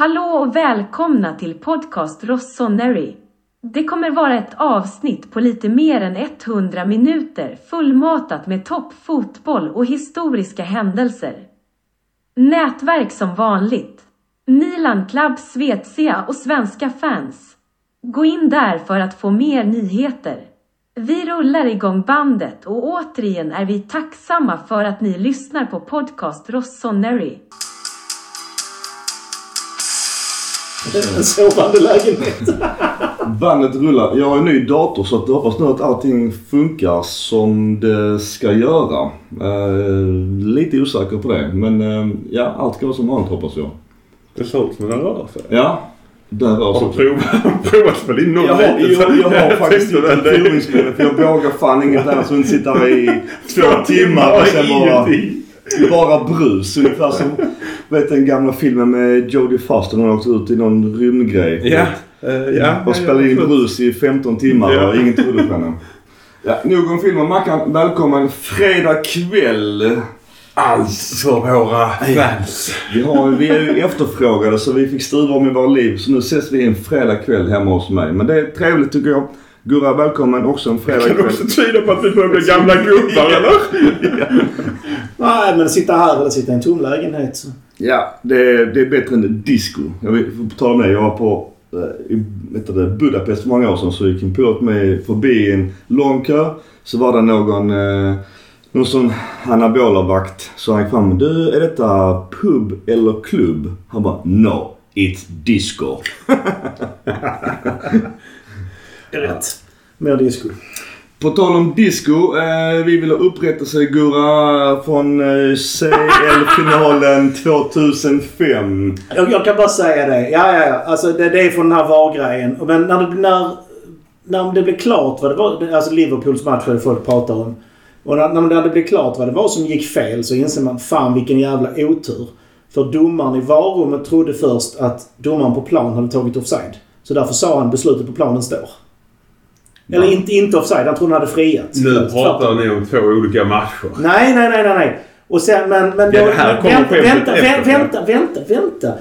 Hallå och välkomna till podcast Rossoneri. Det kommer vara ett avsnitt på lite mer än 100 minuter fullmatat med toppfotboll och historiska händelser. Nätverk som vanligt. Milan Club Svezia och svenska fans. Gå in där för att få mer nyheter. Vi rullar igång bandet och återigen är vi tacksamma för att ni lyssnar på podcast Rossoneri. En sovande lägenhet. Bandet rullar. Jag har en ny dator så att jag hoppas nu att allting funkar som det ska göra. Eh, lite osäker på det. Men eh, ja, allt går som vanligt hoppas jag. Det ser ut som den rör sig. Ja, där rör Har du sig. provat, provat spela in någon Jag har, jag, jag har faktiskt väl det. provningsspelet för jag vågar fan inget annat så inte sitta här i två timmar och sen bara, ingenting. Bara brus. Ungefär som vet den gamla filmen med Jodie Foster när hon åkte ut i någon rymdgrej. Ja. eh, ja. Och spelade in brus i 15 timmar Ja. och ingen trodde på henne. Ja, nog om filmen. Mackan, välkommen fredag kväll. Allt för våra fans. Vi, har, vi är ju efterfrågade så vi fick stuva om i våra liv. Så nu ses vi en fredag kväll hemma hos mig. Men det är trevligt tycker jag. Gurra, välkommen också en fredag Kan också tyda på att vi börjar bli gamla gubbar eller? Nej, men sitta här eller sitta i en tom lägenhet. Så. Ja, det är, det är bättre än disco. Jag vill på tal om det. Jag var på eh, i det, Budapest för många år sedan så gick en pilot med förbi en lång kö. Så var det någon, eh, någon sån anabola-vakt. Så han gick fram. Du, är detta pub eller klubb? Han bara No, it's disco. Rätt. Mer disco. På tal om disco. Eh, vi vill ha upprättelse Gurra från eh, CL-finalen 2005. Jag, jag kan bara säga det. Ja, ja, ja. Alltså det, det är från den här VAR-grejen. Men när det, när, när det blev klart vad det var. Alltså Liverpools match är det folk pratar om. Och när, när det blev klart vad det var som gick fel så inser man fan vilken jävla otur. För domaren i VAR-rummet trodde först att domaren på plan hade tagit offside. Så därför sa han beslutet på planen står. Eller inte, inte offside. Han trodde han hade friat. Nu pratar ni om två olika matcher. Nej, nej, nej, nej, nej. Och sen, men... men då, Ja, det här men vänta, vänta, efter. vänta, vänta, vänta.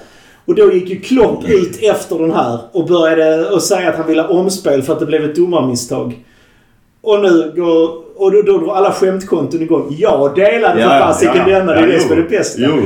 Och då gick ju Klopp ut efter den här och började att säga att han ville ha omspel för att det blev ett domarmisstag. Och nu går... Och då, då drar alla skämtkonton igång. Jag delade för fasiken denna. Det är det som är det bästa. Jo.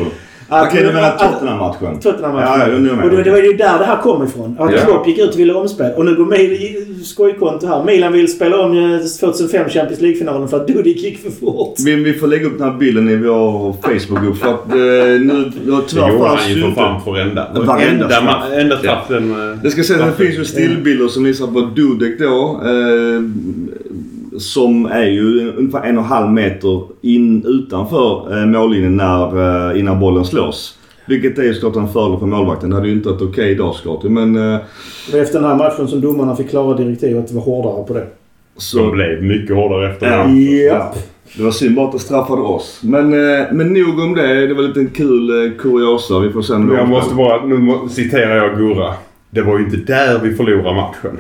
Okej, du menar Tottenham-matchen? Tottenham-matchen. Ja, ja, och det, det var ju där det här kom ifrån. Att Ja. Klopp gick ut och ville omspel. Och nu går Mil, skojkonto här. Milan vill spela om eh, 2005 Champions League-finalen för att Dudek gick för fort. Vi, vi får lägga upp den här bilden i vår Facebookgrupp för att eh, nu... Jag Det gjorde han ju för fan för enda. Varenda Enda, straff. enda straff den... eh, Det ska sägas att det finns ju stillbilder som visar på Dudek då. Eh, som är ju ungefär en och en halv meter in, utanför eh, mållinjen när, eh, innan bollen slås. Vilket är ju såklart en fördel för målvakten. Det hade ju inte varit okej idag såklart. Men eh, efter den här matchen som domarna fick klara direktiv att vara hårdare på det. så... De blev mycket hårdare efter Ja. det. Japp. Det var synd bara att det straffade oss. Men, eh, men nog om det. Det var lite en kul eh, kuriosa. Vi får se jag måste bara... Nu citerar jag Gurra. Det var ju inte där vi förlorade matchen.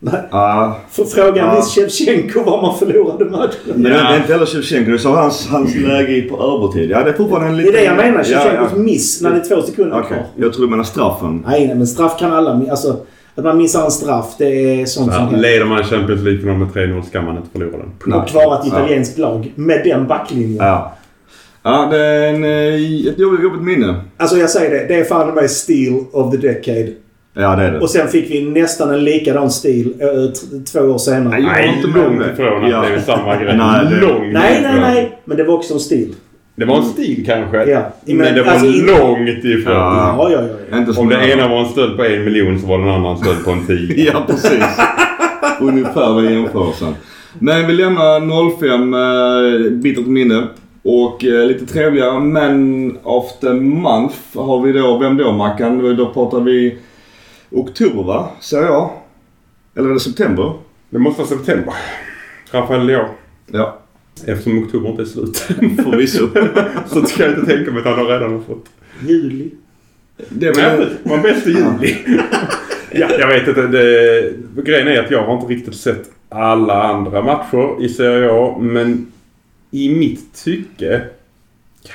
Nej. Ja, För frågan Ja. visst Shevchenko var man förlorade matchen. men det Ja. är inte heller Shevchenko. Du sa hans, hans läge i- på övertid. Ja, det är fortfarande en Det liten... är det jag menar. Ja, Shevchenkos ja. miss när det är två sekunder Okej, kvar. jag tror du menar straffen. Nej, nej, men straff kan alla. Alltså, att man missar en straff, det är sånt Så som leder man Champions League-final med 3-0 ska man inte förlora den. Nej. Och vara ett italienskt lag med den backlinjen. Ja. Ja, det är en, eh, ett jobbigt, jobbigt minne. Alltså jag säger det. Det är fan mig steal of the decade. Ja, det är det. Och sen fick vi nästan en likadan stil äh, två år senare. Nej, jag håller inte långt ifrån att Ja. det är samma grej. Nej, det- Långt Nej, nej, nej. Men det var också en stil. Det var en stil kanske. Ja. Men, Men det var alltså långt ifrån. Ja. Ja, ja, ja. ja. Inte så Om det ena var en stöld på en miljon så var den andra en stöld på en tio. Ja, precis. Ungefär den jämförelsen. Men vi lämnar 05, eh, bittert minne. Och eh, lite trevligare Man of the Month har vi då. Vem då Mackan? Då pratar vi oktober va? Säger jag. Eller är det september? Det måste vara september. Rafael Leao. Ja, Eftersom oktober inte är slut. förvisso. så kan jag inte tänka mig att han har redan har fått. Juli. Det var bäst i juli. ja, jag vet inte. Det, grejen är att jag har inte riktigt sett alla andra matcher i Serie A. Men i mitt tycke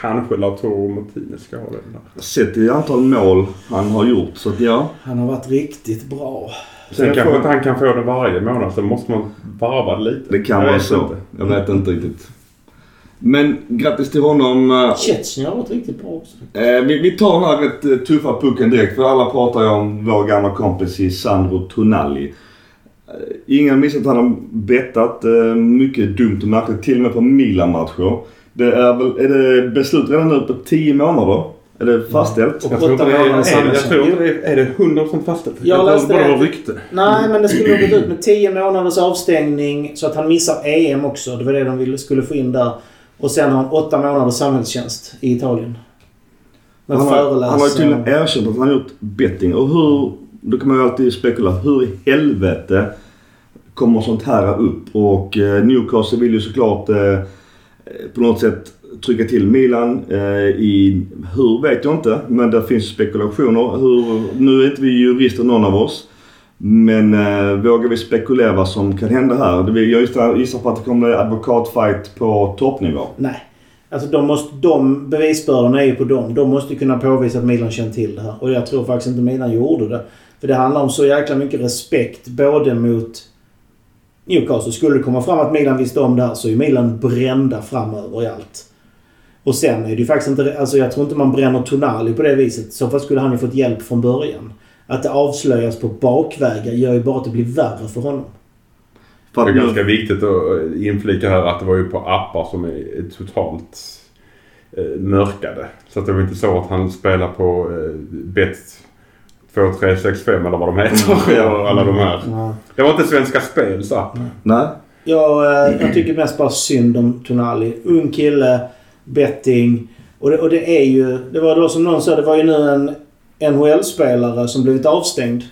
kanske Lautaro Martinez ska ha den där. Sett i antal mål han har gjort så att ja. Han har varit riktigt bra. Sen Sen kanske får- inte han kan få det varje månad. Så måste man varva lite. Det kan Jag vara så. inte. Jag vet inte riktigt. Men grattis till honom. eh, Chechnya har varit riktigt bra också. Eh, vi, vi tar den här rätt eh, tuffa pucken direkt för alla pratar ju om vår gamla kompis i Sandro Tonali. Eh, ingen har missat att han har bettat. Eh, mycket dumt och märkligt. Till och med på Milan-matcher. Det är väl, är det beslut redan nu på 10 månader? Är det fastställt? Och Jag tror det är, är, jag tror det är, är det 100% fastställt? Jag tror läste bara det. rykte. Nej, men det skulle ha gått ut med 10 månaders avstängning så att han missar EM också. Det var det de ville, skulle få in där. Och sen har han 8 månaders samhällstjänst i Italien. Men Han har, han har ju tydligen erkänt att han har gjort betting. Och hur, då kan man ju alltid spekulera. Hur i helvete kommer sånt här upp? Och eh, Newcastle vill ju såklart eh, Eh, på något sätt trycka till Milan eh, i... Hur vet jag inte. Men det finns spekulationer. Hur, nu är inte vi jurister någon av oss. Men eh, vågar vi spekulera vad som kan hända här? Jag gissar, gissar på att det kommer bli advokatfight på toppnivå. Nej. Alltså de måste, de, bevisbördan är ju på dem. De måste kunna påvisa att Milan känt till det här. Och jag tror faktiskt inte Milan gjorde det. För det handlar om så jäkla mycket respekt både mot Newcastle. Skulle det komma fram att Milan visste om det här så är Milan brända framöver i allt. Och sen är det ju faktiskt inte... Alltså jag tror inte man bränner Tonali på det viset. Så fall skulle han ju fått hjälp från början. Att det avslöjas på bakvägar gör ju bara att det blir värre för honom. Det är ganska viktigt att eh, inflika här att det var ju på appar som är totalt eh, mörkade. Så att det var inte så att han spelar på eh, bett 2365 eller vad de heter. Och alla de här. Ja. Det var inte Svenska Spels app. Nej. Jag, eh, jag tycker mest bara synd om Tonali. Ung kille, betting. Och det, och det är ju... Det var då som någon sa, det var ju nu en NHL-spelare som blivit avstängd.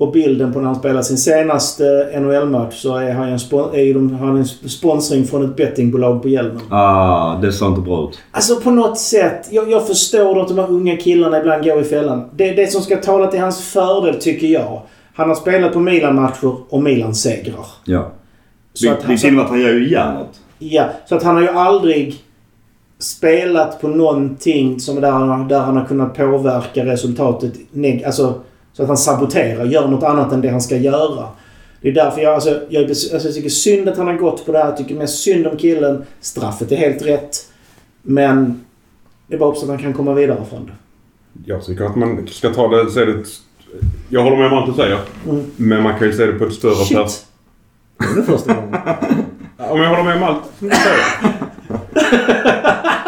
Och bilden på när han spelar sin senaste NHL-match så är han, en spon- är de, han en sponsring från ett bettingbolag på hjälmen. Ah, det ser inte bra ut. Alltså på något sätt. Jag, jag förstår att de här unga killarna ibland går i fällan. Det, det som ska tala till hans fördel tycker jag. Han har spelat på Milan-matcher och Milan segrar. Ja. Så Det, att det han- innebär att han gör ju järnet. Ja, så att han har ju aldrig spelat på någonting som där, han- där han har kunnat påverka resultatet. neg- Alltså, så att han saboterar, gör något annat än det han ska göra. Det är därför jag, alltså, jag, alltså, jag tycker synd att han har gått på det här. Jag tycker mest synd om killen. Straffet är helt rätt. Men det är bara också att han kan komma vidare från det. Jag tycker att man ska ta det, se det... Jag håller med om allt du säger. Mm. Men man kan ju se det på ett större Shit! pers- Det är första gången. Om jag håller med om allt du säger.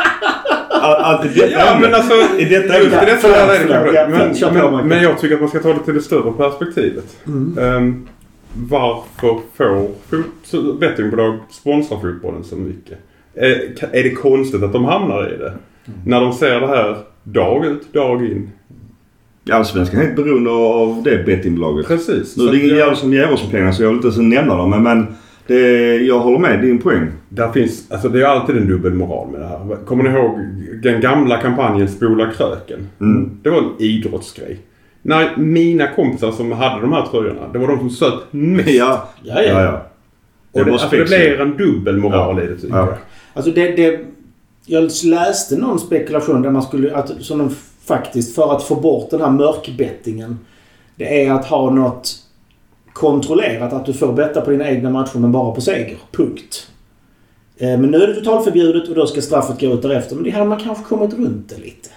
Allt i detta Ja men alltså... I detta just i detta Förlåt, är det förlåt. kanske. Ja, Men, men, Michael. men jag tycker att man ska ta det till det större perspektivet. Ehm, varför får bettingbolag sponsra fotbollen så mycket? Är, ka- är det konstigt att de hamnar i det? När de ser det här dag ut, dag in. Allsvenskan är helt beroende av det bettingbolaget. Precis. Nu är det ingen jävel som ger oss pengar så jag vill inte ens nämna dem. Men, men det, jag håller med din poäng. Där finns, alltså det är alltid en dubbelmoral med det här. Kommer ni ihåg den gamla kampanjen Spola kröken? Mm. Det var en idrottsgrej. När mina kompisar som hade de här tröjorna, det var de som söt mest. Ja, Ja, ja. ja. Och det, var alltså det blir en dubbelmoral Ja. i det tycker Ja. jag. Alltså det, det... Jag läste någon spekulation där man skulle... Att, som de faktiskt, för att få bort den här mörkbettingen. Det är att ha något kontrollerat. Att du får betta på dina egna matcher men bara på seger. Punkt. Eh, men nu är det totalförbjudet och då ska straffet gå ut därefter. Men det hade man kanske kommit runt det lite.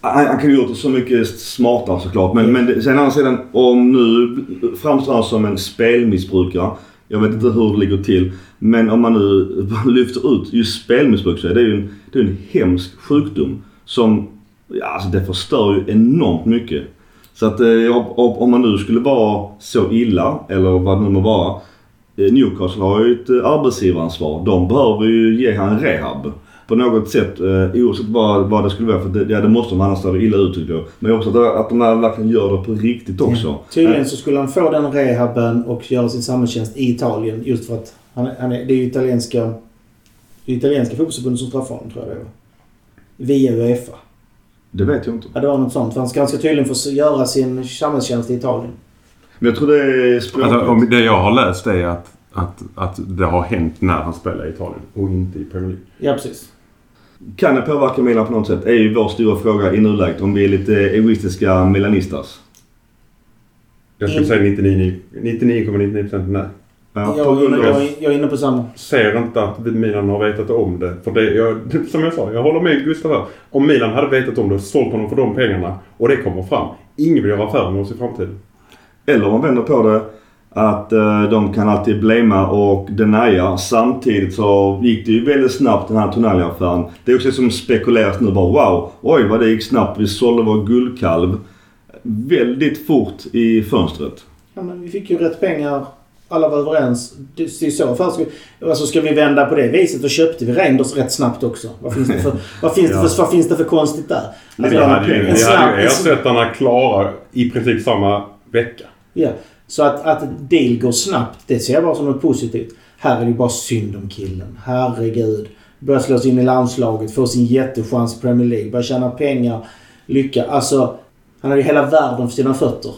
Han, han kan ju gjort det så mycket smartare såklart. Men, men sen å andra sidan om nu framstår han som en spelmissbrukare. Jag vet inte hur det ligger till. Men om man nu lyfter ut just spelmissbruk så är det ju en, det är en hemsk sjukdom. Som, ja alltså det förstör ju enormt mycket. Så att eh, om- man nu skulle vara så illa, eller vad det nu må vara. eh, Newcastle har ju ett eh, arbetsgivaransvar. De behöver ju ge han rehab. På något sätt eh, oavsett vad, vad det skulle vara. För det, ja, det måste de annars det illa ut tycker jag. Men också att, att de här verkligen gör det på riktigt också. Tydligen så skulle han få den rehaben och göra sin samhällstjänst i Italien just för att han, är- han är, det är ju italienska... Det är italienska fotbollsförbundet som straffar honom tror jag det var. Via Uefa. Det vet jag inte. Ja, det var något sånt. För han ska, han ska tydligen få göra sin samhällstjänst i Italien. Men jag tror det är språket. Alltså, om det jag har läst är att, att, att det har hänt när han spelar i Italien och inte i Premier League. Ja, precis. Kan det påverka Milan på något sätt? är ju vår stora fråga i nuläget. Om vi är lite egoistiska milanistas. Jag skulle säga 99 99,99% nej. Ja, Jag, grund jag, jag, är inne på samma. Ser inte att Milan har vetat om det. För det, jag, som jag sa, jag håller med Gustav här. Om Milan hade vetat om det och sålt honom för de pengarna och det kommer fram. Ingen vill göra affärer med oss i framtiden. Eller om man vänder på det. Att eh, de kan alltid blamea och denia. Samtidigt så gick det ju väldigt snabbt den här Tonali-affären. Det är också som spekuleras nu bara wow. Oj vad det gick snabbt. Vi sålde vår guldkalv. Väldigt fort i fönstret. Ja, men vi fick ju rätt pengar. Alla var överens. Det är så först ska, alltså ska vi vända på det viset, då köpte vi Reinders rätt snabbt också. Vad finns det för, vad finns det för, vad finns det för konstigt där? Vi Alltså, hade ju, vi hade ju en- ersättarna klara i princip samma vecka. Ja. Så att, att deal går snabbt, det ser jag bara som något positivt. Här är det bara synd om killen. Herregud. Börjar slå sig in i landslaget, får sin jättechans i Premier League, börjar tjäna pengar, lycka. Alltså, han har ju hela världen för sina fötter.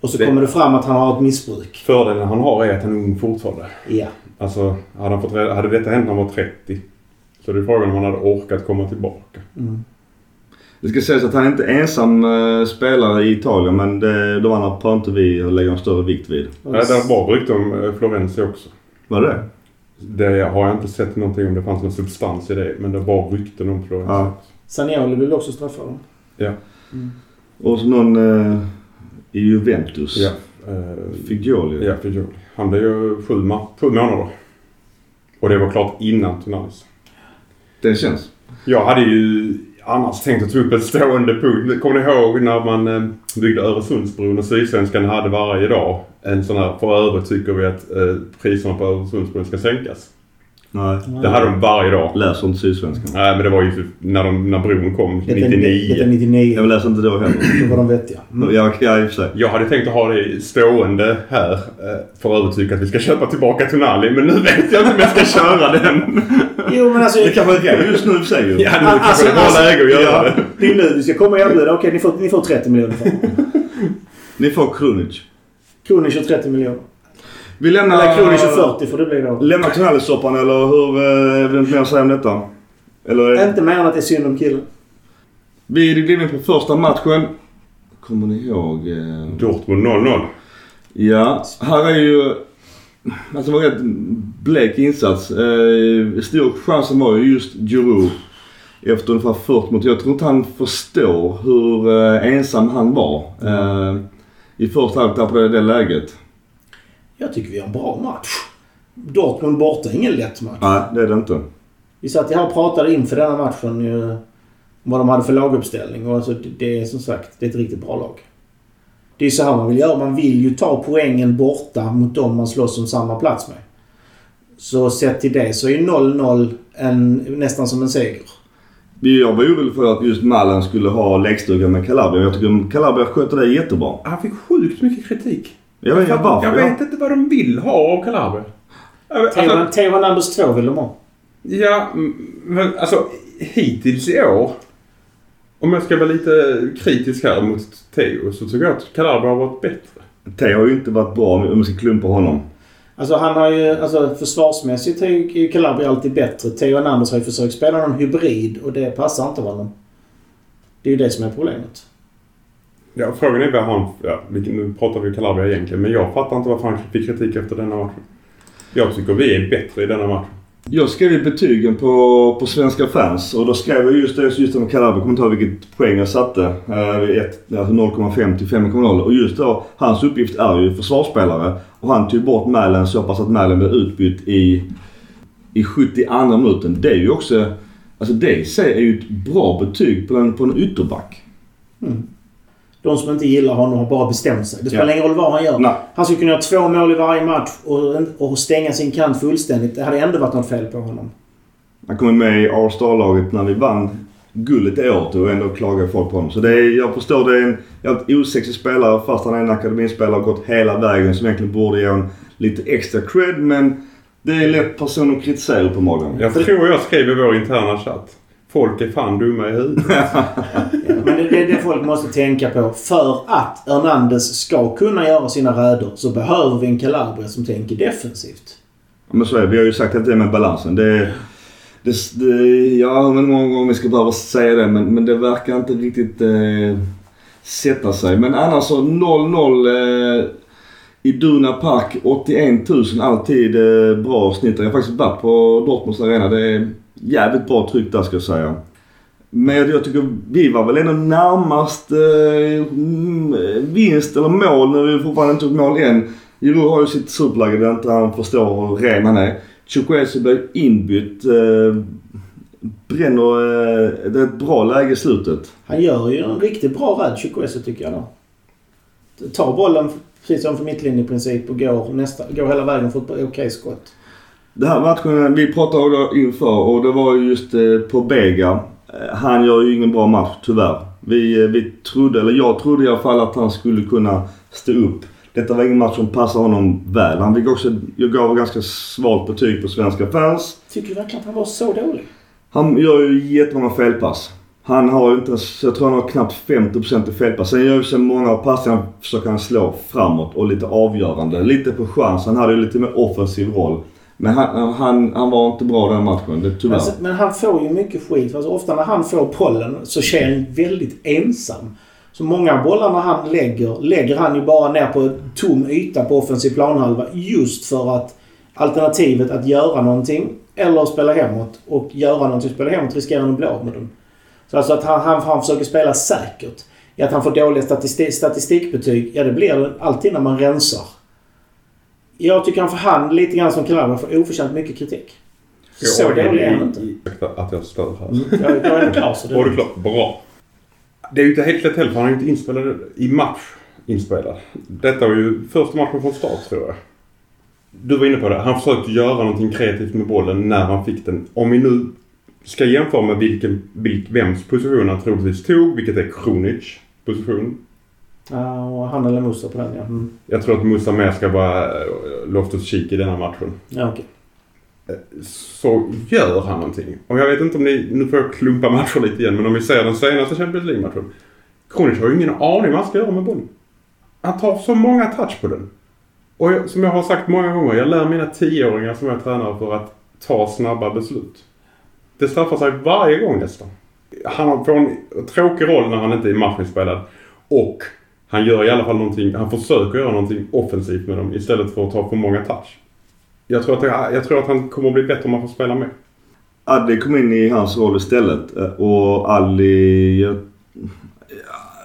Och så Det- kommer det fram att han har ett missbruk. Fördelen han har är att han är ung fortfarande. Ja. Alltså, hade, han fått, hade detta hänt när han var 30 så det är frågan om han hade orkat komma tillbaka. Mm. Det ska sägas att han är inte ensam eh, spelare i Italien men det, de andra har inte vi och lägger en större vikt vid. Ja, det var rykte om eh, Florenzi också. Var det Det har jag inte sett någonting om det fanns någon substans i det. Men det var rykten om Florenzi. Ja. Sanioli blev också straffad. Ja. Och så någon eh, i Juventus. Ja. Eh, Figlioli. ja, Figlioli. Han blev ju sju, sju månader. Och det var klart innan Tunalis. Det känns. Jag hade ju annars tänkt att ta upp en stående punkt. Kommer ni ihåg när man eh, byggde Öresundsbron och Sydsvenskan hade varje dag en sån här för övrigt tycker vi att eh, priserna på Öresundsbron ska sänkas. Nej. Det hade de varje dag. Läser inte Sydsvenskan. Nej men det var ju när, de, när bron kom Detta 99. Detta 99. Jag läser inte då heller. Då var de vettiga. Mm. Ja, ja, i och för sig. Jag hade tänkt att ha det stående här eh, för att övertyga att vi ska köpa tillbaka Tonali. Men nu vet jag inte om jag ska köra den. Jo men alltså... Det kanske är just nu och sig ju. Ja, nu Alltså, kanske det var alltså, läge att göra ja, det. Det är nu vi ska komma och erbjuda. Okej, ni får, ni får 30 miljoner för. Ni får Krunic. Kronis kör 30 miljoner. Vi lämnar... Eller Kronis kör 40 får det bli då. Lämnar Tonali-soppan eller hur? eh, Är det inte mer att säga om detta? Eller? Inte mer än att det är synd om killen. Vi glider in på första matchen. Kommer ni ihåg? Eh... Dortmund 0-0. Ja, här är ju... Alltså det var en rätt blek insats. Eh, stor chansen var ju just Giroud. Efter ungefär 40 minuter. Jag tror inte han förstår hur eh, ensam han var. Eh, I första halvlek på det, det läget. Jag tycker vi har en bra match. Dortmund borta är ingen lätt match. Nej, det är det inte. Vi satt här och pratade inför denna matchen ju, om vad de hade för laguppställning. Och alltså, det, är som sagt det är ett riktigt bra lag. Det är så här man vill göra. Man vill ju ta poängen borta mot dem man slåss om samma plats med. Så sett till det så är 0-0 en, nästan som en seger. Jag var orolig för att just Mallen skulle ha läggstuga med Calabria. Jag tycker Calabria sköter det jättebra. Han fick sjukt mycket kritik. Jag vet inte varför. jag vet inte vad de vill ha av Calabria. Jag Theo Alltså, Theo Hernandez 2 vill de ha. ja, men alltså hittills i år. Om jag ska vara lite kritisk här mot Theo så tycker jag att Calabria har varit bättre. Theo har ju inte varit bra om vi ska klumpa honom. Alltså han har ju, alltså försvarsmässigt är ju Calabria alltid bättre. Theo Hernandez har ju försökt spela någon hybrid och det passar inte honom. Det är ju det som är problemet. Ja, frågan är vad han... Ja, nu pratar vi Calabria egentligen men jag fattar inte varför han fick kritik efter denna matchen. Jag tycker vi är bättre i denna matchen. Jag skrev ju betygen på, på svenska fans och då skrev jag just det, just det med Calabria. Jag kommer inte ihåg vilket poäng jag satte. Eh, alltså 0,5 till 5,0. Och just då, hans uppgift är ju försvarsspelare. Och han tog bort Mälen så pass att Mälen blev utbytt i, i 72 minuten. Det är ju också... Alltså det i sig är ju ett bra betyg på en, på en ytterback. De som inte gillar honom har bara bestämt sig. Det spelar Ja. ingen roll vad han gör. Nej. Han skulle kunna göra två mål i varje match och, och stänga sin kant fullständigt. Det hade ändå varit något fel på honom. Han kom med i All-Star-laget när vi vann guldet i år och ändå klagar folk på honom. Så det är, jag förstår det är en jävligt osexig spelare fast han är en akademispelare och gått hela vägen som egentligen borde ge honom lite extra cred men det är lätt person att kritisera uppenbarligen. Jag tror jag skrev i vår interna chatt. Folk är fan dumma i huvudet. Ja, men det, det är det folk måste tänka på. För att Hernandez ska kunna göra sina räder så behöver vi en Calabria som tänker defensivt. Men så är det. Vi har ju sagt att det är med balansen. Det Det, det, ja, men många gånger vi ska behöva säga det men, men det verkar inte riktigt eh, sätta sig. Men annars så 0-0 eh, i Duna Park. 81 000 alltid eh, bra snitt. Jag har faktiskt varit på Dortmunds arena. Det är jävligt bra tryck där ska jag säga. Men jag tycker vi var väl ändå närmast eh, vinst eller mål när vi fortfarande inte tog mål än. Jiro har ju sitt superläge där inte han förstår hur ren han är. Chukwueze blir inbytt. Eh, bränner... Eh, det är ett bra läge i slutet. Han gör ju en riktigt bra rädd, Chukwueze tycker jag då. Tar bollen precis som för mittlinjen i princip och går, nästa, går hela vägen för ett okej okay skott. Den här matchen, vi pratade då inför och det var just eh, på Bega. Eh, han gör ju ingen bra match tyvärr. Vi, eh, vi trodde, eller jag trodde i alla fall att han skulle kunna stå upp. Detta var ingen match som passade honom väl. Han fick också, jag gav ganska svagt betyg på svenska fans. Tycker du verkligen att han var så dålig? Han gör ju jättemånga felpass. Han har ju inte ens, jag tror han har knappt 50% i felpass. Sen gör ju så många av passen försöker han slå framåt och lite avgörande. Lite på chans. Han hade ju lite mer offensiv roll. Men han, han, han var inte bra den matchen, det, tyvärr. Alltså, men han får ju mycket skit. Alltså, ofta när han får bollen så känner han väldigt ensam. Så många bollar när han lägger, lägger han ju bara ner på en tom yta på offensiv planhalva. Just för att alternativet att göra någonting eller spela hemåt. Och göra någonting och spela hemåt riskerar han att bli av med dem. Så alltså att han, han, han försöker spela säkert. I att han får dåliga statistik, statistikbetyg, ja det blir det alltid när man rensar. Jag tycker han får hand lite grann som Calabria för oförtjänt mycket kritik. Så dålig är han inte. Att jag stör här. Mm, jag, jag är klar så det... Det är klart. Bra. Det är ju inte helt lätt heller för han är ju inte inspelad i match inspelad. Detta var ju första matchen från start tror jag. Du var inne på det. Han försökte göra någonting kreativt med bollen när han fick den. Om vi nu ska jämföra med vilken, vilk, vems position han troligtvis tog, vilket är Kronic position. Ja, och han eller Musa på den ja. Mm. Jag tror att Musa mer ska vara eh, Loftus Cheek i denna matchen. Ja. Okay. Så gör han någonting. Och jag vet inte om ni, nu får jag klumpa matcher lite igen, men om vi ser den senaste Champions League-matchen. Kronic har ju ingen aning vad han ska göra med bollen. Han tar så många touch på den. Och jag, som jag har sagt många gånger, jag lär mina tioåringar som jag tränar för att ta snabba beslut. Det straffar sig varje gång nästan. Han får en tråkig roll när han inte är matchinspelad. Och han gör i alla fall någonting, han försöker göra någonting offensivt med dem istället för att ta för många touch. Jag tror att, jag tror att han kommer att bli bättre om han får spela med. Adli kom in i hans roll istället eh, och Ali...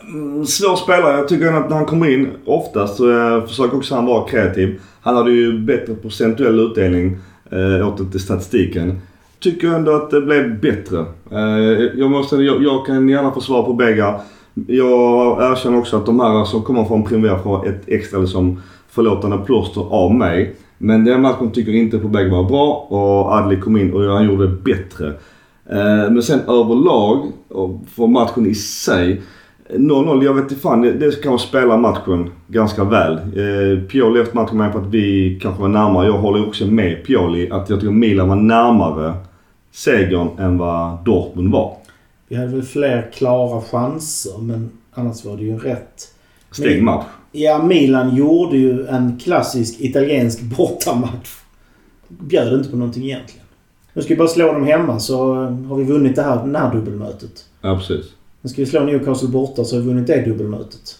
Mm, svår spelare. Jag tycker att när han kommer in oftast så eh, försöker också han vara kreativ. Han hade ju bättre procentuell utdelning eh, åt till statistiken tycker ändå att det blev bättre. Eh, jag, måste, jag, jag kan gärna få svar på bägge. Jag erkänner också att de här som kommer från Primera får ett extra liksom förlåtande plåster av mig. Men den matchen tycker inte på bägge var bra och Adli kom in och han gjorde det bättre. Eh, men sen överlag, för matchen i sig. 0-0, jag vet inte fan. Det kan kanske spela matchen ganska väl. Eh, Pioli efter matchen med på att vi kanske var närmare. Jag håller också med Pioli att jag tycker Milan var närmare segern än vad Dortmund var. Vi hade väl fler klara chanser men annars var det ju rätt. Stängd match. Ja, Milan gjorde ju en klassisk italiensk bortamatch. Bjöd inte på någonting egentligen. Nu ska vi bara slå dem hemma så har vi vunnit det här, det här dubbelmötet. Ja, precis. Nu ska vi slå Newcastle borta så har vi vunnit det dubbelmötet.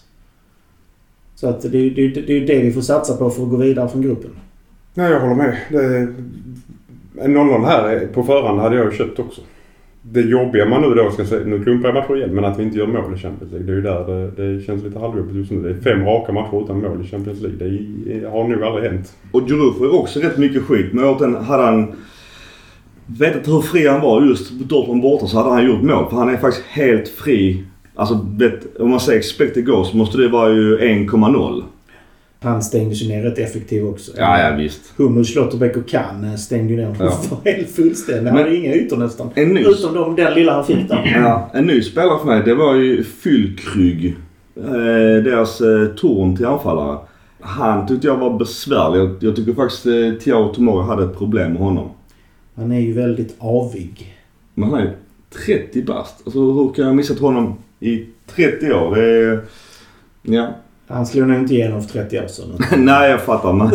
Så att det, det, det, det är ju det vi får satsa på för att gå vidare från gruppen. Nej, jag håller med. Det, en 0-0 här på förhand hade jag köpt också. Det jobbiga man nu då ska säga, nu klumpar jag matcher igen, men att vi inte gör mål i Champions League. Det är ju där det, det känns lite halvjobbigt just nu. Det är fem raka matcher utan mål i Champions League. Det har nog aldrig hänt. Och Giroud får ju också rätt mycket skit. Men åt den hade han vetat hur fri han var just Dortmund borta så hade han gjort mål. För han är faktiskt helt fri. Alltså om man säger expected goals måste det vara ju 1,0. Han stängde sig ner rätt effektivt också. Ja, ja visst. Hummels, Schlotterbeck och Kahn stängde ju ner ja. helt fullständigt. Han hade inga ytor nästan. En ny... Utom de, den lilla han fick där. Ja, en ny spelare för mig det var ju Fyllkrygg. Eh, deras eh, torn till anfallare. Han tyckte jag var besvärlig. Jag, jag tycker faktiskt eh, Thiago Tomori hade ett problem med honom. Han är ju väldigt avig. Men han är 30 bast. Alltså hur kan jag ha missat honom i 30 år? Det är... Ja. Han slog nog inte igenom för 30 år sedan. Nej, jag fattar. Men...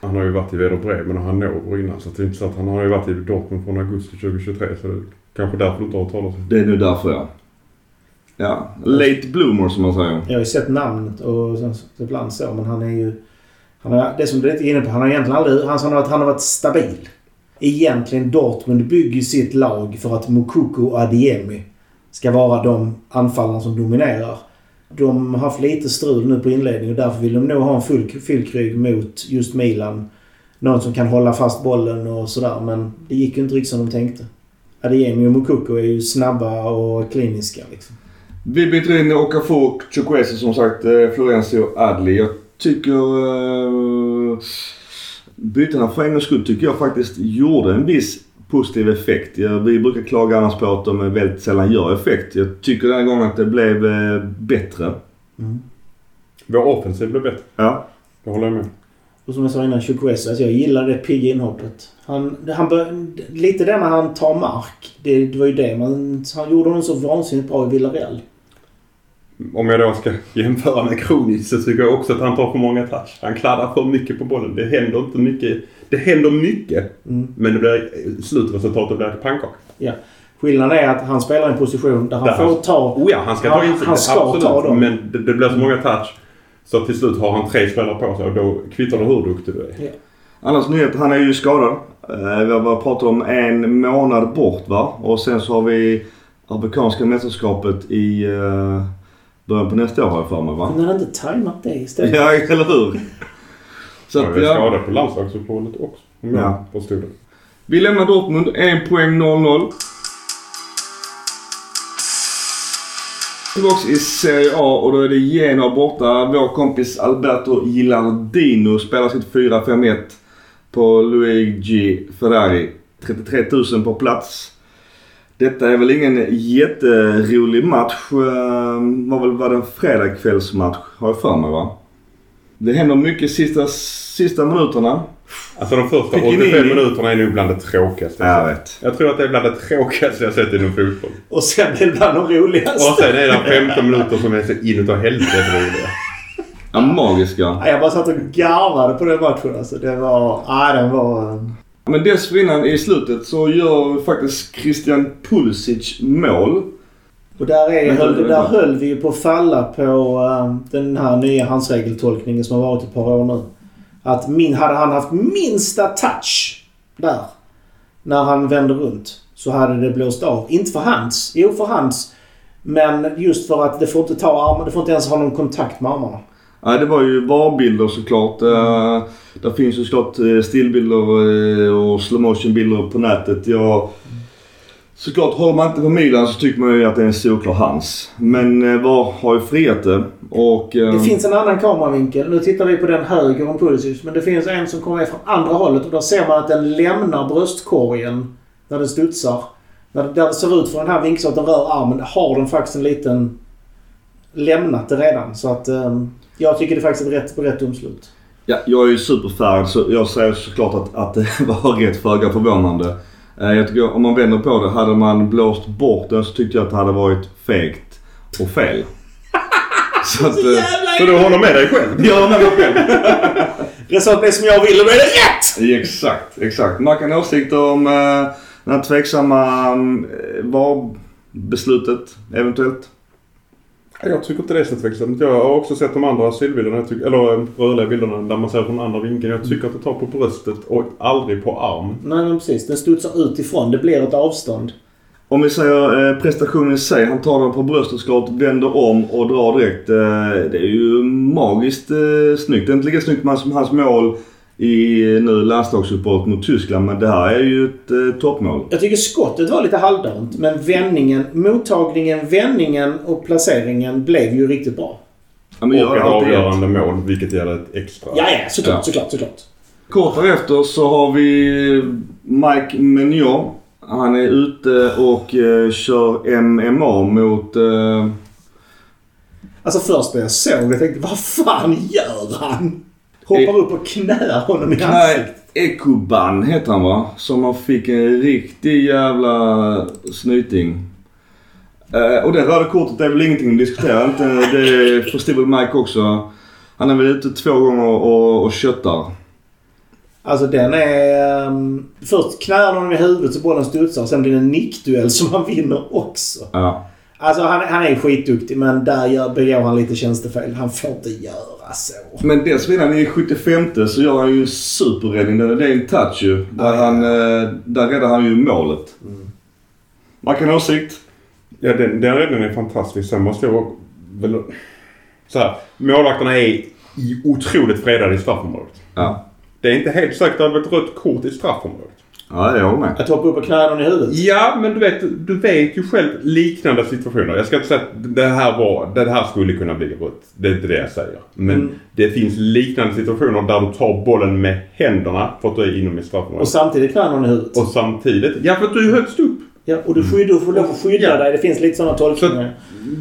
han har ju varit i Werder Bremen och Hannover innan. Så det är inte så att han har ju varit i Dortmund från augusti 2023. Så det är kanske därför du inte har talas om Det är nu därför ja. Ja, late bloomer som man säger. Jag har ju sett namnet och sen ibland så, men han är ju... Han har, det som du är lite inne på, han har egentligen aldrig... Han, han, har, varit- han har varit stabil. Egentligen Dortmund bygger sitt lag för att Mokoko och Adiemi ska vara de anfallarna som dominerar. De har haft lite strul nu på inledningen och därför vill de nog ha en full, krygg mot just Milan. Någon som kan hålla fast bollen och sådär, men det gick ju inte riktigt som de tänkte. Adeyemi och Mukoko är ju snabba och kliniska liksom. Vi byter in Okafor, Chukwese som sagt, eh, Florencio Adli. Jag tycker... Uh, bytena för en gångs skull tycker jag faktiskt gjorde en viss positiv effekt. Vi brukar klaga annars på att de väldigt sällan gör effekt. Jag tycker den här gången att det blev eh, bättre. Vår offensiv blev bättre. Ja. Det håller jag med. Och som jag sa innan, Chukwese. Alltså jag gillar det pigga inhoppet. Han, han bör, lite det när han tar mark. Det, det var ju det. Man, han gjorde honom så vansinnigt bra i Villarreal. Om jag då ska jämföra med Kronis så tycker jag också att han tar för många touch. Han kladdar för mycket på bollen. Det händer inte mycket. Det händer mycket. Mm. Men det blir, slutresultatet blir ett pannkaka. Skillnaden är att han spelar i en position där han Där får han- ta... Oh ja, han ska ta Han- in sig. han ska Absolut. ta dem. Men det, det blir så många touch. Så till slut har han tre spelare på sig och då kvittar det hur duktig du är. Annars nyhet, han är ju skadad. Eh, Vi har bara pratat om en månad bort va? Och sen så har vi amerikanska mästerskapet i eh, början på nästa år har jag för mig va? Kunde han inte tajmat det istället? Ja, eller hur? Så att, är ja. skadad på landslagsuppehållet också. Om jag Ja. förstod det. Vi lämnar Dortmund. En poäng 0-0. Tillbaks i Serie A och då är det Genoa borta. Vår kompis Alberto Gilardino spelar sitt 4-5-1 på Luigi Ferrari. 33 000 på plats. Detta är väl ingen jätterolig match. Ehm, var väl var det en fredagkvällsmatch har jag för mig va? Det händer mycket sista, sista minuterna. Alltså de första Fick in 85 in- minuterna är nog bland det tråkigaste jag vet. Jag tror att det är bland det tråkigaste jag sett inom fotboll. Och sen är det bland de roligaste. Och sen är det 15 minuter som är så inåt helvete roliga. Ja, magiska. Jag bara satt och garvade på den matchen alltså. Det var... Nej, den var... Men dessförinnan i slutet så gör faktiskt Christian Pulisic mål. Och där, är, höll, det- där höll vi ju på att falla på eh, den här nya handsregeltolkningen som har varit ett par år nu. Att min, hade han haft minsta touch där när han vände runt så hade det blåst av. Inte för hans. Jo, för hans. Men just för att det får inte ta armarna. Det får inte ens ha någon kontakt med armarna. Ja, det var ju VAR-bilder såklart. Uh, där finns ju såklart eh, stillbilder eh, och slow motion-bilder på nätet. Jag, såklart, håller man inte på Milan så tycker man ju att det är en solklar hans. Men VAR har ju friat det. Och... eh, Det finns en annan kameravinkel. Nu tittar vi på den höger om Pulisic. Men det finns en som kommer från andra hållet och där ser man att den lämnar bröstkorgen när den studsar. När det, där det ser ut från den här vinkeln så att den rör armen har den faktiskt en liten... Lämnat det redan. Så att eh, jag tycker det faktiskt är ett rätt, rätt domslut. Ja, jag är ju superfan så jag säger såklart att, att det var rätt föga förvånande. Eh, Jag tycker om man vänder på det, hade man blåst bort den så tyckte jag att det hade varit fegt och fel. så att... eh, Så du håller med dig själv? Jag håller med mig själv. Resultatet blir som jag vill och då är det rätt! Exakt, exakt. Man kan ha åsikter om eh, det här tveksamma eh, VAR-beslutet eventuellt. Jag tycker inte det är så tveksamt. Jag har också sett de andra tycker- eller eh, rörliga bilderna där man ser från andra vinkeln. Jag tycker att det tar på bröstet och aldrig på arm. Nej men precis. Den studsar utifrån. Det blir ett avstånd. Om vi säger eh, prestationen i sig. Han tar den på bröstet såklart, vänder om och drar direkt. Eh, det är ju magiskt eh, snyggt. Det är inte lika snyggt man som hans mål i nu landslagsuppehållet mot Tyskland. Men det här är ju ett eh, toppmål. Jag tycker skottet var lite halvdant. Men vändningen, mottagningen, vändningen och placeringen blev ju riktigt bra. Ja, men och ett alltid rätt. avgörande mål, vilket ger ett extra. Ja, ja. Såklart, Ja. såklart, såklart. Kort därefter så har vi Mike Mignon. Han är ute och eh, kör MMA mot... Eh, Alltså först när jag såg det tänkte vad fan gör han? Hoppar upp och knär honom i ansiktet. Ekuban heter han va? Som han fick en riktig jävla snyting. Eh, och det röda kortet är väl ingenting att diskutera. Inte, det förstod väl Mike också. Han är väl ute två gånger och, och köttar. Alltså den är... Um, först knäar honom i huvudet så bollen studsar sen blir det en nickduell som han vinner också. Ja. Alltså han, han är skitduktig men där gör, begår han lite tjänstefel. Han får inte göra så. Men dessförinnan i 75 så gör han ju superräddning. Det är en touch ju. Där, ja. han, eh, där räddar han ju målet. Man kan ha åsikt. Ja, den, den räddningen är fantastisk. Sen måste jag väl... Så här, målvakterna är i- otroligt fredade i straffområdet. Ja. Det är inte helt säkert att det är ett rött kort i straffområdet. Ja, jag håller med. Att hoppa upp och knäa någon i huvudet. Ja, men du vet, du vet ju själv liknande situationer. Jag ska inte säga att det här, var, det här skulle kunna bli rött. Det är inte det jag säger. Men Mm. det finns liknande situationer där du tar bollen med händerna för att du är inom i straffområdet. Och samtidigt knäa någon i huvudet. Och samtidigt... Ja, för att du är högst upp. Ja, och du, skyddar, du får lov att skydda Ja. dig. Det finns lite sådana Så tolkningar.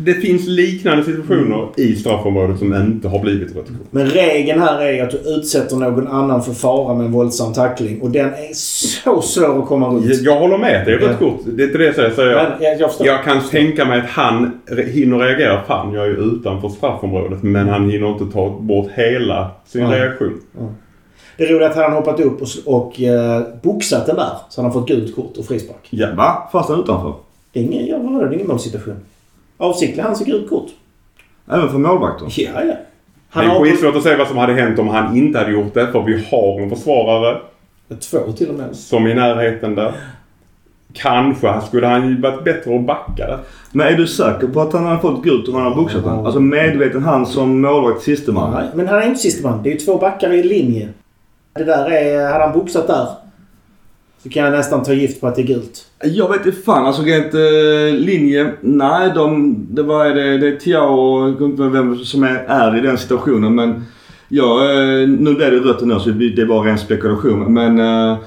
det finns liknande situationer Mm. i straffområdet som inte har blivit rött kort. Men regeln här är att du utsätter någon annan för fara med en våldsam tackling. Och den är så svår att komma runt. Jag, jag håller med. Det är rött Ja. kort. Det är inte det jag säger. Så jag, jag, jag jag kan tänka mig att han hinner reagera. Fan, jag är ju utanför straffområdet. Men han hinner inte ta bort hela sin Ja. reaktion. Det roliga är att han hoppat upp och, och eh, boxat den där. Så han har fått gult kort och frispark. Ja. Va? Fast han är utanför? Det är ingen, ja, vadå? Det är ingen målsituation. Avsiktligt hans gult kort. Även för målvakter? Ja, ja. Det Han är har skitsvårt att säga vad som hade hänt om han inte hade gjort det. För vi har en försvarare Två till och med. som är i närheten där. Kanske skulle han ju varit bättre att backa där. Men är du säker på att han har fått gult om han har boxat den? Alltså medveten han som målvakt siste man? Nej, men han är inte siste man. Det är ju två backar i linje. Det där är... Hade han boxat där så kan jag nästan ta gift på att det är gult. Jag vet inte fan. Alltså rent eh, linje. Nej, de, det, var, det, det är Tiao och inte vem som är, är i den situationen. Men ja, eh, nu blev det rött nu så det är bara ren spekulation. Men eh,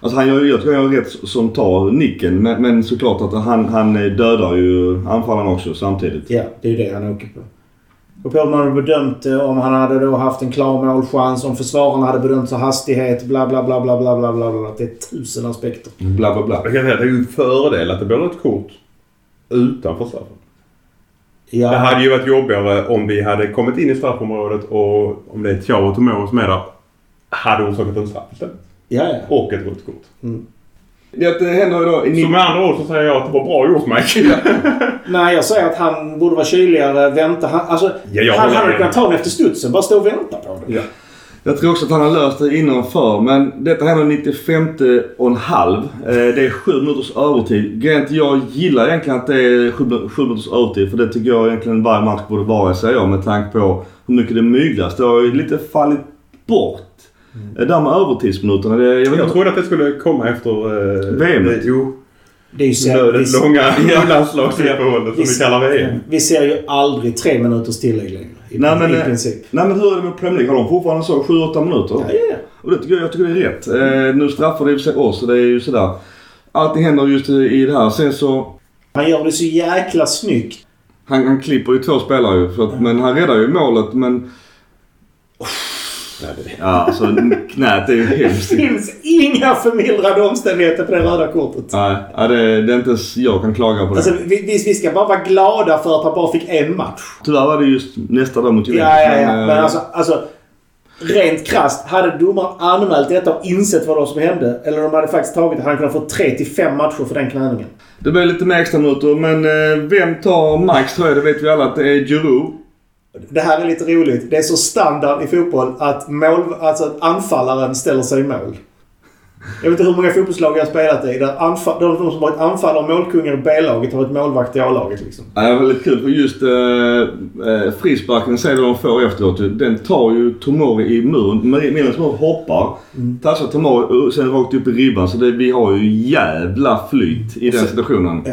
alltså han gör, jag tror han gör rätt som tar nicken. Men, men såklart att han, han dödar ju anfallaren också samtidigt. Ja, det är ju det han åker på. Och hade bedömt om han hade då haft en klar målchans, om försvararna hade bedömt så hastighet, bla bla bla bla bla bla bla. Det är tusen aspekter. Mm. Bla bla bla. Jag kan säga, det är ju en fördel att det blir ett kort utanför straffen. Ja. Det hade ju varit jobbigare om vi hade kommit in i straffområdet och om det är Thiago Tomori som är där, hade orsakat en straff istället. Ja, ja. Och ett rött kort. Mm. Det, det händer ju då... Så med andra ord så säger jag att det var bra gjort Mike. Nej, jag säger att han borde vara kyligare, vänta. Han, alltså, Ja, jag han hade kunnat ta den efter studsen. Bara stå och vänta på den. Ja. Jag tror också att han har löst det innanför. Men detta händer 95 och en halv. Eh, Det är sju minuters övertid. Grejen jag gillar egentligen att det är sju minuters övertid. För det tycker jag egentligen varje match borde vara, säger jag. Med tanke på hur mycket det myglas. Det har ju lite fallit bort. Det där med övertidsminuterna. Det, jag vet Jag inte, trodde att det skulle komma efter... Eh, VM. det- Jo, Det är ju så, vi, långa landslagsuppehållet som vi kallar VM. vi ser ju aldrig tre minuters tillägg längre. I, Nej, men, i eh, princip. nej men hur är det med Premier League? Har de fortfarande så 7-8 minuter? Ja, ja, ja. Och det tycker jag, jag tycker det är rätt. Eh, nu straffar det i sig oss och det är ju sådär. Allting händer just i, i det här. Sen så Han gör det så jäkla snyggt. Han, han klipper ju två spelare ju. För att, men han räddar ju målet men... Ja, alltså knät är ju Det hemskt. finns inga förmildrande omständigheter på det röda kortet. Nej, ja, det, det är inte ens jag kan klaga på det. Alltså, vi, vi, ska bara vara glada för att han bara fick en match. Tyvärr var det just nästa dag mot Juventus. Ja, ja, ja. eh, Men alltså, alltså rent krasst. Hade domaren anmält detta och insett vad det var som hände. Eller de hade faktiskt tagit det. Hade han kunnat få 3 till 5 matcher för den knäningen. Det blir lite med extra minuter men eh, vem tar Mikes tröja? Det vet vi alla att det är Giroud. Det här är lite roligt. Det är så standard i fotboll att, mål, alltså att anfallaren ställer sig i mål. Jag vet inte hur många fotbollslag jag har spelat i. Där anfall, de, som varit anfallare och målkungar i B-laget har varit målvakt i A-laget. Liksom. Ja, det är väldigt kul för just eh, eh, frisparken säger de får efteråt. Den tar ju Tomori i muren. Medan Tomori hoppar. Mm. Tassar Tomori och sen rakt upp i ribban. Så det, vi har ju jävla flyt i den situationen. Ja.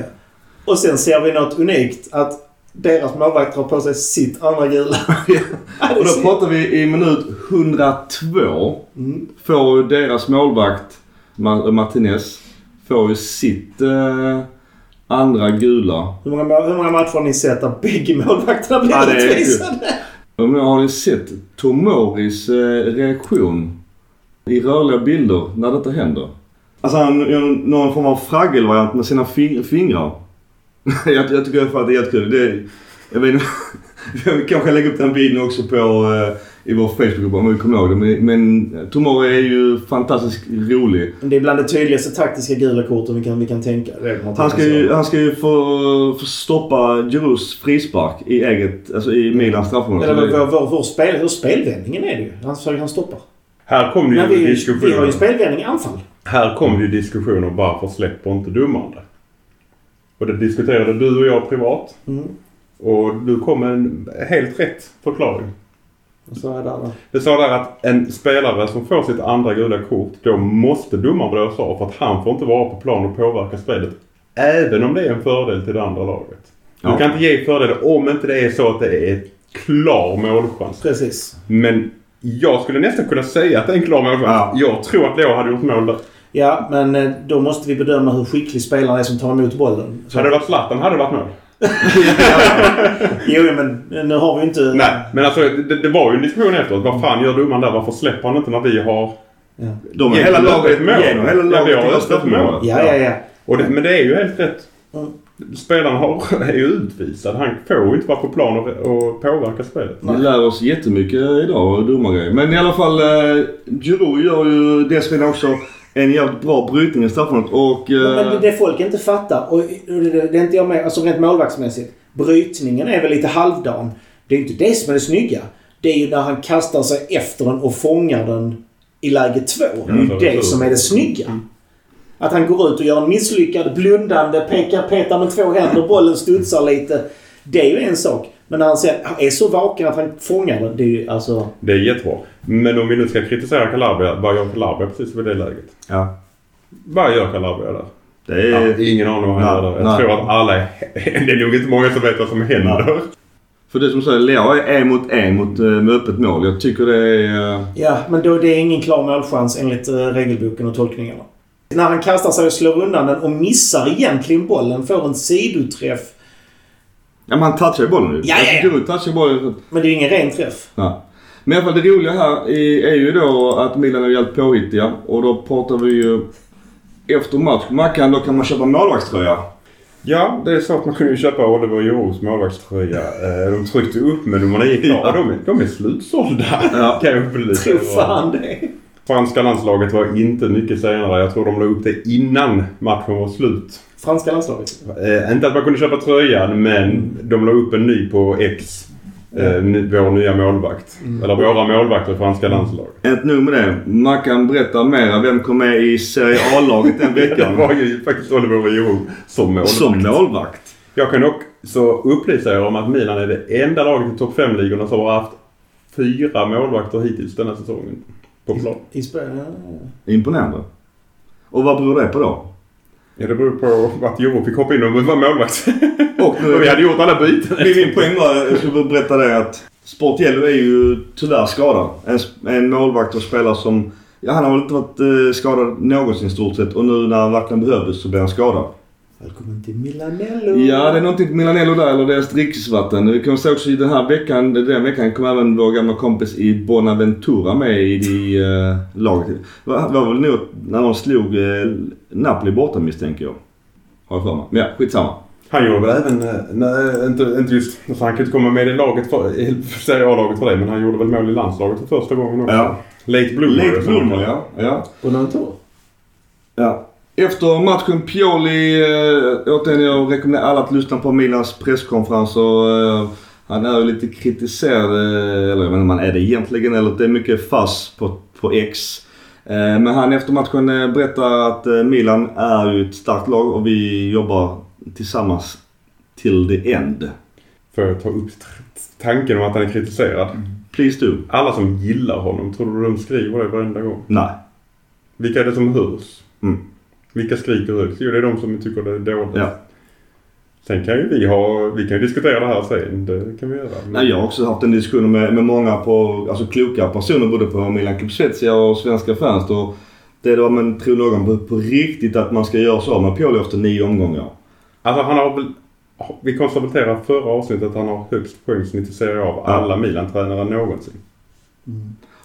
Och sen ser vi något unikt. Att deras målvakt har på sig sitt andra gula. Och då pratar vi i minut 102. Mm. Får ju deras målvakt Ma- Martinez får ju sitt eh, andra gula. Hur många, hur många matcher har ni sett där bägge målvakterna blir Ja, utvisade? Har ni sett Tomoris eh, reaktion i rörliga bilder när detta händer? Alltså han gör någon form av fraggelvariant med sina fing- fingrar. jag, jag tycker i alla fall att det är jättekul. Det, jag vet inte. Vi kanske lägger upp den videon också på eh, i vår Facebookgrupp om vi kommer ihåg det. Men, men Tomori är ju fantastiskt rolig. Det är bland det tydligaste taktiska gula korten vi kan, vi kan tänka. Han ska ju, han ska ju få, få stoppa Giroux frispark i eget, alltså i Milans straffområde. Eller vår, vår, vår, spel, vår spelvändningen är det ju. Han försöker han stoppa. Här kom det ju vi, vi har ju diskussioner. spelvändning i anfall. Här kom det ju diskussioner varför släpper inte domaren det? Och det diskuterade du och jag privat. Mm. Och du kom med en helt rätt förklaring. Så är det alla. Det sa där att en spelare som får sitt andra gula kort, då måste domaren blåsa av för att han får inte vara på plan och påverka spelet. Även om det är en fördel till det andra laget. Du Ja. kan inte ge fördel om inte det är så att det är ett klar målchans. Precis. Men jag skulle nästan kunna säga att det är en klar målchans. Ja. Jag tror att Leo hade gjort mål där. Ja, men eh, då måste vi bedöma hur skicklig spelaren är som tar emot bollen. Så- Hade det varit Zlatan hade det varit mål. Jo, men nu har vi inte... Nej, men alltså det, det var ju en diskussion efteråt. Vad fan gör domaren där? Varför släpper han inte när vi har... Ja, De är hela laget mål. igenom. Hela Ja, vi laget har öppet mål. ja, ja. ja. Och det, men det är ju helt rätt. Mm. Spelaren har, är ju utvisad. Han får ju inte vara på plan och, och påverka spelet. Vi lär oss jättemycket idag, domargrejer. Men i alla fall, eh, Giroud gör ju dessförinnan också en jävligt bra brytning i straffområdet och... Eh, Men det, folk inte fattar, och det, är inte jag med, alltså rent målvaktsmässigt. Brytningen är väl lite halvdan. Det är inte det som är det snygga. Det är ju när han kastar sig efter den och fångar den i läge två. Det är ju det som är det snygga. Att han går ut och gör en misslyckad, blundande, pekar, petar med två händer, bollen studsar lite. Det är ju en sak. Men när han sen är så vaken att han fångar den, det är ju alltså... Det är jättebra. Men om vi nu ska kritisera Calabria. Vad gör Calabria precis vid det läget? ja, Vad gör Calabria där? det Ja, är... ingen aning vad han Nej, gör där. Jag nej. tror att alla är... Det är nog inte många som vet vad som händer. För det som säger, Leo är en mot en mot, eh, med öppet mål. Jag tycker det är... eh, Ja, men då det är ingen klar målchans enligt eh, regelboken och tolkningarna. När han kastar sig och slår undan den och missar egentligen bollen, får en sidoträff. Ja men han touchar ju bollen nu. Ja, ja, ja. Giroud touchar bollen. Men det är ju ingen ren träff. Ja. Men i alla fall det roliga här är, ju då att Milan är jävligt påhittiga. Och då pratar vi ju efter match. Mackan, då kan man köpa målvaktströja. Ja, det är så att man kunde ju köpa Oliver Giroux målvaktströja. Eh, De tryckte upp men nummer nio klar. Ja. De, är, de är slutsålda. Ja. Kan jag upplysa Tro er om. fan det. Franska landslaget var inte mycket senare. Jag tror de la upp det innan matchen var slut. Franska landslaget. Eh, inte att man kunde köpa tröjan men de la upp en ny på X. Eh, ny, vår nya målvakt. Eller våra målvakter i franska landslaget. Inte nog med det. Mackan berättar mera. Vem kom med i Serie A-laget den Det veckan? var ju faktiskt Oliver Giroux som målvakt. Som målvakt. Jag kan också upplysa er om att Milan är det enda laget i topp 5-ligorna som har haft fyra målvakter hittills denna säsongen. På plan. Imponerande. Och vad beror det på då? Ja, det beror på att Giroux fick hoppa in och vara målvakt. Och vi hade gjort alla byten. Min, min poäng var, jag skulle berätta det att Sportiello är ju tyvärr skadad. En, en målvakt och spelare som... Ja, han har väl inte varit eh, skadad någonsin stort sett och nu när han verkligen behövdes så blev han skadad. Välkommen till Milanello. Ja, det är någonting på Milanello där eller deras dricksvatten. Vi kan säga också i den här veckan, den veckan kom även vår gamla kompis i Bonaventura med i det, eh, laget. Det var, var väl nog när de slog eh, Napoli borta misstänker jag. Har jag för mig. Men ja, skitsamma. Han gjorde väl även, eh, nej, inte, inte just, alltså han kan inte komma med i laget för, i Serie A-laget för det, men han gjorde väl mål i landslaget för första gången också. Ja. Late bloomer. Late bloomer ja. ja. Bonaventura. Ja. Efter matchen Pioli, eh, återigen jag rekommenderar alla att lyssna på Milans presskonferens och eh, han är ju lite kritiserad, eh, eller jag vet inte om han är det egentligen eller det är mycket fass på, på X. Men han efter matchen berättar att Milan är ju ett starkt lag och vi jobbar tillsammans till the end. För att ta upp tanken om att han är kritiserad. Please do. Alla som gillar honom, tror du de skriver det varenda gång? Nej. Vilka är det som hörs? Mm. Vilka skriker högst? Jo, det är de som tycker det är dåligt. Ja. Sen kan ju vi ha, vi kan ju diskutera det här sen. Det kan vi göra. Men- Nej, jag har också haft en diskussion med, med många på, alltså kloka personer både på Milan Club Svezia och svenska fans. Och det är då, men tror någon på, på riktigt att man ska göra så med Pioli efter nio omgångar? Alltså han har väl... Vi konstaterade förra avsnittet att han har högst poängsnitt i Serie A av Ja. alla Milan-tränare någonsin.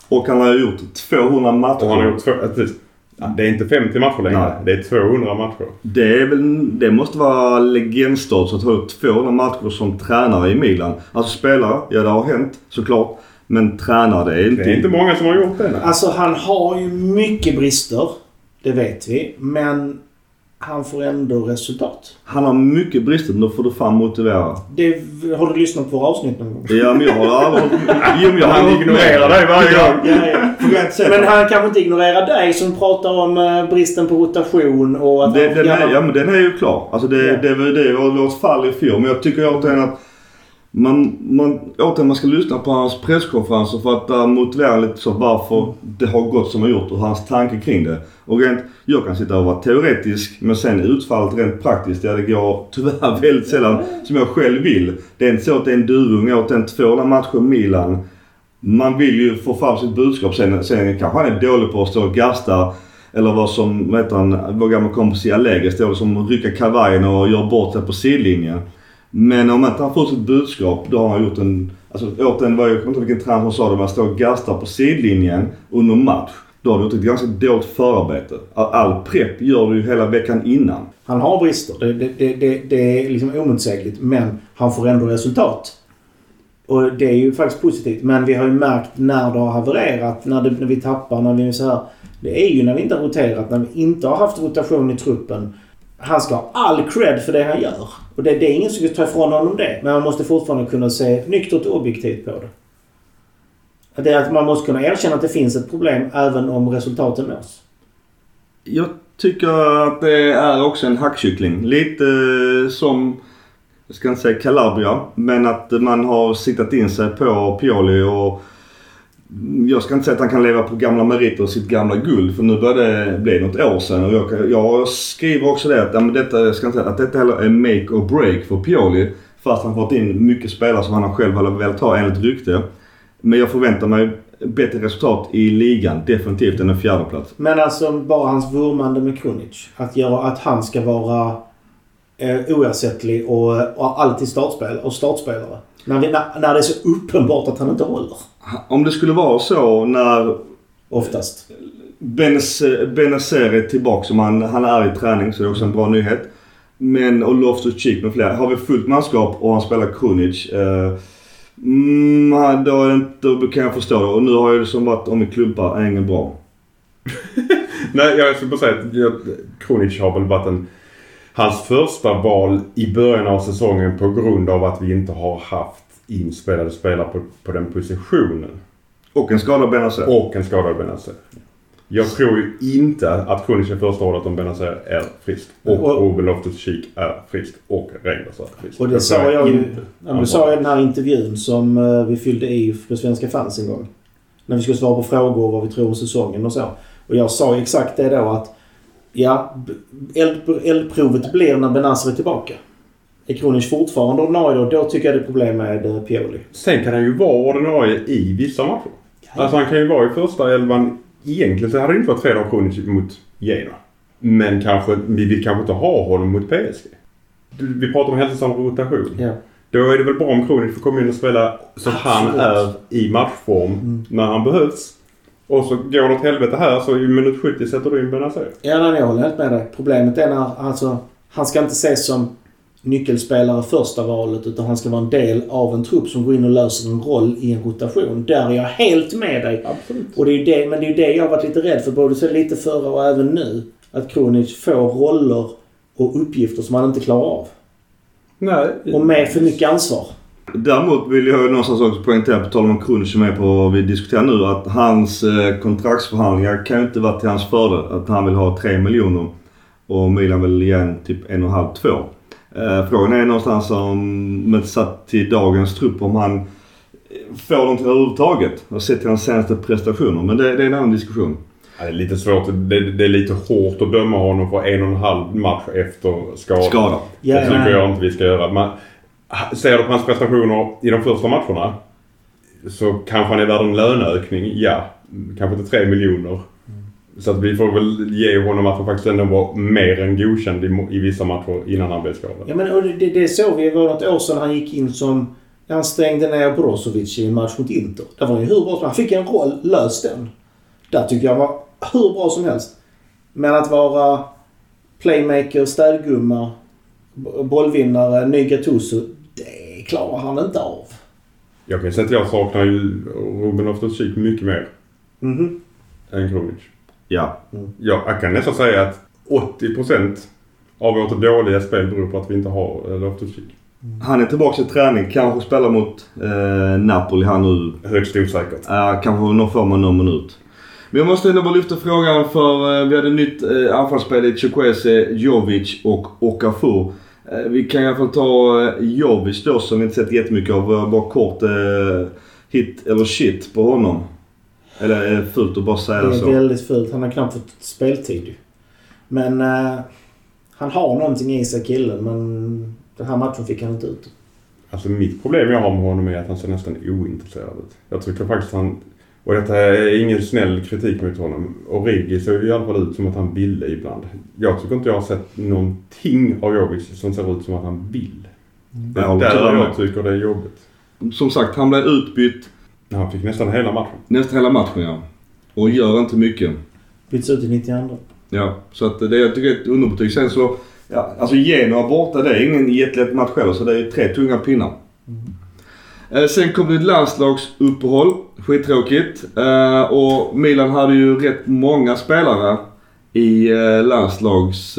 Och han har gjort 200 matcher. Och han har gjort två, precis. Ja, det är inte 50 matcher längre. Nej. Det är 200 matcher. Det, är väl, det måste vara legendstatus att ha 200 matcher som tränare i Milan. Alltså spelare, ja det har hänt såklart. Men tränare, det är inte... Det är inte många som har gjort det. nej. Alltså han har ju mycket brister. Det vet vi. Men han får ändå resultat. Han har mycket brister, då får du fan motivera. Det, har du lyssnat på våra avsnitt någon gång? Ja men jag har aldrig... Jo men jag har Han ignorerar dig varje gång. Ja, ja. Men det? han kanske inte ignorerar dig som pratar om eh, bristen på rotation och att Det, han den är, ja men den är ju klar. Alltså det, Ja. det ju det var vårt fall i fjol. Men jag tycker återigen att man, man, återigen man ska lyssna på hans presskonferenser för att uh, motivera lite så varför det har gått som det har gjort och hans tanke kring det. Och rent, jag kan sitta och vara teoretisk men sen utfallet rent praktiskt, ja det går tyvärr väldigt sällan som jag själv vill. Det är inte så att det är en duvunge åt en 200 matcher Milan. Man vill ju få fram sitt budskap. Sen, sen kanske han är dålig på att stå och gasta. Eller vad som, vad heter han, vår gamla kompis i Allegri står det som rycka kavajen och gör bort sig på sidlinjen. Men om inte han får sitt budskap då har han gjort en... Alltså återigen, var jag kommer inte ihåg vilken tränare som sa det, men står stå och gastar på sidlinjen under match. Då har du gjort ett ganska dåligt förarbete. All- All prepp gör du ju hela veckan innan. Han har brister. Det, det, det, det, det är liksom omotsägligt. Men han får ändå resultat. Och det är ju faktiskt positivt. Men vi har ju märkt när det har havererat, när, det, när vi tappar, när vi är så här. Det är ju när vi inte har roterat, när vi inte har haft rotation i truppen. Han ska ha all cred för det han gör. Och det, det är ingen som ska ta ifrån honom det. Men man måste fortfarande kunna se nyktert och objektivt på det. Att Det är att man måste kunna erkänna att det finns ett problem även om resultaten nås. Jag tycker att det är också en hackkyckling. Lite eh, som, jag ska inte säga Calabria, men att man har siktat in sig på Pioli och jag ska inte säga att han kan leva på gamla meriter och sitt gamla guld för nu börjar det bli något år sedan och jag, jag skriver också det att, ja, men detta, jag ska inte säga, att detta heller är make or break för Pioli. Fast han fått in mycket spelare som han själv hade velat ha enligt rykte. Men jag förväntar mig bättre resultat i ligan definitivt än en fjärdeplats. Men alltså bara hans vurmande med Krunic. Att, göra, att han ska vara eh, oersättlig och, och alltid startspel, och startspelare. När, vi, när, när det är så uppenbart att han inte håller. Om det skulle vara så när Oftast. Benazer är tillbaka som han, han är i träning så det är också en bra nyhet. Men och Loftus Cheek med flera. Har vi fullt manskap och han spelar Krunic. Eh, mm, då, är det inte, då kan jag förstå det. Och nu har ju det som varit om vi klumpar är ingen bra. Nej, jag skulle bara säga att jag- Kronic har väl varit en, hans första val i början av säsongen på grund av att vi inte har haft inspelade spelare på, på den positionen. Och en skadad Benazer. Och en skadad Benazer. Jag tror ju inte att Kronic är första året om Benazer är frisk. Och Och- Ruben Loftus-Cheek är frisk. Och Reinders är frisk. Och det sa jag ju... inte. Ja, det sa jag i den här intervjun som eh, vi fyllde i för Svenska fans en gång. När vi skulle svara på frågor vad vi tror om säsongen och så. Och jag sa ju exakt det då att... Ja, eld, eldprovet blir när Benazer är tillbaka. Är Kronic fortfarande ordinarie då, då tycker jag det är problem med eh, Pioli. Sen kan han ju vara ordinarie i vissa matcher. Alltså han kan ju vara i första elvan. Egentligen så hade det inte varit fel att ha Kronic mot Genoa. Men kanske, vi vill kanske inte ha honom mot PSG. Vi pratar om hälsosam rotation. Ja. Då är det väl bra om Kronic får komma in och spela så att han Absolut. är i matchform Mm. när han behövs. Och så går det åt helvete här så i minut 70 sätter du in Benazer. Ja, nej, jag håller helt med dig. Problemet är när alltså, han ska inte ses som nyckelspelare första valet utan han ska vara en del av en trupp som går in och löser en roll i en rotation. Där är jag helt med dig. Absolut. Och det är det, men det är ju det jag har varit lite rädd för både så lite förra och även nu. Att Kronic får roller och uppgifter som han inte klarar av. Nej. Och med för mycket ansvar. Däremot vill jag någonstans också poängtera, på tal om Krunic som är på vad vi diskuterar nu, att hans eh, kontraktsförhandlingar kan ju inte vara till hans fördel. Att han vill ha 3 miljoner och Milan vill igen typ en och en halv, två. Eh, frågan är någonstans om, med satt till dagens trupp, om han får någonting överhuvudtaget. Och sett till hans senaste prestationer. Men det, det är en annan diskussion. Ja, det är lite svårt. Det, det är lite hårt att döma honom för en och en halv match efter skada. Skada. Ja, det tycker ja. jag inte vi ska göra. Man, ser du på hans prestationer i de första matcherna så kanske han är värd en löneökning. Ja, kanske inte tre miljoner. Så att vi får väl ge honom att han faktiskt ändå var mer än godkänd i, i vissa matcher innan han blev skadad. Ja, men och det, det såg vi. Det var något år sedan han gick in som... Han stängde ner Brozovic i en match mot Inter. Det var ju hur bra som Han fick en roll, lös den. Där tycker jag var hur bra som helst. Men att vara playmaker, städgumma, bollvinnare, ny Gattuso. Det klarar han inte av. Jag kan säga att jag saknar ju Ruben Loftus-Cheek mycket mer Mhm. än Kronic. Ja. Ja, jag kan nästan säga att 80% av vårt dåliga spel beror på att vi inte har eh, Loftus-Cheek. Han är tillbaka i träning. Kanske spelar mot eh, Napoli här nu. Högst osäkert. Uh, kanske någon form av någon minut. Men jag måste ändå bara lyfta frågan för eh, vi hade nytt uh, anfallsspel i Chukwese, Jovic och Okafor. Eh, vi kan i alla fall ta uh, Jovic då som vi inte sett jättemycket av. Uh, bara kort uh, hit eller shit på honom. Eller är det fult att bara säga Det det är så? väldigt fult. Han har knappt fått speltid. Men eh, han har någonting i sig killen men den här matchen fick han inte ut. Alltså mitt problem jag har med honom är att han ser nästan ointresserad ut. Jag tycker faktiskt han... Och detta är ingen snäll kritik mot honom. Origi ser i alla fall ut som att han ville ibland. Jag tycker inte jag har sett någonting av Jovic som ser ut som att han vill. Det Jag är där jag tycker det är jobbigt. Som sagt, han blev utbytt Han fick nästan hela matchen. nästan hela matchen ja. Och gör inte mycket. Byts ut i 92. Ja, så att det jag tycker är ett underbetyg. Sen så, ja, alltså Genoa borta det är ingen jättelätt match heller så det är tre tunga pinnar. Eh, Eh, sen kom det ett landslagsuppehåll. Skittråkigt. Eh, och Milan hade ju rätt många spelare i eh, landslags...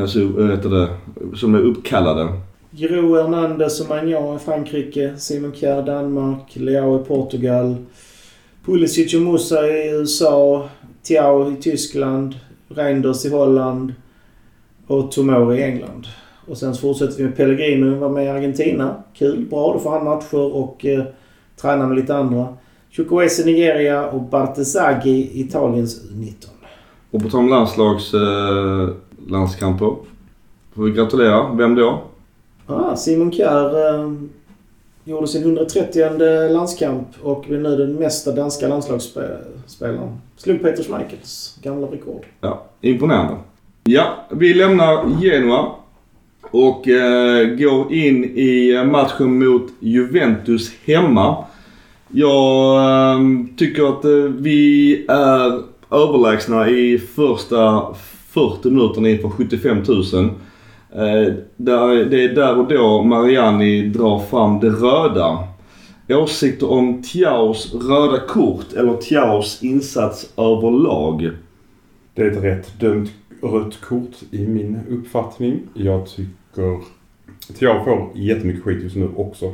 Alltså, vad heter det, som är uppkallade. Giro Hernandez och Magnan i Frankrike. Simon Kjær Danmark. Leao i Portugal. Pulisic och Musa i USA. Thiao i Tyskland. Reinders i Holland. Och Tomori i England. Och sen så fortsätter vi med Pellegrino. Var med i Argentina. Kul. Bra. Då får han matcher och eh, tränar med lite andra. Chukwueze Nigeria och Bartesaghi Italiens U19. Och på tal om landslags... Eh, landskamper. Får vi gratulera. Vem då? Ah, Simon Kjær eh, gjorde sin 130 landskamp och blir nu den mesta danska landslagsspelaren. Slog Peter Schmeichels gamla rekord. Ja, imponerande. Ja, vi lämnar Genoa och eh, går in i eh, matchen mot Juventus hemma. Jag eh, tycker att eh, vi är överlägsna i första 40 minuterna inför 75 000. Eh, där, det är där och då Mariani drar fram det röda. Åsikter om Tiaos röda kort eller Tiaos insats överlag? Det är ett rätt dömt rött kort i min uppfattning. Jag tycker att jag får jättemycket skit just nu också.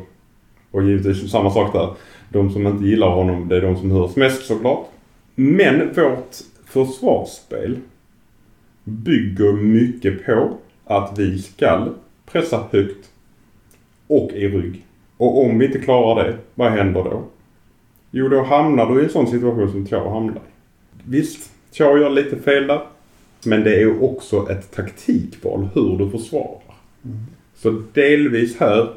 Och givetvis samma sak där. De som inte gillar honom, det är de som hörs mest såklart. Men vårt försvarsspel bygger mycket på att vi ska pressa högt och i rygg. Och om vi inte klarar det, vad händer då? Jo, då hamnar du i en sån situation som Thiago hamnar i. Visst, Thiago gör lite fel där. Men det är ju också ett taktikval hur du försvarar. Så delvis här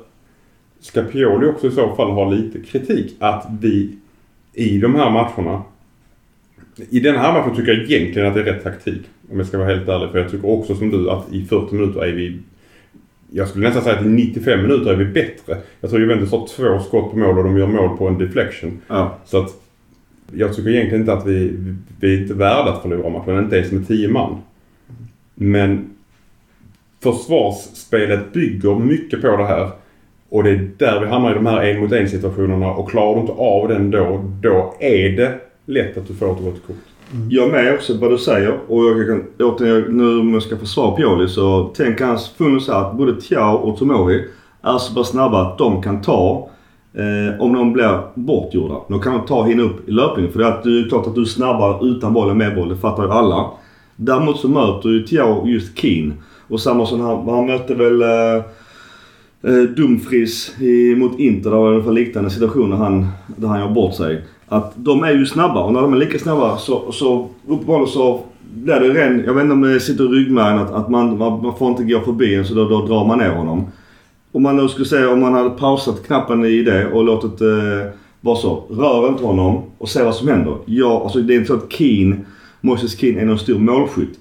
ska Pioli också i så fall ha lite kritik. Att vi i de här matcherna. I den här matchen tycker jag egentligen att det är rätt taktik. Om jag ska vara helt ärlig. För jag tycker också som du att i 40 minuter är vi... Jag skulle nästan säga att i 95 minuter är vi bättre. Jag tror Juventus har två skott på mål och de gör mål på en deflection. Ja. Så att jag tycker egentligen inte att vi, vi är inte värda att förlora matchen. Inte ens med 10 man. Men försvarsspelet bygger mycket på det här. Och det är där vi hamnar i de här en mot en situationerna. Och klarar du inte av den då, då är det lätt att du får ett rött kort. Mm. Jag är med också på vad du säger och jag kan återigen, nu om jag ska försvara Pioli så tänker hans funnits här att både Tiao och Tomori är så pass snabba att de kan ta eh, om de blir bortgjorda. De kan de ta hinna upp i löpningen för det är, att det är klart att du är snabbare utan boll än med boll. Det fattar ju alla. Däremot så möter ju Tiao just Keen. Och samma han, han mötte väl eh, eh, Dumfries i, mot Inter. Det var ungefär liknande situationer han, där han gör bort sig. Att de är ju snabba och när de är lika snabba så, så uppenbarligen så blir det ren, jag vet inte om det sitter i ryggmärgen att, att man, man, man får inte gå förbi en så då, då drar man ner honom. Om man nu skulle säga om man hade pausat knappen i det och låtit eh, vara så. Rör inte honom och se vad som händer. Ja, alltså det är inte så att Keen, Moses Keen är någon stor målskytt.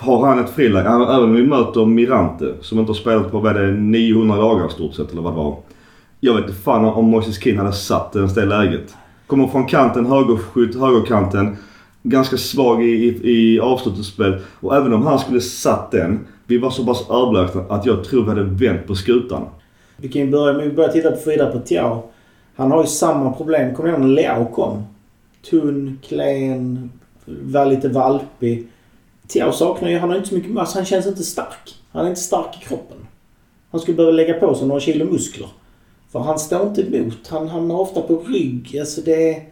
Har han ett friläge, även om vi möter Mirante som inte har spelat på vad är det, 900 dagar i stort sett eller vad det var. Jag vet inte fan om Moises Keen hade satt ens det läget. Kommer från kanten, högerskytt, högerkanten. ganska svag i, i, i avslutningsspel. Och även om han skulle satt den. Vi var så pass överlägsna att jag tror vi hade vänt på skutan. Vi kan ju börja med att börja titta på Frida på Tiao. Han har ju samma problem. Kommer ni ihåg när Leao kom? Tunn, klen, var lite valpig. Tiao saknar ju... Han har inte så mycket... Alltså han känns inte stark. Han är inte stark i kroppen. Han skulle behöva lägga på sig några kilo muskler. För han står inte emot. Han hamnar ofta på rygg. Alltså det... är-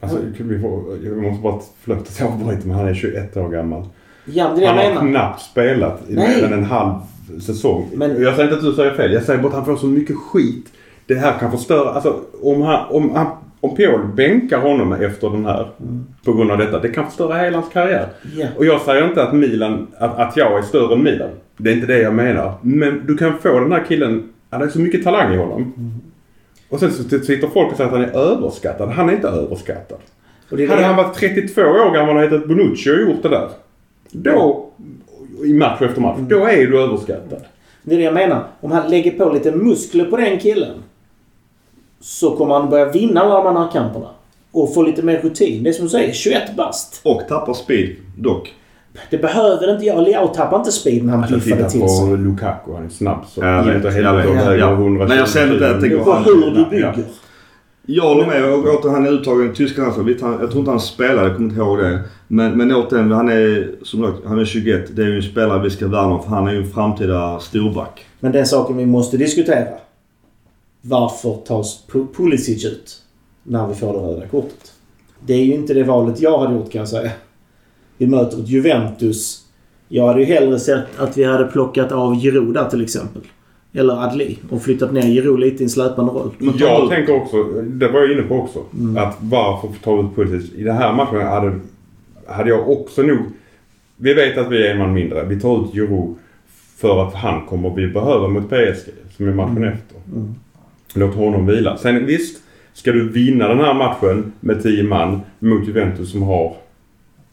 Alltså, vi, får, jag måste bara förlåt att jag avbryter men han är 21 år gammal. Ja, det är Han jag har menar. knappt spelat i mer än en halv säsong. Men- Jag säger inte att du säger fel. Jag säger bara att han får så mycket skit. Det här kan förstöra. Alltså om han... Om, han, om Pioli bänkar honom efter den här på grund av detta. Det kan förstöra hela hans karriär. Ja. Och jag säger inte att Milan, att, att jag är större än Milan. Det är inte det jag menar. Men du kan få den här killen, han har så mycket talang i honom. Och sen så sitter folk och säger att han är överskattad. Han är inte överskattad. Och det Hade det- han varit 32 år gammal och hetat Bonucci och gjort det där. Då, i match efter match, då är du överskattad. Det är det jag menar. Om han lägger på lite muskler på den killen. Så kommer han börja vinna alla de här kamperna. Och få lite mer rutin. Det är som du säger, 21 bast. Och tappar speed dock. Det behöver inte jag. Leao tappar inte speed när han Alltså biffade titta till sig. på Lukaku, han är snabb så Jag in vet, jag vet. Ja. 120 Nej, jag ser det där, jag Det på hur du bygger. Ja. Jag håller med. Och åter, han är uttagen i tyska landslaget. Han- Jag tror inte han spelar, jag kommer inte ihåg det. Men, men återigen, han är, som sagt, han är 21. Det är ju en spelare vi ska värna om för han är ju en framtida storback. Men den saken vi måste diskutera. Varför tas Pu- Pulisic ut när vi får det röda kortet? Det är ju inte det valet jag hade gjort kan jag säga. Vi möter ett Juventus. Jag hade ju hellre sett att vi hade plockat av Giroud där till exempel. Eller Adli och flyttat ner Giroud lite i en släpande roll. Men Jag ut- tänker också, det var jag inne på också, att varför ta ut Pulisic? I den här matchen hade, hade jag också nog... Vi vet att vi är en man mindre. Vi tar ut Giroud för att han kommer vi behöva mot PSG, som är matchen efter. Låt honom vila. Sen visst, ska du vinna den här matchen med 10 man mot Juventus som har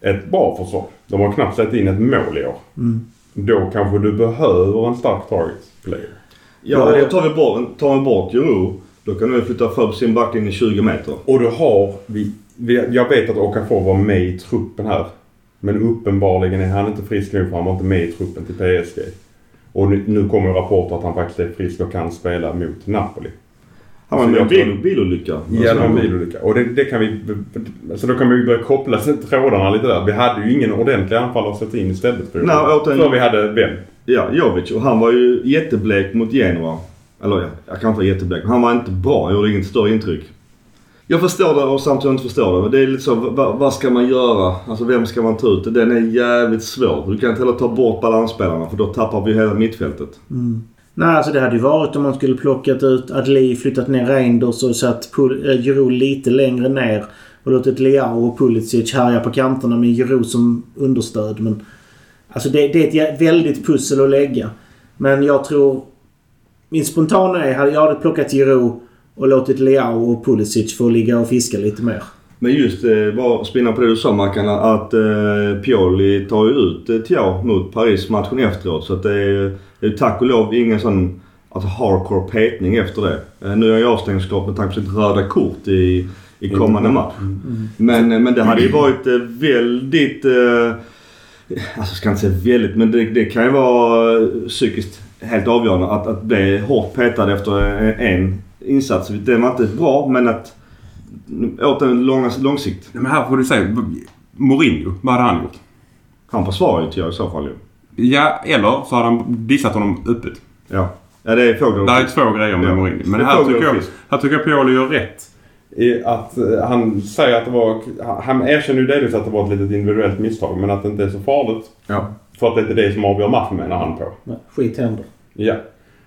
ett bra försvar. De har knappt släppt in ett mål i år. Då kanske du behöver en stark target player. Ja, det- och tar vi bort, tar vi bort Juro, då kan du flytta för sin backlinje 20 meter. Och då har vi, vi... Jag vet att Okafor var med i truppen här. Men uppenbarligen är han inte frisk nu för han var inte med i truppen till PSG. Och nu, nu kommer rapporter att han faktiskt är frisk och kan spela mot Napoli. Han var Så med i jag bil, bilolycka. Ja, det var en bilolycka. Och det, det kan vi... Så då kan vi börja koppla trådarna lite där. Vi hade ju ingen ordentlig anfallare att sätta in istället för Nej, återigen- För vi hade vem? Ja, Jovic. Och han var ju jätteblek mot Genoa. Eller ja, jag kan inte vara jätteblek. Men han var inte bra. Gjorde inget större intryck. Jag förstår det och samtidigt inte förstår det. Men det är lite så, vad, vad ska man göra? Alltså vem ska man ta ut? Den är jävligt svår. Du kan inte heller ta bort balansspelarna för då tappar vi hela mittfältet. Nej, alltså det hade ju varit om man skulle plockat ut Adli, flyttat ner Reinders och satt Jiro eh, lite längre ner. Och låtit Leao och Pulisic härja på kanterna med Jiro som understöd. Men alltså det, det är ett väldigt pussel att lägga. Men jag tror... Min spontana är, att jag hade plockat Jiro och låtit Leao och Pulisic få ligga och fiska lite mer. Men just eh, bara spinna på det du sa Mackan att eh, Pioli tar ju ut eh, Thiaw mot Paris matchen efteråt. Så att det är, det är tack och lov ingen sån alltså, hardcore petning efter det. Eh, nu är jag avstängningsklart med tanke på sitt röda kort i, i kommande match. Men, eh, men det hade ju varit eh, väldigt... Alltså jag ska inte säga väldigt men det, det kan ju vara psykiskt helt avgörande att, att bli hårt petad efter en insats. Det var inte bra men att återigen långa, långsikt. Men här får du säga, Mourinho, vad hade han gjort? Han försvarar ju Thiaw i så fall ju. Ja, eller så hade han dissat honom öppet. Ja. Ja det är fågel Det här är två grejer med Ja. Mourinho. Men Det är här tycker, och jag, här tycker jag Pioli gör rätt. I att eh, han säger att det var... Han erkänner ju delvis att det var ett litet individuellt misstag men att det inte är så farligt. Ja. För att det inte är det som avgör matchen menar han på. Nej, Skit händer. Ja.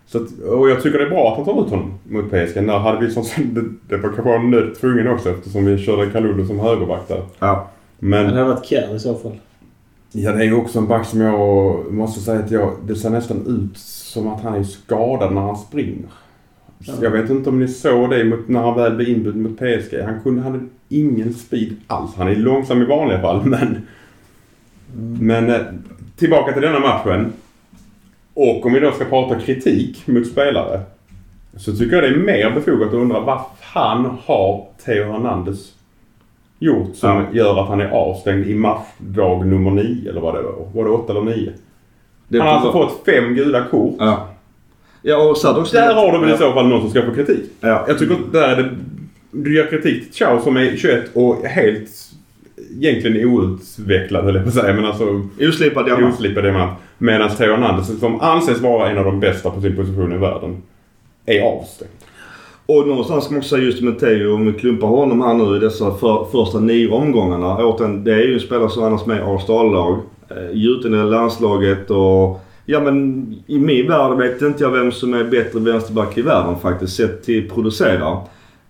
Så att, och jag tycker det är bra att han tar ut honom mot PSG. När hade vi som, det, det var kanske var nöd tvungen också eftersom vi körde Kalulu som högerback där. Ja. Men Men det hade varit Kjär i så fall. Ja, det är ju också en back som jag måste säga att jag, det ser nästan ut som att han är skadad när han springer. Så Jag vet inte om ni såg det mot, när han väl blev inbytt mot PSG. Han kunde, hade ingen speed alls. Han är långsam i vanliga fall men... Men eh, tillbaka till denna matchen. Och om vi då ska prata kritik mot spelare. Så tycker jag det är mer befogat att undra vad fan har Theo Hernandez gjort som Ja. gör att han är avstängd i matchdag nummer nio eller vad det var. Var det åtta eller nio? Det Han har alltså fått fem gula kort. Ja. Ja och också... Där har du väl i så fall någon som ska få kritik. Ja. Jag tycker inte där är det... Du ger kritik till Chao som är 21 och helt egentligen outvecklad höll jag på att säga. Men alltså Oslipad diamant. oslipad diamant. Medan Theo Hernandez som anses vara en av de bästa på sin position i världen är avstängd. Och någonstans ska man också säga just med Teo, om vi klumpar honom här nu i dessa för, första nio omgångarna. Återigen, det är ju en spelare som annars med i. Eh, gjuten i landslaget och... Ja men i min värld vet inte jag vem som är bättre vänsterback i världen faktiskt sett till producera.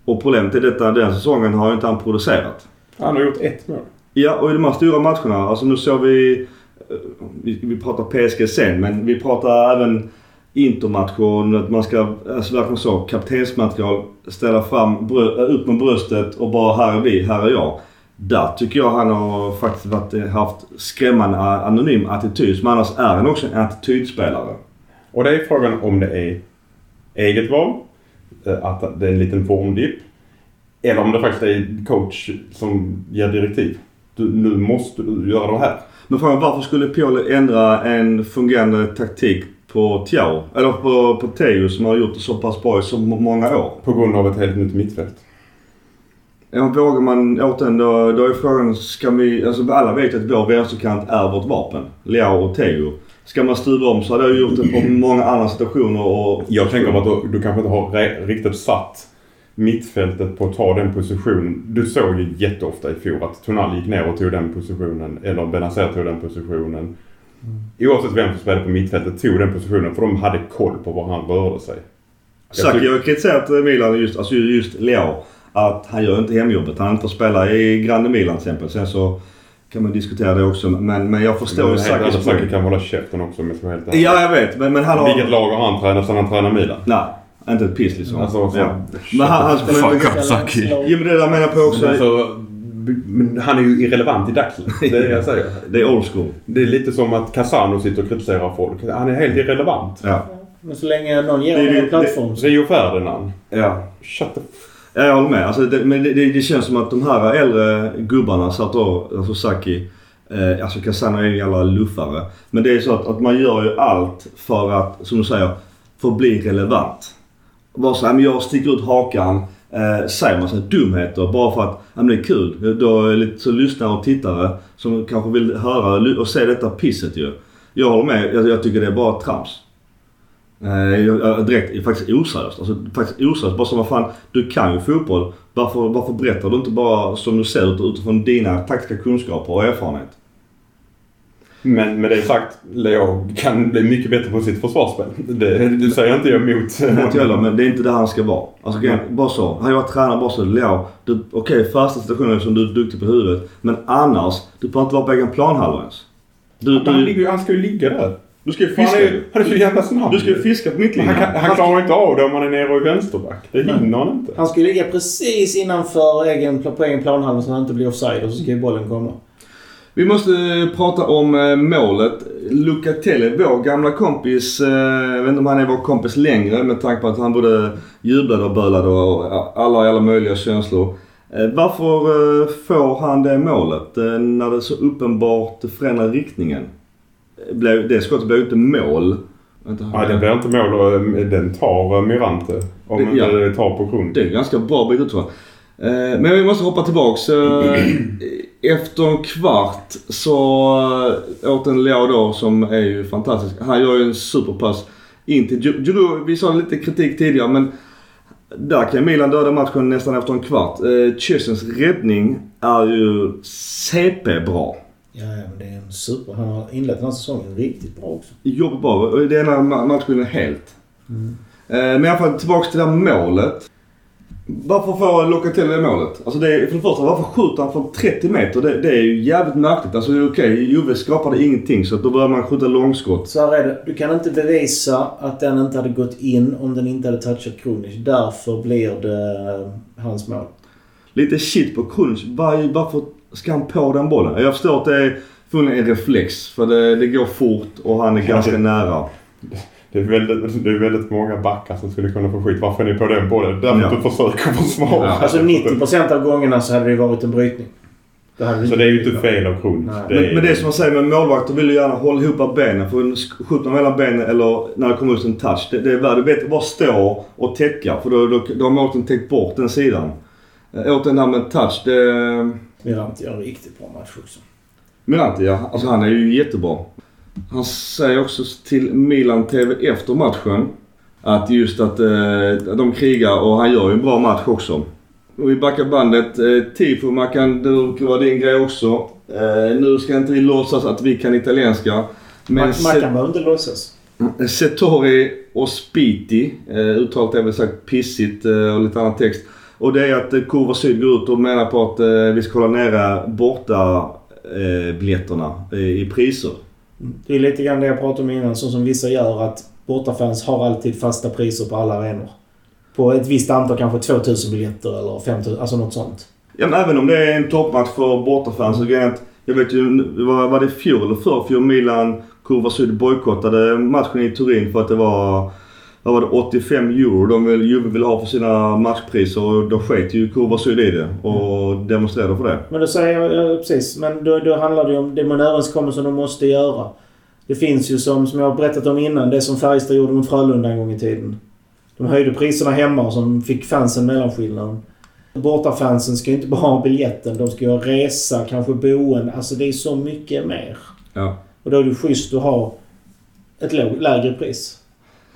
Och problemet är detta, den säsongen har ju inte han producerat. Han har gjort ett mål. Ja, och i de här stora matcherna. Alltså nu såg vi... eh, Vi, vi pratar PSG sen, men vi pratar även Intermatchen. Att man ska, alltså verkligen så, kaptensmaterial. Ställa fram, brö, upp med bröstet och bara här är vi, här är jag. Där tycker jag han har faktiskt varit, eh, haft skrämmande anonym attityd. Som annars är han också en attitydspelare. Och det är frågan om det är eget val, eh, att det är en liten formdipp. Eller om det faktiskt är coach som ger direktiv. Du, nu måste du göra det här. Men frågan varför skulle Pioli ändra en fungerande taktik på Thiago? Eller på, på Teo som har gjort det så pass bra i så många år? På grund av ett helt nytt mittfält. Ja, vågar man återigen då, då är frågan, ska vi, alltså alla vet att vår vänsterkant är vårt vapen. Leao och Teo. Ska man stuva om så hade jag gjort det på många andra situationer och... Jag tänker på att du, du kanske inte har riktigt satt mittfältet på att ta den positionen. Du såg ju jätteofta i fjol att Tonali gick ner och tog den positionen. Eller Benazer tog den positionen. Oavsett vem som spelade på mittfältet tog den positionen för de hade koll på var han rörde sig. Saki tycker- har kritiserat Milan just, alltså just Leao. Att han gör inte hemjobbet. Han får spela i Grande Milan till exempel. Sen så kan man diskutera det också. Men, men jag förstår ju Sakis Sakis Saki poäng. kan hålla käften också om jag ska vara helt ärlig. Ja, jag vet. Men, men han har... Vilket lag har han tränat sedan han tränade Milan? Nej, inte ett piss liksom. Alltså, så, ja. Men han, han spelar ju... Fuck up Saki. Jo men det där menar jag på också. Alltså, men han är ju irrelevant i dagsläget. Det är det jag säger. Det är old school. Det är lite som att Casano sitter och kritiserar folk. Han är helt irrelevant. Ja. Men så länge någon ger Det honom det- en plattform så... Rio Ferdinand. Ja. Shut the Ja, jag håller med. Alltså, det, men det, det, det känns som att de här äldre gubbarna satt då, alltså Saki, eh, alltså Casano är en jävla luffare. Men det är så att, att man gör ju allt för att, som du säger, för att bli relevant. Bara så här, men jag sticker ut hakan, eh, säger massa dumheter bara för att ja, men det är kul. Då är lite så lyssnare och tittare som kanske vill höra och se detta pisset ju. Jag håller med. Jag, jag tycker det är bara trams. Eh, jag- jag- direkt faktiskt oseriöst. Alltså faktiskt oseriöst. Bara som vad fan, du kan ju fotboll. Varför, varför berättar du inte bara som du ser ut utifrån dina taktiska kunskaper och erfarenhet? Men med det sagt, Leo kan bli mycket bättre på sitt försvarsspel. Det, det säger inte jag emot. Inte heller, men det är inte där han ska vara. Alltså grejen- bara så. Hade jag varit tränare bara så, Leo, du- okej första situationen som du är duktig på huvudet. Men annars, du behöver inte vara på egen planhalva ens. Du, Men han, du, ligger, han ska ju ligga där. du ska ju Han fiska. är, ju- han är så jävla snabb. Du ska ju fiska på mittlinjen. han, kan, han klarar inte av det om han är nere och är vänsterback. Det hinner han inte. Han ska ju ligga precis innanför egen, på egen planhalva så han inte blir offside och så ska ju bollen komma. Vi måste eh, prata om eh, målet. Lucatelli, vår gamla kompis. Eh, jag vet inte om han är vår kompis längre med tanke på att han både jublade och bölade och alla, alla möjliga känslor. Varför får han det målet när det så uppenbart förändrar riktningen? Det skottet blev ju inte mål. Ja, det blir inte mål och den tar Mirante. Om Det- inte ja. tar på grund. Det är ganska bra bit utifrån. Eh, Men vi måste hoppa tillbaks. Eh, Efter en kvart så eh, åt en Leao då som är ju fantastisk. Han gör ju en superpass in till Giroud. Vi sa lite kritik tidigare men där kan Milan döda matchen nästan efter en kvart. Eh, Chesens räddning är ju CP-bra. Ja, men det är en super... Han har inlett den här säsongen riktigt bra också. Jobbar bra. Det ena ma- matchbilden helt. Eh, Men i alla fall tillbaks till det här målet. Varför får Locatelli det målet? Alltså det är, för det första, varför skjuter han från 30 meter? Det, det är ju jävligt märkligt. Alltså okej, okay, Juve skapade ingenting så då börjar man skjuta långskott. Så här är det. Du kan inte bevisa att den inte hade gått in om den inte hade touchat Krunic. Därför blir det eh, hans mål. Lite shit på Krunic. Var, varför ska han på den bollen? Jag förstår att det är förmodligen en reflex. För det, det går fort och han är ganska nära. Det är, väldigt, det är väldigt många backar som skulle kunna få skit. Varför är ni på den bollen? Därför Ja. du försöker försvara. Ja. Alltså 90% av gångerna så hade det varit en brytning. Det Så det är ju inte fel av. Det Men, men det är som man säger med målvakter vill ju gärna hålla ihop benen. För skjuter man mellan benen eller när det kommer ut en touch. Det, det är värre. Bättre att bara stå och täcka. För då, då, då har målvakten täckt bort den sidan. Äh, återigen det här med touch. Det... Mirante gör en riktigt bra match också. Mirante ja. Alltså han är ju jättebra. Han säger också till Milan TV efter matchen att just att eh, de krigar och han gör ju en bra match också. Och vi backar bandet. Eh, Tifo Mackan, det brukar vara din grej också. Eh, nu ska inte vi låtsas att vi kan italienska. Men Mac- Mackan behöver inte låtsas. Se- Settori och Spiti, eh, uttalet är väl sagt pissigt eh, och lite annan text. Och det är att eh, Kurva Syd går ut och menar på att eh, vi ska hålla nere borta eh, biljetterna eh, i priser. Det är lite grann det jag pratade om innan. Så som vissa gör att bortafans har alltid fasta priser på alla arenor. På ett visst antal, kanske 2000 biljetter eller 5000, alltså något sånt. Ja, men även om det är en toppmatch för bortafans så grejen är att jag vet ju, var, var det fjol eller förrfjol Milan Kurva Syd bojkottade matchen i Turin för att det var vad var det, 85 euro de vill, Juve vill ha för sina matchpriser och då sket ju Kurva Syd i det och demonstrerade för det. Men då säger jag, ja, precis. Men då, då handlar det ju om, det är en överenskommelse de måste göra. Det finns ju som, som jag har berättat om innan, det som Färjestad gjorde mot Frölunda en gång i tiden. De höjde priserna hemma och som fick fansen mellanskillnaden. Bortafansen ska ju inte bara ha biljetten. De ska ju ha resa, kanske boende. Alltså det är så mycket mer. Ja. Och då är det schysst att ha ett lägre pris.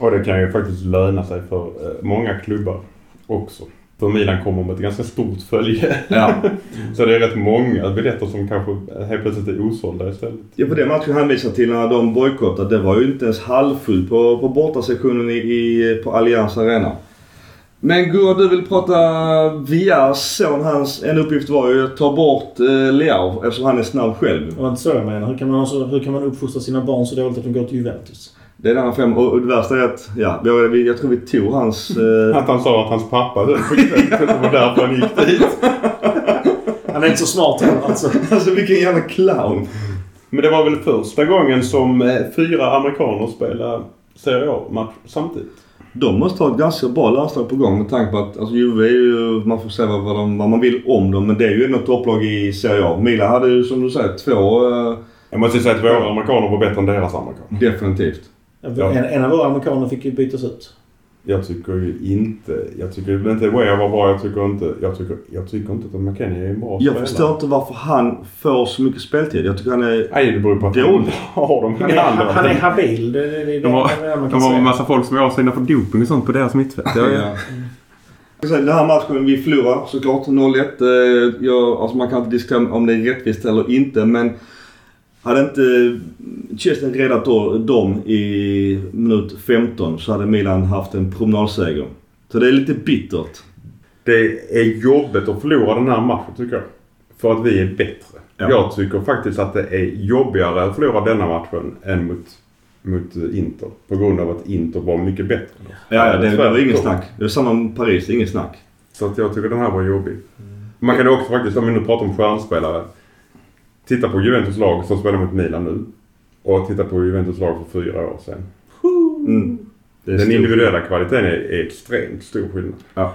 Och det kan ju faktiskt löna sig för eh, många klubbar också. För Milan kommer med ett ganska stort följe. Ja. Så det är rätt många biljetter som kanske helt plötsligt är osålda istället. Ja, på den matchen hänvisar till när de bojkottade, det var ju inte ens halvfullt på, på bortasektionen i, i, på Allianz Arena. Men Gurra, du vill prata Vias son. Hans, en uppgift var ju att ta bort eh, Leao eftersom han är snabb själv. Det var inte så jag menar. Hur kan man, ha så, hur kan man uppfostra sina barn så dåligt att de går till Juventus? Det är den han fem. Och, det värsta är att, ja, vi, vi, jag tror vi tog hans... Eh, Att han sa att hans pappa höll på Juventus. Det var därför han gick dit. Han är inte så smart heller alltså. alltså vilken jävla clown. Men det var väl första gången som eh, fyra amerikaner spelade Serie A-match samtidigt. De måste ha ett ganska bra landslag på gång med tanke på att alltså, Juve är ju, man får säga vad, vad, de, vad man vill om dem, men det är ju ändå ett topplag i Serie A. Milan hade ju som du säger två, eh, Jag måste säga att våra amerikaner var bättre än deras amerikaner. definitivt. Ja. En, en av våra amerikaner fick ju bytas ut. Jag tycker ju inte... Jag tycker inte Weah var bra. Jag tycker inte... Jag tycker, jag tycker inte att McKennie är en bra Jag spelare. förstår inte varför han får så mycket speltid. Jag tycker han är... Nej, det beror på att Dålig. de har dem Han är, han, han är habil. Det, det, det, De har- det man De kan har en massa folk som är avstängda för doping och sånt på deras mittfält. Ja, Den här matchen, vi förlorar såklart 0-1. Eh, Jag, alltså man kan inte diskutera om det är rättvist eller inte men hade inte Chelsea räddat dem i minut 15 så hade Milan haft en promenadseger. Så det är lite bittert. Det är jobbigt att förlora den här matchen tycker jag. För att vi är bättre. Ja. Jag tycker faktiskt att det är jobbigare att förlora denna matchen än mot, mot Inter. På grund av att Inter var mycket bättre. Ja, ja det, det var ingen Tvärtom. snack. Det var samma med Paris, inget snack. Så att jag tycker den här var jobbig. Man kan också faktiskt, om vi nu pratar om stjärnspelare. Titta på Juventus lag som spelar mot Milan nu. Och titta på Juventus lag för fyra år sedan. Mm. Den stor individuella kvaliteten är, är extremt stor skillnad. Ja.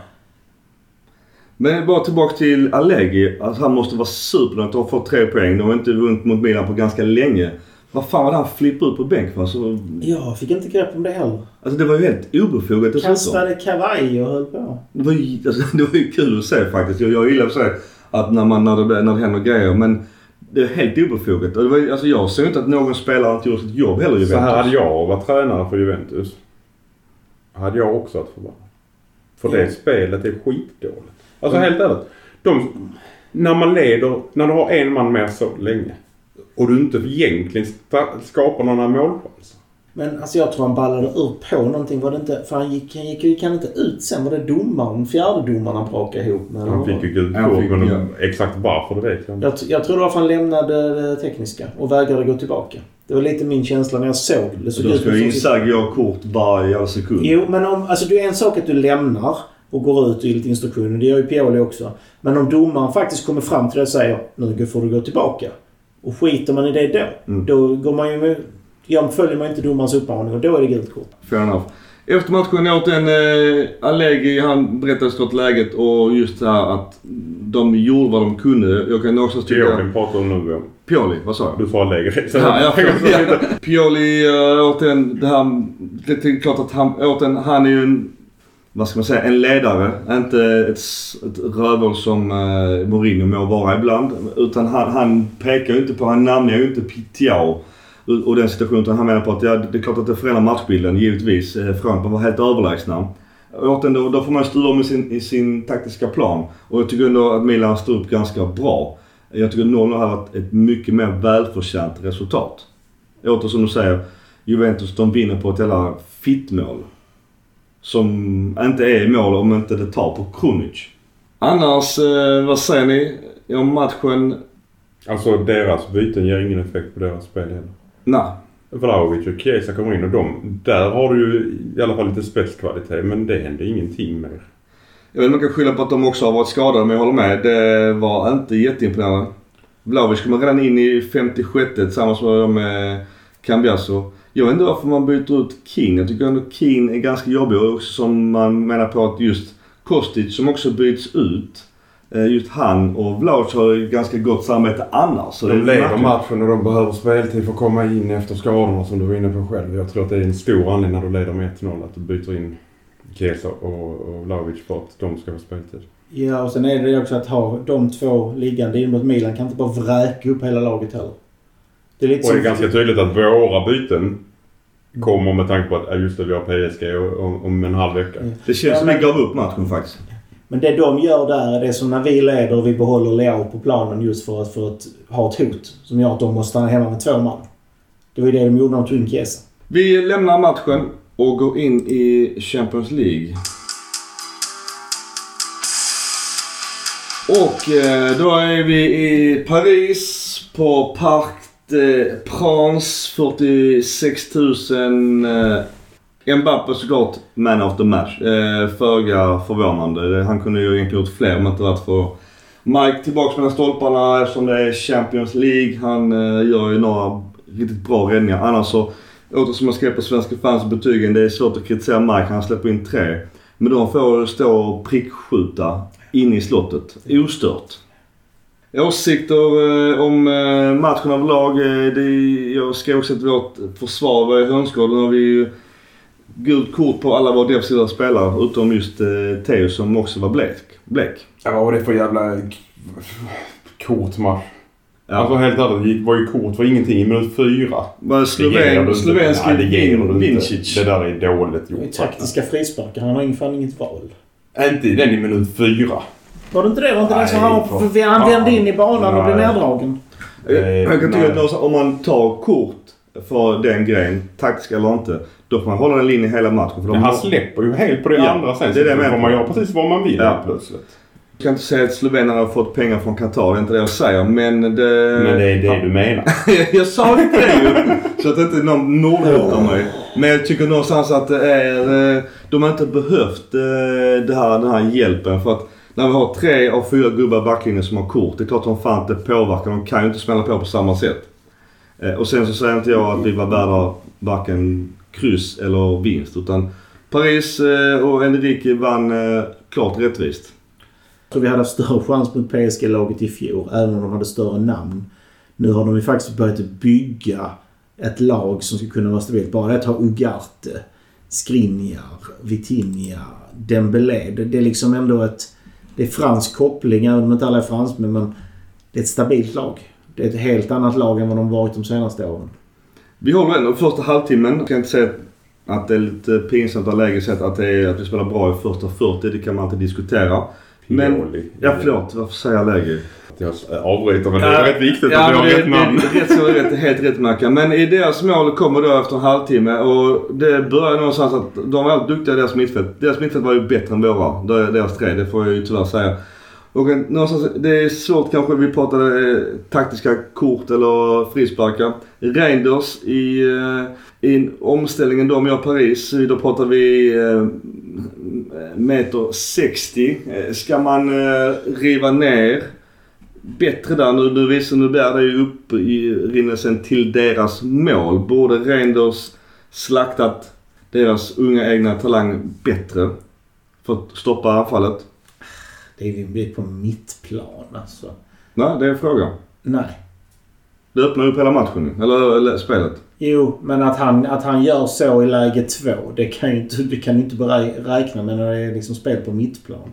Men bara tillbaka till Allegri. Alltså han måste vara supernöjd att ha fått tre poäng. De har inte vunnit mot Milan på ganska länge. Vad fan var det han flippade ut på bänk för? Alltså, Jag fick inte grepp om det heller. alltså det var ju helt obefogat dessutom. Kastade kavaj och höll på. Det var, ju, alltså, det var ju kul att se faktiskt. Jag, jag gillar att se att när, man, när, det, när det händer grejer. Men det är helt obefogat. Och det var, ju- alltså, jag ser inte att någon spelare inte gjort sitt jobb heller i Så här Juventus. hade jag varit tränare för Juventus. Hade jag också varit förbannad. För det spelet är skitdåligt. Alltså helt ärligt. De, när man leder, när du har en man mer så länge. Och du inte egentligen skapar några målchanser. Men alltså jag tror han ballade ur på någonting. Var det inte... För han gick, han gick, han inte ut sen? Var det domaren, fjärde domaren han brakade ihop med? Han fick ju det? gult Han kort men ja. exakt varför det vet jag inte. jag, jag tror det var för han lämnade det tekniska och vägrade gå tillbaka. Det var lite min känsla när jag såg det. Så då ska ju Inzaghi ha kort varje sekund. Jo, men om, alltså det är en sak att du lämnar och går ut och ger lite instruktioner. Det gör ju Pioli också. Men om domaren faktiskt kommer fram till dig och säger nu får du gå tillbaka. Och skiter man i det då, Mm. då går man ju Jag följer mig inte domarens uppmaning och då är det gult kort. Fair enough. Efter matchen åt en eh, Allegri, han berättade såklart läget och just det här att de gjorde vad de kunde. Jag kan också tycka... Pioli pratar om nu. Pioli, vad sa jag? Du sa lägre. Så Ja, ja, ja. Pioli uh, återigen, det här, det är klart att han, återigen, han är ju en, vad ska man säga, en ledare. Inte ett, ett rövhål som uh, Mourinho må vara ibland. Utan han, han pekar ju inte på, han namnar ju inte Pitiao och den situationen. Utan han menar på att ja, det är klart att det förändrar matchbilden givetvis. eh, man var helt överlägsna. Och Återigen, då, då får man stuva om i sin, i sin taktiska plan. Och jag tycker ändå att Milan står upp ganska bra. Jag tycker 0 har varit ett mycket mer välförtjänt resultat. Åter som du säger, Juventus de vinner på ett jävla fittmål. Som inte är mål om inte det tar på Krunic. Annars, eh, vad säger ni om matchen? Alltså deras byten ger ingen effekt på deras spel heller. Nej. Vlahovic och Chiesa kommer in och de, där har du ju i alla fall lite spetskvalitet men det händer ingenting mer. Jag vet inte om man kan skylla på att de också har varit skadade men jag håller med. Det var inte jätteimponerande. Vlahovic kommer redan in i 56 tillsammans med, med Cambiasso. Jag vet inte varför man byter ut King. Jag tycker ändå King är ganska jobbig och som man menar på att just Kostic som också byts ut. Eh, Just han och Vlahovic har ju ganska gott samarbete annars. Så De leder matchen och de behöver speltid för att komma in efter skadorna som du var inne på själv. Jag tror att det är en stor anledning när du leder med 1-0 att du byter in Chiesa och, och Vlahovic för att de ska få speltid. Ja, och sen är det också att ha de två liggande in mot Milan kan inte bara vräka upp hela laget heller. Det är lite Och det är som- ganska tydligt att våra byten kommer med tanke på att just det, vi har PSG om, om en halv vecka. Ja. Det känns Ja, som men- vi gav upp matchen faktiskt. Men det de gör där är det som när vi leder och vi behåller Leao på planen just för att, för att ha ett hot. Som gör att de måste stanna hemma med två man. Det var ju det de gjorde när de tog in Chiesa. Vi lämnar matchen och går in i Champions League. Och eh, då är vi i Paris på Parc des Princes. 46 000. Mbappe såklart man of the match. Eh, Föga förvånande. Han kunde ju egentligen gjort fler om det inte varit för Mike tillbaks mellan stolparna eftersom det är Champions League. Han eh, gör ju några riktigt bra räddningar. Annars så Åter som jag skrev på Svenska fans betygen. Det är svårt att kritisera Mike. Han släpper in tre. Men de får stå och prickskjuta in i slottet. Ostört. Åsikter eh, om eh, matchen överlag. Eh, det, jag skrev också att vårt försvar var i hönsgården och vi gult kort på alla våra defensiva spelare. Utom just eh, Theo som också var blek. blek. Ja, vad var det för jävla kort match? Ja. Alltså helt ärligt, det var ju kort för ingenting i minut fyra. Var Sloven, inte. slovensk Nej. Vincic. Det där är dåligt Det är gjort. taktiska frisparkar. Han har ju fan inget val. Inte den i minut fyra. Var det inte det? Var inte det som Nej, han, han vände in i banan och blev Nej. neddragen? Jag, jag kan tycka Nej. att om man tar kort för den grejen, taktisk eller inte, då får man hålla den linjen hela matchen. För de Men han släpper ju helt på det Ja, andra sen. det är det så menar får man göra precis vad man vill Ja. plötsligt. Jag kan inte säga att slovenerna har fått pengar från Qatar, det är inte det jag säger. Men det... Men det är det du menar. jag sa inte det ju! Så att inte någon nordhotar mig. Men jag tycker någonstans att det är... eh, De har inte behövt eh, det här, den här hjälpen. För att när vi har tre av fyra gubbar backlinjen som har kort. Det är klart som fan att det påverkar. De kan ju inte smälla på på samma sätt. Eh, Och sen så säger inte jag att vi var värda varken kryss eller vinst. Utan Paris eh, och Enrique vann eh, klart rättvist. Jag tror vi hade haft större chans mot PSG-laget i fjol, även om de hade större namn. Nu har de ju faktiskt börjat bygga ett lag som ska kunna vara stabilt. Bara det att ha Ugarte, Skriniar, Vitinha, Dembélé. Det, det är liksom ändå ett... Det är fransk koppling, även om inte alla är fransmän. Men det är ett stabilt lag. Det är ett helt annat lag än vad de varit de senaste åren. Vi håller ändå första halvtimmen. Jag kan inte säga att det är lite pinsamt av läget sett att, det är, att vi spelar bra i första 40. Det kan man inte diskutera. Men, Pioli. ja förlåt, varför säger jag läge? Jag avbryter men det är rätt viktigt ja, att vi har rätt namn. Rätt så rätt, helt rätt Mackan. Men i deras mål kommer då efter en halvtimme och det börjar någonstans att de var väldigt duktiga i deras mittfält. Deras mittfält var ju bättre än våra. Deras tre, det får jag ju tyvärr säga. Och eh, någonstans, det är svårt kanske, vi pratade eh, taktiska kort eller frisparkar. Reinders i, eh, i omställningen de gör Paris, då pratar vi eh, meter 60. Eh, Ska man eh, riva ner bättre där. Nu, nu visar nu bär det ju upp i rinnelsen till deras mål. Borde Reinders slaktat deras unga egna talang bättre för att stoppa anfallet? Det är ju en bit på mittplan alltså. Nej, det är en fråga. Nej. Det öppnar upp hela matchen ju. eller, eller spelet. Jo, men att han, att han gör så i läge två, det kan ju inte, det kan ju inte räkna med när det är liksom spel på mittplan.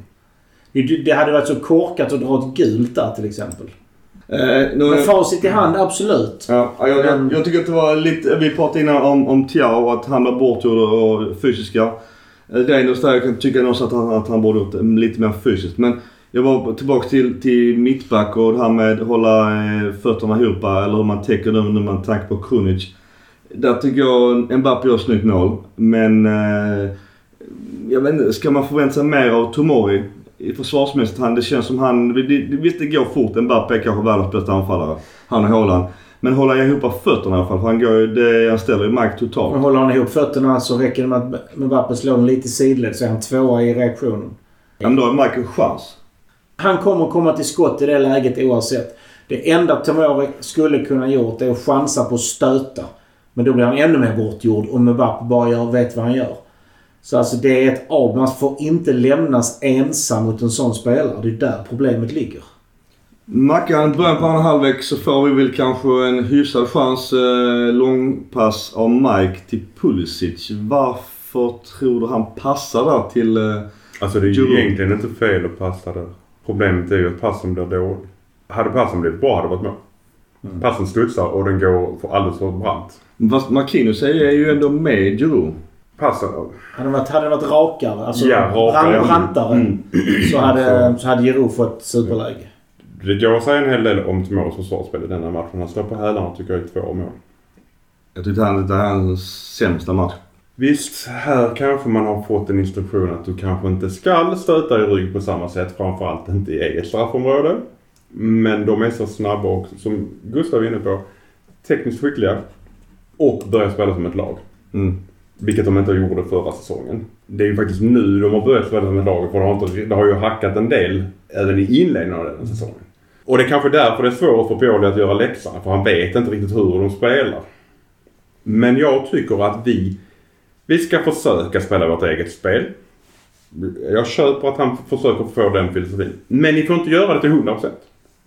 Det, det hade varit så korkat att dra ett gult där till exempel. Eh, nu, Men facit i hand, absolut. Ja, jag, jag, Men- jag tycker att det var lite... Vi pratade innan om, om Tiao och att han var bortgjord och fysiska. Eh, Reinders där, jag kan tycka någonstans att han, att han borde gjort det lite mer fysiskt. Men jag var tillbaka till, till mittback och det här med att hålla eh, fötterna ihop eller hur man täcker dem när man tänker på Krunic. Där tycker jag Mbappé gör ett snyggt mål. Men eh, jag vet inte, ska man förvänta sig mer av Tomori? I försvarsmässigt, han, det känns som han... Visst det går fort. Mbappé är kanske världens bästa anfallare. Han och Haaland. Men hålla ihop fötterna i alla fall. För han, går, ju- det, han ställer ju mark totalt. håller han ihop fötterna så räcker det med att Mbappé slår den lite sidled så är han tvåa i reaktionen. Ja, men då har Mike en chans. Han kommer komma till skott i det läget oavsett. Det enda Tomori skulle kunna gjort är att chansa på att stöta. Men då blir han ännu mer bortgjord om Mbappé bara gör, vet vad han gör. Så alltså det är ett av. Man får inte lämnas ensam mot en sån spelare. Det är där problemet ligger. Mackan, början på andra halvlek så får vi väl kanske en hyfsad chans. Eh, långpass av Mike till Pulisic. Varför tror du han passar där till... Eh, Alltså det är ju egentligen inte fel att passa där. Problemet är ju att passen blir dålig. Hade passen blivit bra hade det varit mål. Mm. Passen studsar och den går för alldeles för brant. fast Marquinhos är är ju ändå med Giroud. Passen... Hade det varit, hade varit rakare, alltså Ja, rakare, brantare, Mm. så hade, så hade Giroud fått superläge. Det går att säga en hel del om Tomoros försvarsspel i denna matchen. Han slår på hälarna tycker jag i två mål. Jag tyckte han, det här är hans sämsta match. Visst, här kanske man har fått en instruktion att du kanske inte skall stöta i rygg på samma sätt. Framförallt inte i eget straffområde. Men de är så snabba och, som Gustav är inne på, tekniskt skickliga. Och börjar spela som ett lag. Mm. Vilket de inte gjorde förra säsongen. Det är ju faktiskt nu de har börjat spela som ett lag. För det har, inte, det har ju hackat en del även i inledningen av den säsongen. Och det är kanske därför det är svårt för Pioli att göra läxan. För han vet inte riktigt hur de spelar. Men jag tycker att vi, vi ska försöka spela vårt eget spel. Jag köper att han försöker få den filosofin. Men ni får inte göra det till 100%.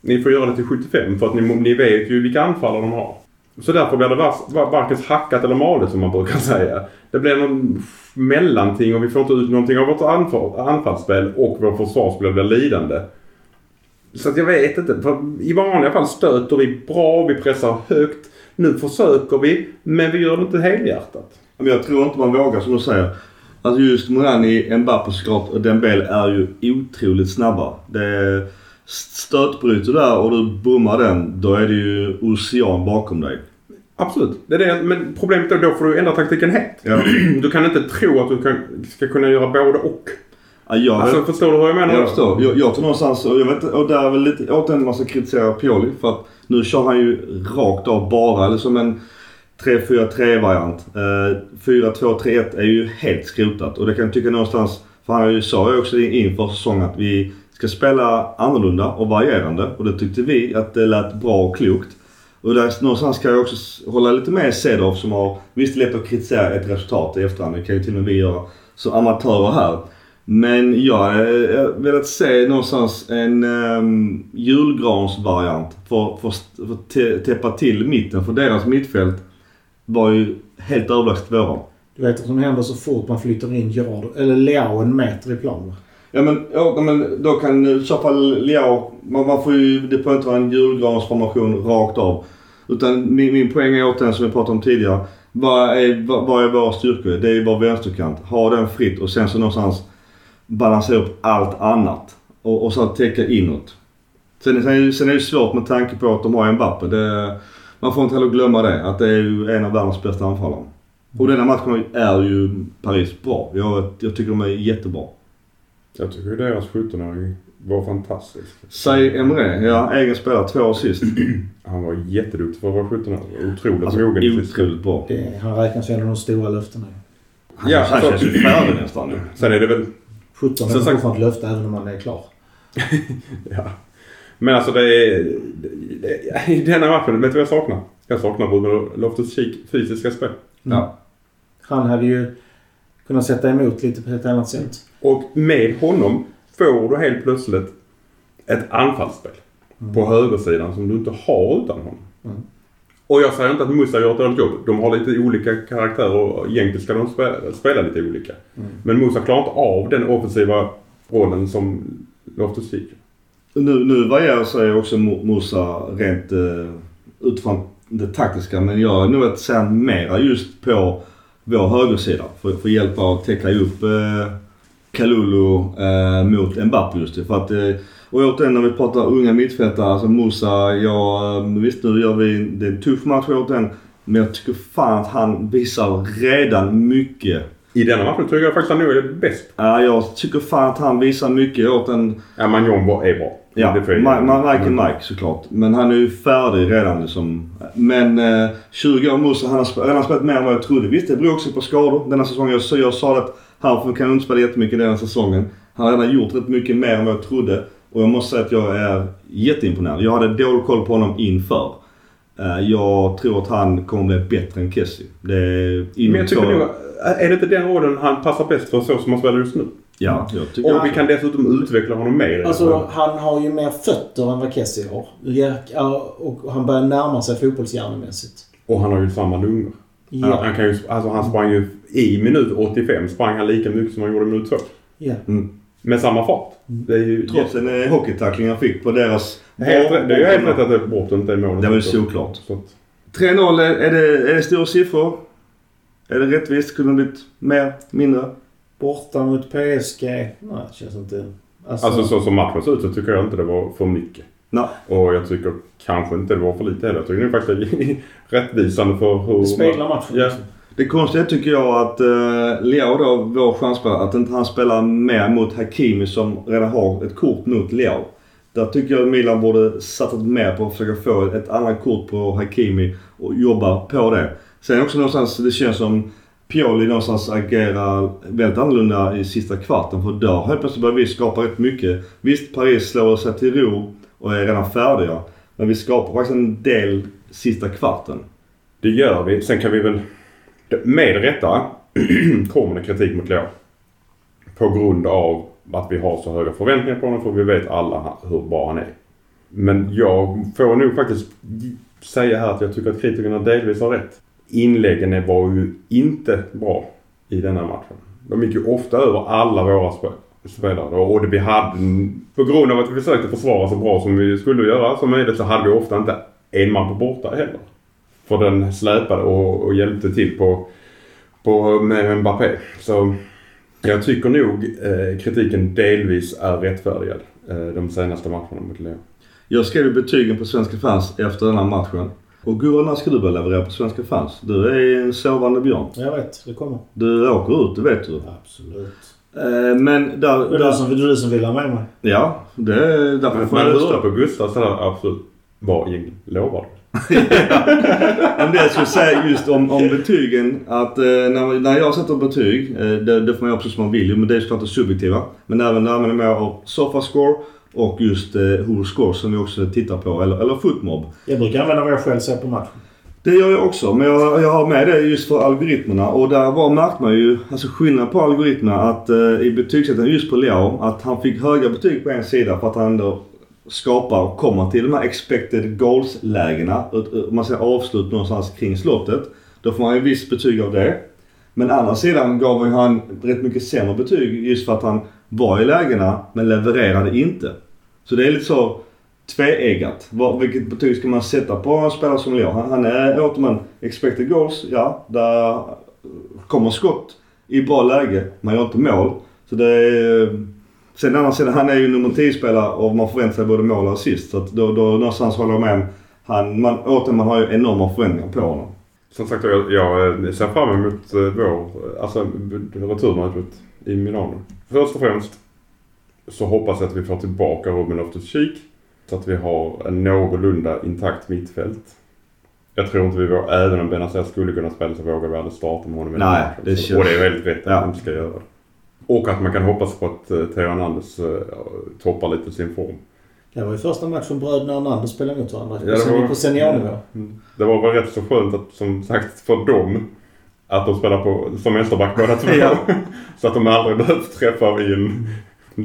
Ni får göra det till 75% för att ni, ni vet ju vilka anfallare de har. Så därför blir det varken hackat eller malet som man brukar säga. Det blir någon mellanting och vi får inte ut någonting av vårt anfall, anfallsspel och vårt försvarsspel blir lidande. Så att jag vet inte. För I vanliga fall stöter vi bra, vi pressar högt. Nu försöker vi, men vi gör det inte helhjärtat. Men jag tror inte man vågar som du säger. Alltså just Morani, Mbappé såklart och Dembele är ju otroligt snabba. Det stötbryter där och du bommar den, då är det ju ocean bakom dig. Absolut. Det är det. Men problemet är då får du ändra taktiken helt. Ja. Du kan inte tro att du kan, ska kunna göra både och. Ja, jag, Alltså förstår du hur jag menar? jag förstår. Jag, jag tror någonstans, och jag vet och där är väl lite återigen man ska kritisera Pioli för att nu kör han ju rakt av bara, eller som en 3-4-3 variant. Eh, 4-2-3-1 är ju helt skrotat och det kan jag tycka någonstans, för han sa ju också inför säsongen att vi ska spela annorlunda och varierande och det tyckte vi att det lät bra och klokt. Och där någonstans kan jag också hålla lite med Cedorf som har, visst lätt att kritisera ett resultat i efterhand, det kan ju till och med vi göra som amatörer här. Men jag har velat se någonstans en um, julgransvariant för, för, för att tä- täppa till mitten. För deras mittfält var ju helt överlägset våra. Du vet vad som händer så fort man flyttar in Gerard, eller Leao en meter i plan. Ja men, ja, men då kan i så fall Leao, man, man får ju, det får inte vara en julgransformation rakt av. Utan min, min poäng är återigen som vi pratade om tidigare. Vad är, vad, vad är våra styrkor? Det är ju vår vänsterkant. Ha den fritt och sen så någonstans balansera upp allt annat. Och, och så täcka inåt. Sen, sen, är det- sen är det svårt med tanke på att de har Mbappe. Det, man får inte heller glömma det. Att det är ju en av världens bästa anfallare. Och denna matchen är ju Paris bra. Jag, jag tycker de är jättebra. Jag tycker ju deras 17-åring var fantastisk. Say Emre, ja egen spelare, två assist. Han var jätteduktig för att vara 17 år. Otroligt Alltså, mogen. otroligt bra. Det, han räknas ju en av de stora löftena. Han, Ja, han alltså- känns ju färdig nästan nu. Sen är det väl 17 är fortfarande ett löfte även om han är klar. Ja. Men alltså det är... I denna matchen, vet du vad jag saknar? Jag saknar Ruben Loftus-Cheek fysiska spel. Ja. Han hade ju kunnat sätta emot lite på ett annat sätt. Och med honom får du helt plötsligt ett anfallsspel på högersidan som du inte har utan honom. Mm. Och jag säger inte att Musa gör ett dåligt jobb. De har lite olika karaktärer och egentligen ska de spela, spela lite olika. Mm. Men Musa klarar inte av den offensiva rollen som Loftus-Cheek. Nu, nu varierar sig också Mo- Musa rent eh, utifrån det taktiska. Men jag är nog att säga mera just på vår högersida. För, för att hjälpa att täcka upp eh, Kalulu eh, mot Mbappé just det. För att, eh, och återigen när vi pratar unga mittfältare, alltså Musa, ja eh, visst nu gör vi, det är en tuff match återigen. Men jag tycker fan att han visar redan mycket. I denna matchen tycker jag faktiskt han nog är bäst. Ja, jag tycker fan att han visar mycket åt en Ja, Manjon var- är bra. Ja. Ma- Mike såklart. Men han är ju färdig redan liksom. Men eh, 20 år Musa, han har sp- redan spelat mer än vad jag trodde. Visst, det beror också på skador denna säsongen. Jag, så jag sa att han kan inte spela jättemycket denna säsongen. Han har redan gjort rätt mycket mer än vad jag trodde. Och jag måste säga att jag är jätteimponerad. Jag hade dålig koll på honom inför. Eh, jag tror att han kommer bli bättre än Kessie. Det är Men jag tycker nog, är det inte den rollen han passar bäst för så som han spelar just nu? Ja, jag tycker Och vi kan dessutom utveckla honom mer. Alltså han har ju mer fötter än vad Kessie har. Och han börjar närma sig fotbollshjärnemässigt. Och han har ju samma lungor. Han, Ja. han, kan ju, alltså han sprang ju i minut 85 sprang han lika mycket som han gjorde i minut 2. ja. Mm. Med samma fart. Det är ju Trots en eh, hockeytackling han fick på deras... helt, det är ju helt rätt att det bortom inte är målet. Det var ju solklart. Så att, 3-0, är är det, är det stora siffror? Är det rättvist? Kunde det blivit mer? Mindre? Borta mot PSG. Nej, det känns inte... Alltså, alltså så som matchen ser ut så tycker jag inte det var för mycket. Nej. Och jag tycker kanske inte det var för lite heller. Jag tycker nog faktiskt det är rättvisande för hur... det speglar matchen. Ja. Det konstiga tycker jag att uh, Leao då, vår chansspelare, att inte han spelar mer mot Hakimi som redan har ett kort mot Leao. Där tycker jag att Milan borde satsat mer på att försöka få ett annat kort på Hakimi och jobba på det. Sen också någonstans, det känns som Pioli någonstans agerar väldigt annorlunda i sista kvarten. För där helt plötsligt börjar vi skapa rätt mycket. Visst, Paris slår sig till ro och är redan färdiga. Men vi skapar faktiskt en del sista kvarten. Det gör vi. Sen kan vi väl med rätta kommer det kritik mot Leo. På grund av att vi har så höga förväntningar på honom för vi vet alla hur bra han är. Men jag får nog faktiskt säga här att jag tycker att kritikerna delvis har rätt. Inläggen var ju inte bra i denna matchen. De gick ju ofta över alla våra spelare och det vi hade, på grund av att vi försökte försvara så bra som vi skulle göra som möjligt så hade vi ofta inte en man på borta heller. För den släpade och, och hjälpte till på, på med Mbappé. Så jag tycker nog eh, kritiken delvis är rättfärdigad eh, de senaste matcherna mot Leo. Jag skrev ju betygen på svenska fans efter den här matchen. Och gud när ska du börja leverera på svenska fans? Du är en sovande björn. Jag vet, det kommer. Du åker ut, det vet du. Absolut. Eh, men där... Det är där du som, är du som vill ha med mig. ja, det är därför Men får man jag rösta. på Gustav sådär absolut. Vad egentligen lovar du? Men det jag skulle säga just om, om betygen att eh, när, när jag sätter betyg, eh, det, det får man göra precis som man vill men det är såklart det subjektiva. Men även där använder jag mig av Sofascore och just eh, Who Score som vi också tittar på, eller, eller Footmob. Jag brukar använda vad jag själv ser på matchen. Det gör jag också, men jag, jag har med det just för algoritmerna och där var märkte man ju, alltså skillnad på algoritmerna att eh, i betygssättningen just på Leo, att han fick höga betyg på en sida för att han ändå skapar och kommer till de här expected goals-lägena. Om man säger avslut någonstans kring slottet. Då får man ju visst betyg av det. Men andra sidan gav han rätt mycket sämre betyg just för att han var i lägena men levererade inte. Så det är lite så tveeggat. Vilket betyg ska man sätta på en spelare som Leo? Han, han är återigen expected goals, ja. Där kommer skott i bra läge. Man gör inte mål. Så det är... Sen andra sidan, han är ju nummer 10-spelare och man förväntar sig både mål och assist. Så att då, då någonstans håller jag med om. Han, man, återigen, man har ju enorma förväntningar på honom. Som sagt jag, jag eh, ser fram emot eh, vår, alltså returmatchet i Milano. Först och främst så hoppas jag att vi får tillbaka Ruben Loftus-Cheek. Så att vi har en någorlunda intakt mittfält. Jag tror inte vi vågar, även om Benazer skulle kunna spela så vågar vi aldrig starta med honom i den Nej, matchen. det Och det är väldigt rätt att Ja. de inte ska göra det. Och att man kan hoppas på att uh, Theo Hernandez uh, toppar lite sin form. Det var ju första matchen bröderna Hernandez spelade mot varandra. Ja, det var- på seniornivå. Mm. Det var väl rätt så skönt att, som sagt, för dem att de spelar på, som vänsterback båda två. Ja. så att de aldrig behövt träffa i en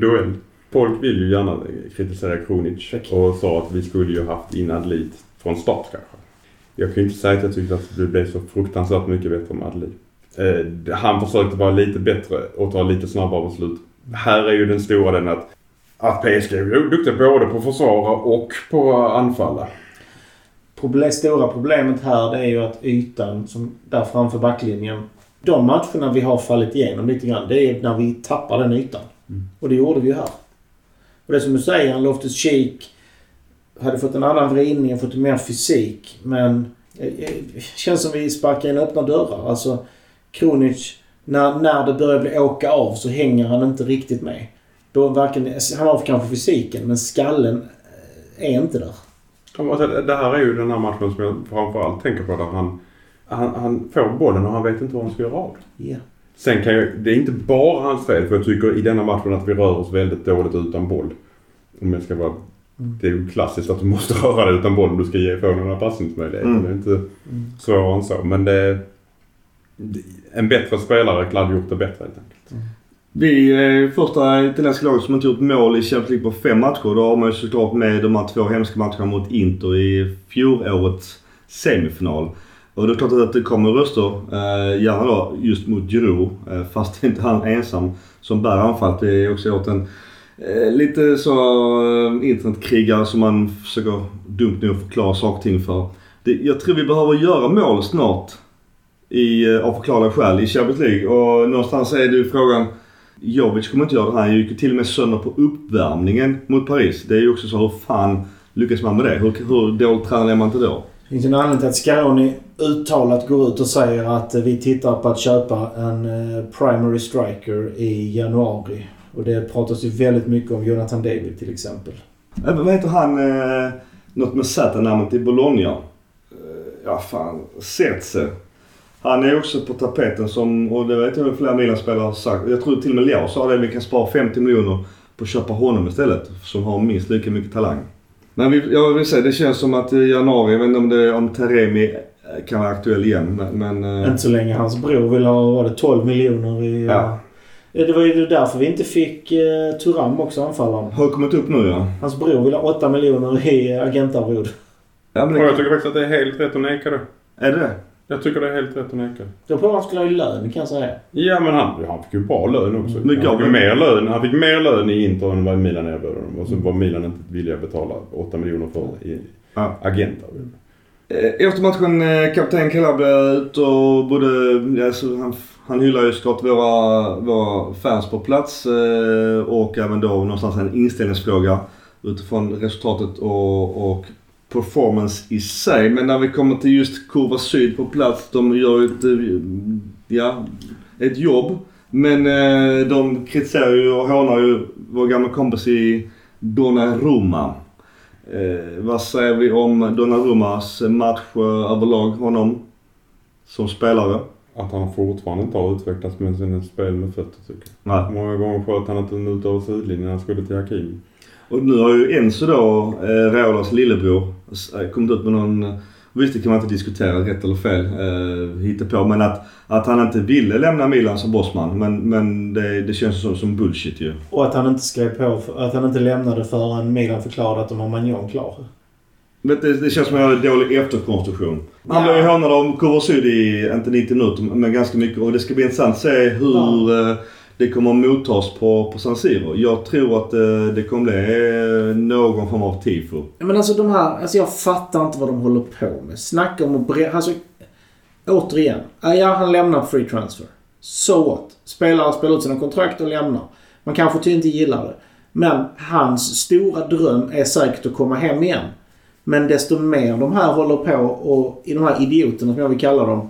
duell. Folk vill ju gärna kritisera Kronic och sa att vi skulle ju haft in Adlit från start kanske. Jag kan ju inte säga att jag tyckte att det blev så fruktansvärt mycket bättre med Adlit. Eh, han försökte vara lite bättre och ta lite snabbare beslut. Här är ju den stora den att, att PSG är duktiga både på att försvara och på att anfalla. Problem, stora problemet här det är ju att ytan som där framför backlinjen. De matcherna vi har fallit igenom lite grann. Det är när vi tappar den ytan. Mm. Och det gjorde vi ju här. Och det som du säger, han Loftus Cheek hade fått en annan vridning och fått mer fysik. Men eh, eh, känns som vi sparkar in öppna dörrar. Alltså Kronic, när, när det börjar bli åka av så hänger han inte riktigt med. Då varken, han har kanske fysiken men skallen eh, är inte där. Alltså, Det här är ju den här matchen som jag framförallt tänker på där han, han, han får bollen och han vet inte vad han ska göra av den. Ja. Sen kan jag, det är inte bara hans fel för jag tycker i denna matchen att vi rör oss väldigt dåligt utan boll. Om jag ska vara... Mm. Det är ju klassiskt att du måste röra dig utan boll om du ska ge, få några passningsmöjligheter. Mm. Det är inte svårare än så. Men det. En bättre spelare hade gjort det bättre helt enkelt. Vi är första italienska laget som inte gjort mål i Champions League på fem matcher. Då har man ju såklart med de här två hemska matcherna mot Inter i fjolårets semifinal. Och det är klart att det kommer röster, eh, gärna då just mot Giroud. Eh, fast det är inte han ensam som bär anfallet. Det är också åt en eh, lite så eh, internetkrigare som man försöker dumt nog förklara saker och ting för. Det, jag tror vi behöver göra mål snart. I, eh, av förklarliga skäl i Champions League. Och någonstans är det ju frågan Jovic kommer inte göra det här. Han gick ju till och med sönder på uppvärmningen mot Paris. Det är ju också så, hur fan lyckas man med det? Hur, hur dåligt tränad är man inte då? Det finns en anledning till att Scaroni uttalat går ut och säger att eh, vi tittar på att köpa en eh, primary striker i januari. Och det pratas ju väldigt mycket om Jonathan David till exempel. Äh, vad heter han? Eh, något med Z-namnet i Bologna. Eh, ja fan, Setze. Han är också på tapeten som, och det vet jag flera Milan-spelare har sagt. Jag tror till och med Leao sa det. Vi kan spara 50 miljoner på att köpa honom istället. Som har minst lika mycket talang. Men vi, jag vill säga, det känns som att i januari, jag vet inte om, det, om Taremi kan vara aktuell igen. Men, men eh, Inte så länge hans bror vill ha, var det 12 miljoner i... Ja. Eh, Det var ju därför vi inte fick eh, Turam också anfallaren. har kommit upp nu ja. Hans bror vill ha 8 miljoner i agentarvod. ja men jag det, tycker faktiskt att det är helt rätt att neka det. är det? Jag tycker det är helt rätt att neka. Då på han skulle ha i lön kan jag säga. Ja men han, han fick ju bra lön också. Men han, fick mer lön, han fick mer lön i Inter än vad Milan erbjöd honom. Och så var Milan inte villiga att betala 8 miljoner för i Ja. agenter. Eh, Efter matchen, eh, kapten Calabria ut och både, alltså, han, han hyllar ju såklart våra, våra fans på plats eh, och även då någonstans en inställningsfråga utifrån resultatet och, och performance i sig. Men när vi kommer till just Kurva Syd på plats, de gör ju ett, eh, ja, ett jobb. Men eh, de kritiserar ju och hånar ju vår gamla kompis i Donnarumma. Eh, vad säger vi om Donnarummas match eh, överlag, honom som spelare? Att han fortfarande inte har utvecklats med sina spel med fötter tycker jag. Nej. Många gånger sköt han inte ut över sidlinjen när han skulle till Hakimi. Och nu har ju Enzo då, eh, Rolas lillebror, eh, kommit ut med någon... eh, Visst, det kan man inte diskutera rätt eller fel, eh, hitta på. Men att, att han inte ville lämna Milan som bossman. Men, men det, det känns som, som bullshit ju. Och att han inte skrev på, för, att han inte lämnade förrän Milan förklarade att de har Magnon klar. Men det, det känns som en dålig efterkonstruktion. Han Ja. blev ju hånad av Kurva Syd i, inte 90 minuter, men ganska mycket. Och det ska bli intressant att se hur eh, det kommer att mottas på, på San Siro. Jag tror att eh, det kommer bli eh, någon form av tifo. Men alltså de här, alltså jag fattar inte vad de håller på med. Snacka om att bre- alltså Återigen. Ja, Ja, han lämnar free transfer. So what? Spelare spelar ut sina kontrakt och lämnar. Man kanske ty- inte gillar det. Men hans stora dröm är säkert att komma hem igen. Men desto mer de här håller på och i de här idioterna som jag vill kalla dem.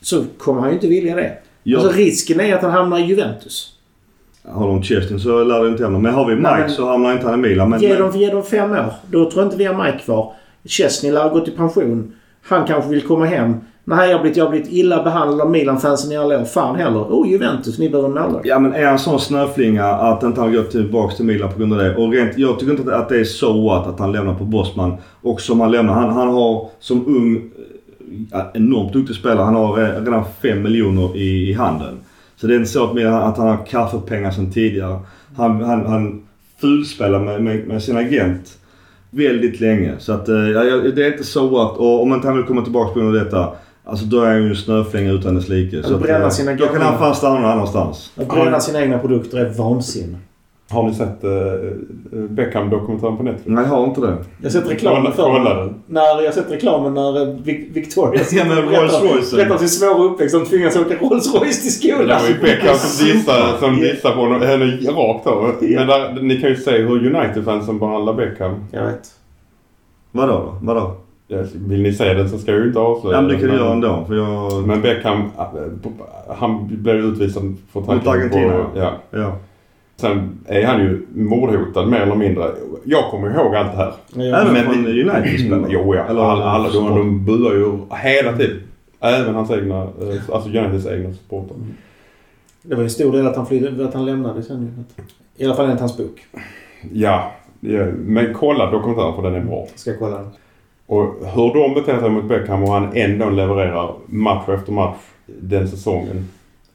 Så kommer han ju inte vilja det. Ja. Alltså risken är att han hamnar i Juventus. Har de Chestin så lär det inte hända. Men har vi Mike Nej, men- så hamnar inte han i Milan. Men, Ge dem, ge dem fem år. Då tror jag inte vi har Mike kvar. Chesney lär ha gått i pension. Han kanske vill komma hem. Nej, jag har blivit, jag har blivit illa behandlad av Milan-fansen i alla år. Fan heller. Oh, Juventus, ni behöver en målvakt. Ja men är han sån snöflinga att inte han går tillbaka till Milan på grund av det. Och rent, jag tycker inte att det är så what att han lämnar på Bosman. Och som han lämnar. Han, han har som ung, enormt duktig spelare. Han har eh, redan 5 miljoner i, i handen. Så det är inte så att, att han har kaffepengar sedan tidigare. Han, han, han fulspelar med, med, med sin agent väldigt länge. Så att eh, ja, det är inte så what. Och om inte han vill komma tillbaka på grund av detta. Alltså då är han ju en snöflinga utan dess like. Så att, eh, sina då kan han fan stanna någon annanstans. Att bränna sina egna produkter är vansinne. Har ni sett uh, Beckham-dokumentären på Netflix? Nej, jag har inte det. Jag har sett reklamen för kolla den. När Jag har sett reklamen när eh, Vic- Victoria Ja, men Rolls Royce. berättar sin svåra uppväxt. De tvingas åka Rolls Royce till Det skolan. var ju Beckham som dissade, som dissade på honom- henne rakt av. Men där, ni kan ju se hur United-fansen behandlar Beckham. Jag vet. Vadå då? Vadå? Vill ni se den så ska jag ju inte avslöja Ja men det kan du göra ändå. För jag... Men Beckham, äh, han blev utvisad för Mot tackling Argentina, på... Ja. Ja. Sen är han ju mordhotad mer eller mindre. Jag kommer ihåg allt det här. Även Men- från United-spelare? Jo, ja. Eller alla, alla de, de buar ju hela tiden. Även hans egna, eh, alltså Uniteds egna supportrar. Det var en stor del att han, flydde, att han lämnade sen. ju. I alla fall enligt hans bok. Ja, ja, men kolla dokumentären för den är bra. Ska jag kolla den. Och hur de beter sig mot Beckham och han ändå levererar match efter match den säsongen.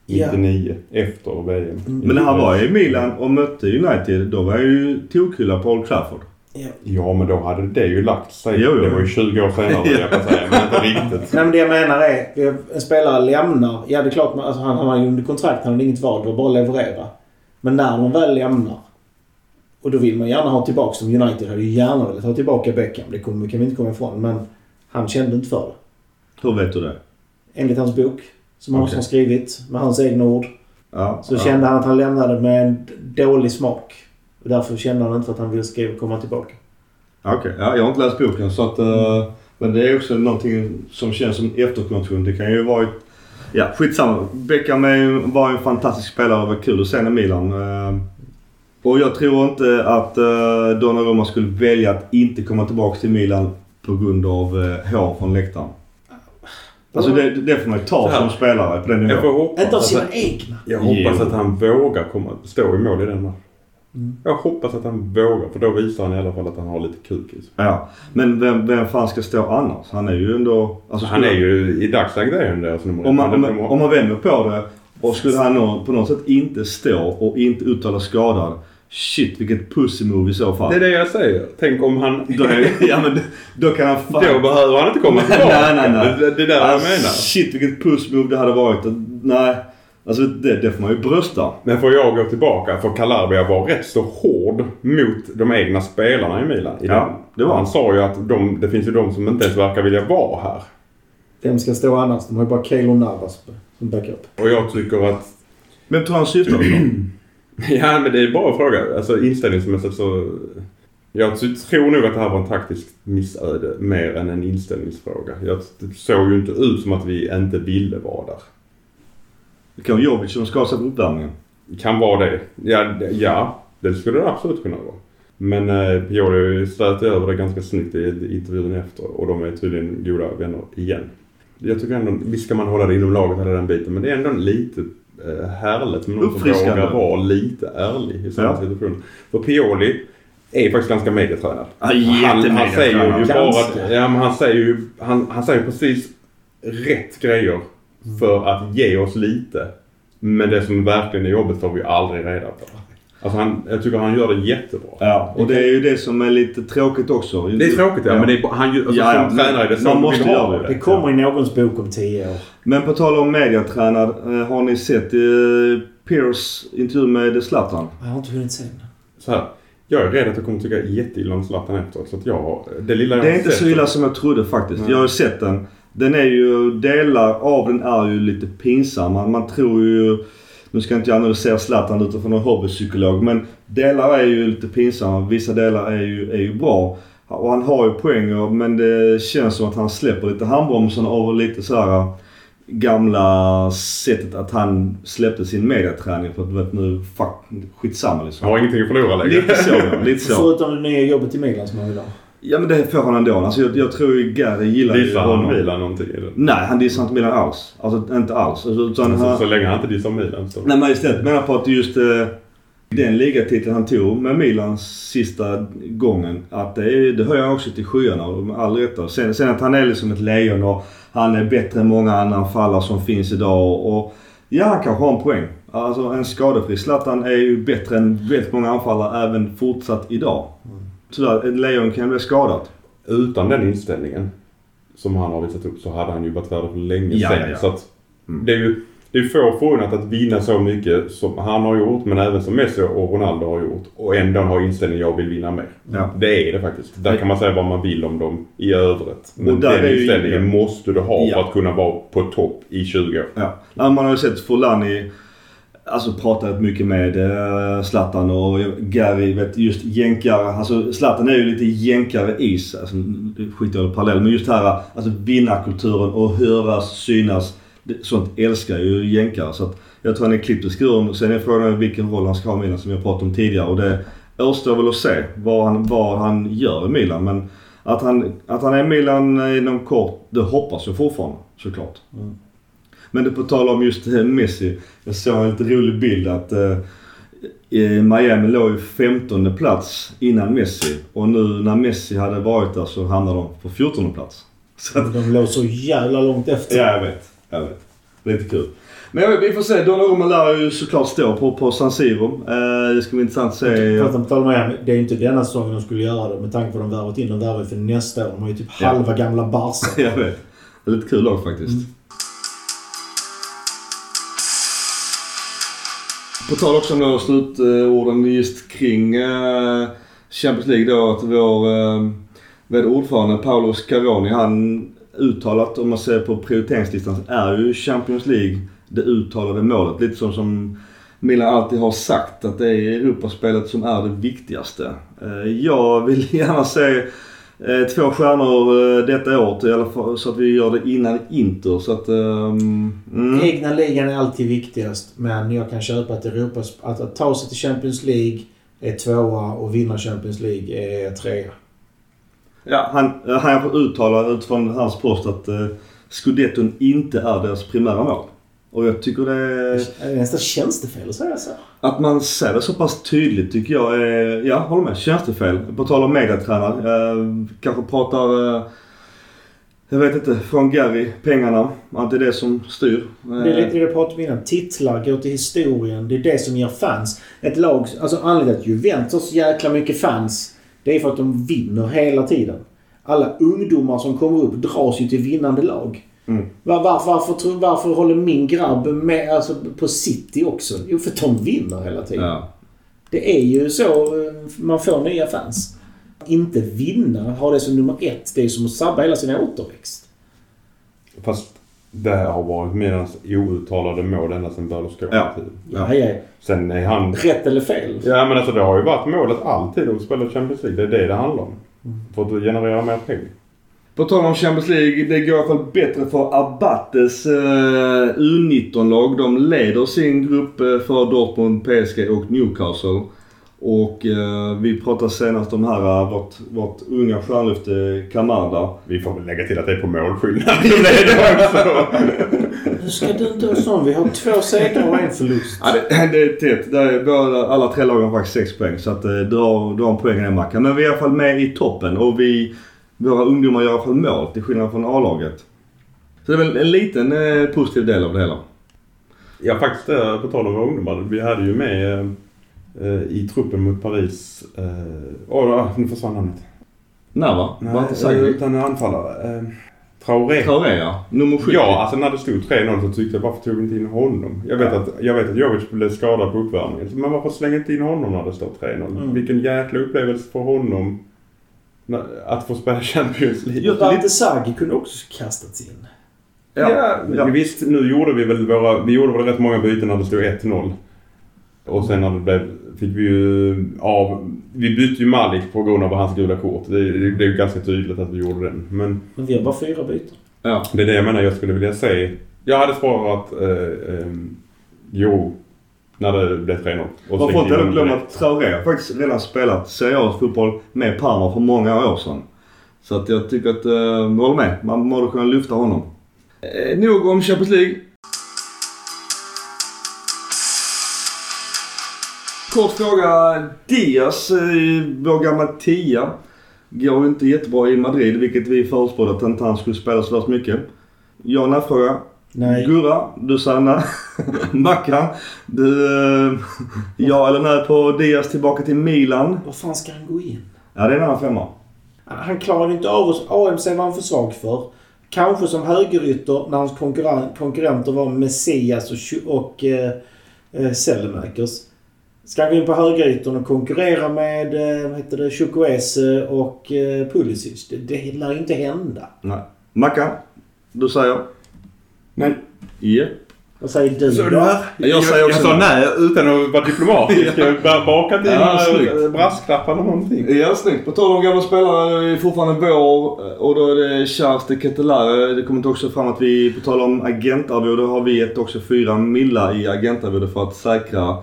Ja. 99 efter VM. Men när han var i Milan och mötte United, då var jag ju tokhyllad på Old Trafford. Ja. Ja, men då hade det ju lagt sig. Jo, jo. Det var ju 20 år senare, vill jag på säga. Men inte riktigt. Nej, men det jag menar är, en spelare lämnar. Ja, det är klart, alltså, han, han har ju under kontrakt, han hade inget val. Det var bara att leverera. Men när man väl lämnar. Och då vill man gärna ha tillbaka som United hade ju gärna velat ha tillbaka Beckham. Det kommer, kan vi inte komma ifrån. Men han kände inte för det. Hur vet du det? Enligt hans bok, som också har skrivit, med hans egna ord. Ja. Så ja. kände han att han lämnade med en dålig smak. Och därför kände han inte att han ville skriva komma tillbaka. Okej, ja, jag har inte läst boken så att... eh, men det är också någonting som känns som efterkonstruktion. Det kan ju vara ett... Ja, skitsamma. Beckham var en fantastisk spelare och var kul att se i Milan. Eh, och jag tror inte att uh, Donnarumma skulle välja att inte komma tillbaka till Milan på grund av uh, hår från läktaren. Alltså det, det får man ju ta som spelare på den Jag får nivån. hoppas, Inte av sina att, egna. jag hoppas att han vågar komma, stå i mål i den matchen. Mm. Jag hoppas att han vågar, för då visar han i alla fall att han har lite kuk i sig. Ja. Men vem, vem fan ska stå annars? Han är ju ändå... Alltså, Han är ju, i dagsläget är han deras nummer ett. Om man, om, det man, om man vänder på det och skulle han på något sätt inte stå och inte uttala skadad. Shit vilket pussy move i så fall. Det är det jag säger. Tänk om han... Då, är, ja, men då kan han fan... Då behöver han inte komma tillbaka. Nej, nej, nej. Det, det är det jag Alltså, menar. Shit vilket puss move det hade varit. Nej. Alltså det, det får man ju brösta. Men får jag gå tillbaka, för Calabria var rätt så hård mot de egna spelarna i Milan. I Ja, den. det var Han han. sa ju att de, det finns ju de som inte ens verkar vilja vara här. Vem ska stå annars? De har ju bara Keylor Navas som backup. Och jag tycker att... Vem tror han syftar på? Ja, men det är bara en fråga. Alltså inställningsmässigt så... Jag tror nog att det här var en taktisk missöde mer än en inställningsfråga. Jag, såg ju inte ut som att vi inte ville vara där. Det kan vara Jovic som på uppvärmningen. Kan vara det. Ja, det- ja det skulle det absolut kunna vara. Men eh, Pioli slöt över det ganska snyggt i intervjun efter och de är tydligen goda vänner igen. Jag tycker ändå, visst ska man hålla det inom laget hela den biten, men det är ändå lite härligt med någon som vågar vara lite ärlig i sådana Ja. situationer. För Pioli är faktiskt ganska medietränad. Ja, han, han säger ju bara att, ja, men han säger ju, han, han säger precis rätt grejer för att ge oss lite. Men det som verkligen är jobbigt får vi aldrig reda på. Alltså han, jag tycker han gör det jättebra. Ja, och det är ju det som är lite tråkigt också. Det är tråkigt ja, men det är, han, ju- alltså, Ja, ja, som tränare det så man måste göra det. Det kommer i någons bok om tio år. Men på tal om mediatränad. eh, Har ni sett eh, Pierce intervju med Zlatan? Jag har inte hunnit se den. Så här, jag är rädd att jag kommer tycka jätteilla om Zlatan efteråt. Så att jag, det lilla jag Det är inte sett- så illa som jag trodde faktiskt. Nej. Jag har ju sett den. Den är ju, delar av den är ju lite pinsamma. Man tror ju, nu ska inte jag analysera Zlatan utifrån någon hobbypsykolog men delar är ju lite pinsamma. Vissa delar är ju, är ju bra. Och han har ju poänger men det känns som att han släpper lite handbromsen av lite så här gamla sättet att han släppte sin mediaträning för att vet nu, fuck, skitsamma Jag liksom. har ingenting att förlora längre. Lite så lite så. Förutom det nya jobbet i Milan som han vill ha. Ja men det får han ändå. Alltså jag, jag tror Gary gillar ju Dissar han honom. Milan någonting i det? Nej, han dissar inte Milan alls. Alltså inte alls. Alltså, Utan Så, han, så länge han inte dissar Milan så... Nej men istället menar på att just eh, den ligatiteln han tog med Milans sista gången. Att det, är, det höjer han också till skyarna och med all rätta. Sen, sen att han är liksom ett lejon och han är bättre än många andra anfallare som finns idag. Och, ja, han kanske har en poäng. Alltså en skadefri Zlatan är ju bättre än väldigt många anfallare även fortsatt idag. Tyvärr, ett lejon kan bli skadat. Utan den inställningen som han har visat upp så hade han ju varit värd för länge Ja, sedan. ja, ja. Så att Mm. det är ju det är få förunnat att vinna så mycket som han har gjort men även som Messi och Ronaldo har gjort. Och ändå ha inställningen jag vill vinna mer. Ja. Det är det faktiskt. Där kan man säga vad man vill om dem i övrigt. Men Och den ju- inställningen måste du ha Ja. för att kunna vara på topp i 20 år. Ja. Man har ju sett Fulani Alltså pratat mycket med eh, Zlatan och Gary, vet just jänkare. Alltså Zlatan är ju lite jänkare i sig. Alltså, jag i parallell. Men just här, alltså vinnarkulturen och höras, synas. Sånt älskar ju jänkare. Så att jag tror han är klippt i skuren. Sen är frågan vilken roll han ska ha i Milan som jag pratade om tidigare. Och det återstår väl att se vad han, vad han gör i Milan. Men att han, att han är i Milan eh, inom kort, det hoppas jag fortfarande såklart. Mm. Men det på tal om just eh, Messi. Jag såg en lite rolig bild att eh, Miami låg ju 15 plats innan Messi. Och nu när Messi hade varit där så hamnade de på 14 plats. Så att, De låg så jävla långt efter. ja, jag vet. Jag vet. Lite kul. Men jag vet, vi får se. Donnarumma lär ju såklart stå på, på San Siro. Eh, det ska bli intressant att se. Fast de talar med, det är ju inte denna säsongen de skulle göra det med tanke på att de värvat in. De värvar för nästa år. De har ju typ Ja. halva gamla Barca. Jag vet. Det är lite kul lag faktiskt. På tal också om slutorden just kring eh, Champions League då att vår eh, vd ordförande Paolo Scaroni han uttalat om man ser på prioriteringslistan så är ju Champions League det uttalade målet. Lite som, som Milan alltid har sagt att det är Europaspelet som är det viktigaste. Eh, jag vill gärna se två stjärnor eh, detta året i alla fall, så att vi gör det innan Inter. Så att... ehm, mm. Egna ligan är alltid viktigast. Men jag kan köpa att, Europas, att, att ta sig till Champions League är tvåa och vinna Champions League är trea. Ja, han, eh, han får uttala utifrån hans post att uh, Scudetton inte är deras primära mål. Och jag tycker det... Det är nästan tjänstefel att säga så. Att man säger det så pass tydligt tycker jag är... Ja, håller med. Tjänstefel. På tal om mediatränare. Uh, kanske pratar... eh, jag vet inte. Från Gary, pengarna. Att det är det som styr. Det är lite det jag pratade om innan. Titlar går till historien. Det är det som ger fans. Ett lag... Alltså anledningen till att Juventus har så jäkla mycket fans. Det är för att de vinner hela tiden. Alla ungdomar som kommer upp dras ju till vinnande lag. Mm. Var, varför, varför, varför håller min grabb med alltså, på City också? Jo, för de vinner hela tiden. Ja. Det är ju så eh, man får nya fans. Att inte vinna, ha det som nummer ett, det är som att sabba hela sin återväxt. Fast det här har varit Milans outtalade mål ända sedan Berlusconi Ja. tid. Ja, ja. Sen är han... Rätt eller fel? Ja men alltså det har ju varit målet alltid att spela Champions League. Det är det det handlar om. För att generera mer pengar. På tal om Champions League, det går i alla fall bättre för Abates eh, U19-lag. De leder sin grupp eh, för Dortmund, PSG och Newcastle. Och eh, vi pratade senast om här, eh, vårt, vårt unga stjärnlyfte Kamada. Vi får väl lägga till att det är på målskillnad. Nu ska du inte vara sån. Vi har två segrar och en förlust. Ja, det, det är tätt. Det är, båda, alla tre lagen har faktiskt sex poäng. Så att, eh, du, har, du har en poäng i Mackan. Men vi är i alla fall med i toppen och vi, våra ungdomar gör i alla fall mål till skillnad från A-laget. Så det är väl en liten eh, positiv del av det hela. Ja faktiskt eh, på tal om ungdomar. Vi hade ju med eh, eh, i truppen mot Paris. eh, Åh, oh, nu försvann namnet. När va? Var inte eh, Sagri? utan anfallare. Eh, Traoré. Traoré ja. Nummer 70. Ja, alltså när det stod 3-0 så tyckte jag varför tog vi inte in honom? Jag vet, Ja. att, jag vet att Jovic blev skadad på uppvärmningen. Men varför slänger inte in honom när det står 3-0? Mm. Vilken jäkla upplevelse för honom att få spela Champions League. Dante Saggi kunde också kastats in. Ja, ja. visst. Nu gjorde vi väl våra... Vi gjorde väl rätt många byten när det stod 1-0. Och sen när det blev... Fick vi ju av... Vi bytte ju Malik på grund av hans gula kort. Det, det, det är ju ganska tydligt att vi gjorde den. Men Men vi har bara fyra byten. Ja. det är det jag menar jag skulle vilja se. Jag hade sparat... Eh, eh, jo. När det blev 3-0. Och Man får inte in heller glömma att Traoré har faktiskt redan spelat seriös fotboll med Parma för många år sedan. Så att jag tycker att, jag håller med. Man borde kunna lyfta honom. Eh, nog om Champions League. Kort fråga. Diaz, eh, vår gamla tia, går inte jättebra i Madrid, vilket vi förutspådde att inte han skulle spela så värst mycket. Ja och nej-fråga. Nej. Gurra, du säger nej. Mackan, du... eh, ja eller nej på Diaz tillbaka till Milan? Vad fan ska han gå in? Ja, det är en annan femma. Han klarade inte av oss. AMC var han för svag för. Kanske som högerytter när hans konkurren- konkurrenter var Messias och, och eh, eh, Sellemakers. Ska han gå in på högeryttern och konkurrera med eh, vad heter det, Chukwueze och eh, Pulisic? Det, det lär inte hända. Nej. Mackan, du säger? Nej. Japp. Vad säger du Så då? Jag Jag, säger jag, också sa nej. utan att vara diplomatisk. Jag bara bakat in Ja, snyggt. brasklappar eller någonting. Ja, snyggt. På tal om gamla spelare, det är fortfarande vår och då är det Charles de Ketelare. Det kommer också fram att vi, på tal om agentarvode, har vi gett också fyra millar i agentarvode för att säkra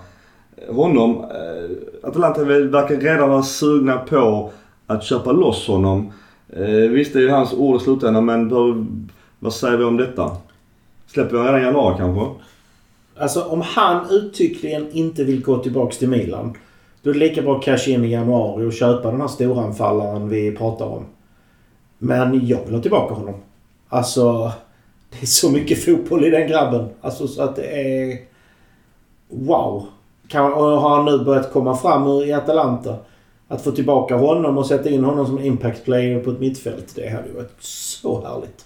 honom. Eh, Atalanta verkar redan vara sugna på att köpa loss honom. Eh, Visst, det är ju hans ord i slutändan, men vad, vad säger vi om detta? Släpper vi redan i januari kanske? Alltså om han uttryckligen inte vill gå tillbaks till Milan. Då är det lika bra att casha in i januari och köpa den här storanfallaren vi pratar om. Men jag vill ha tillbaka honom. Alltså, det är så mycket fotboll i den grabben. Alltså så att det är... Wow! Kan, och har han nu börjat komma fram ur- i Atalanta. Att få tillbaka honom och sätta in honom som impact player på ett mittfält. Det hade ju varit så härligt.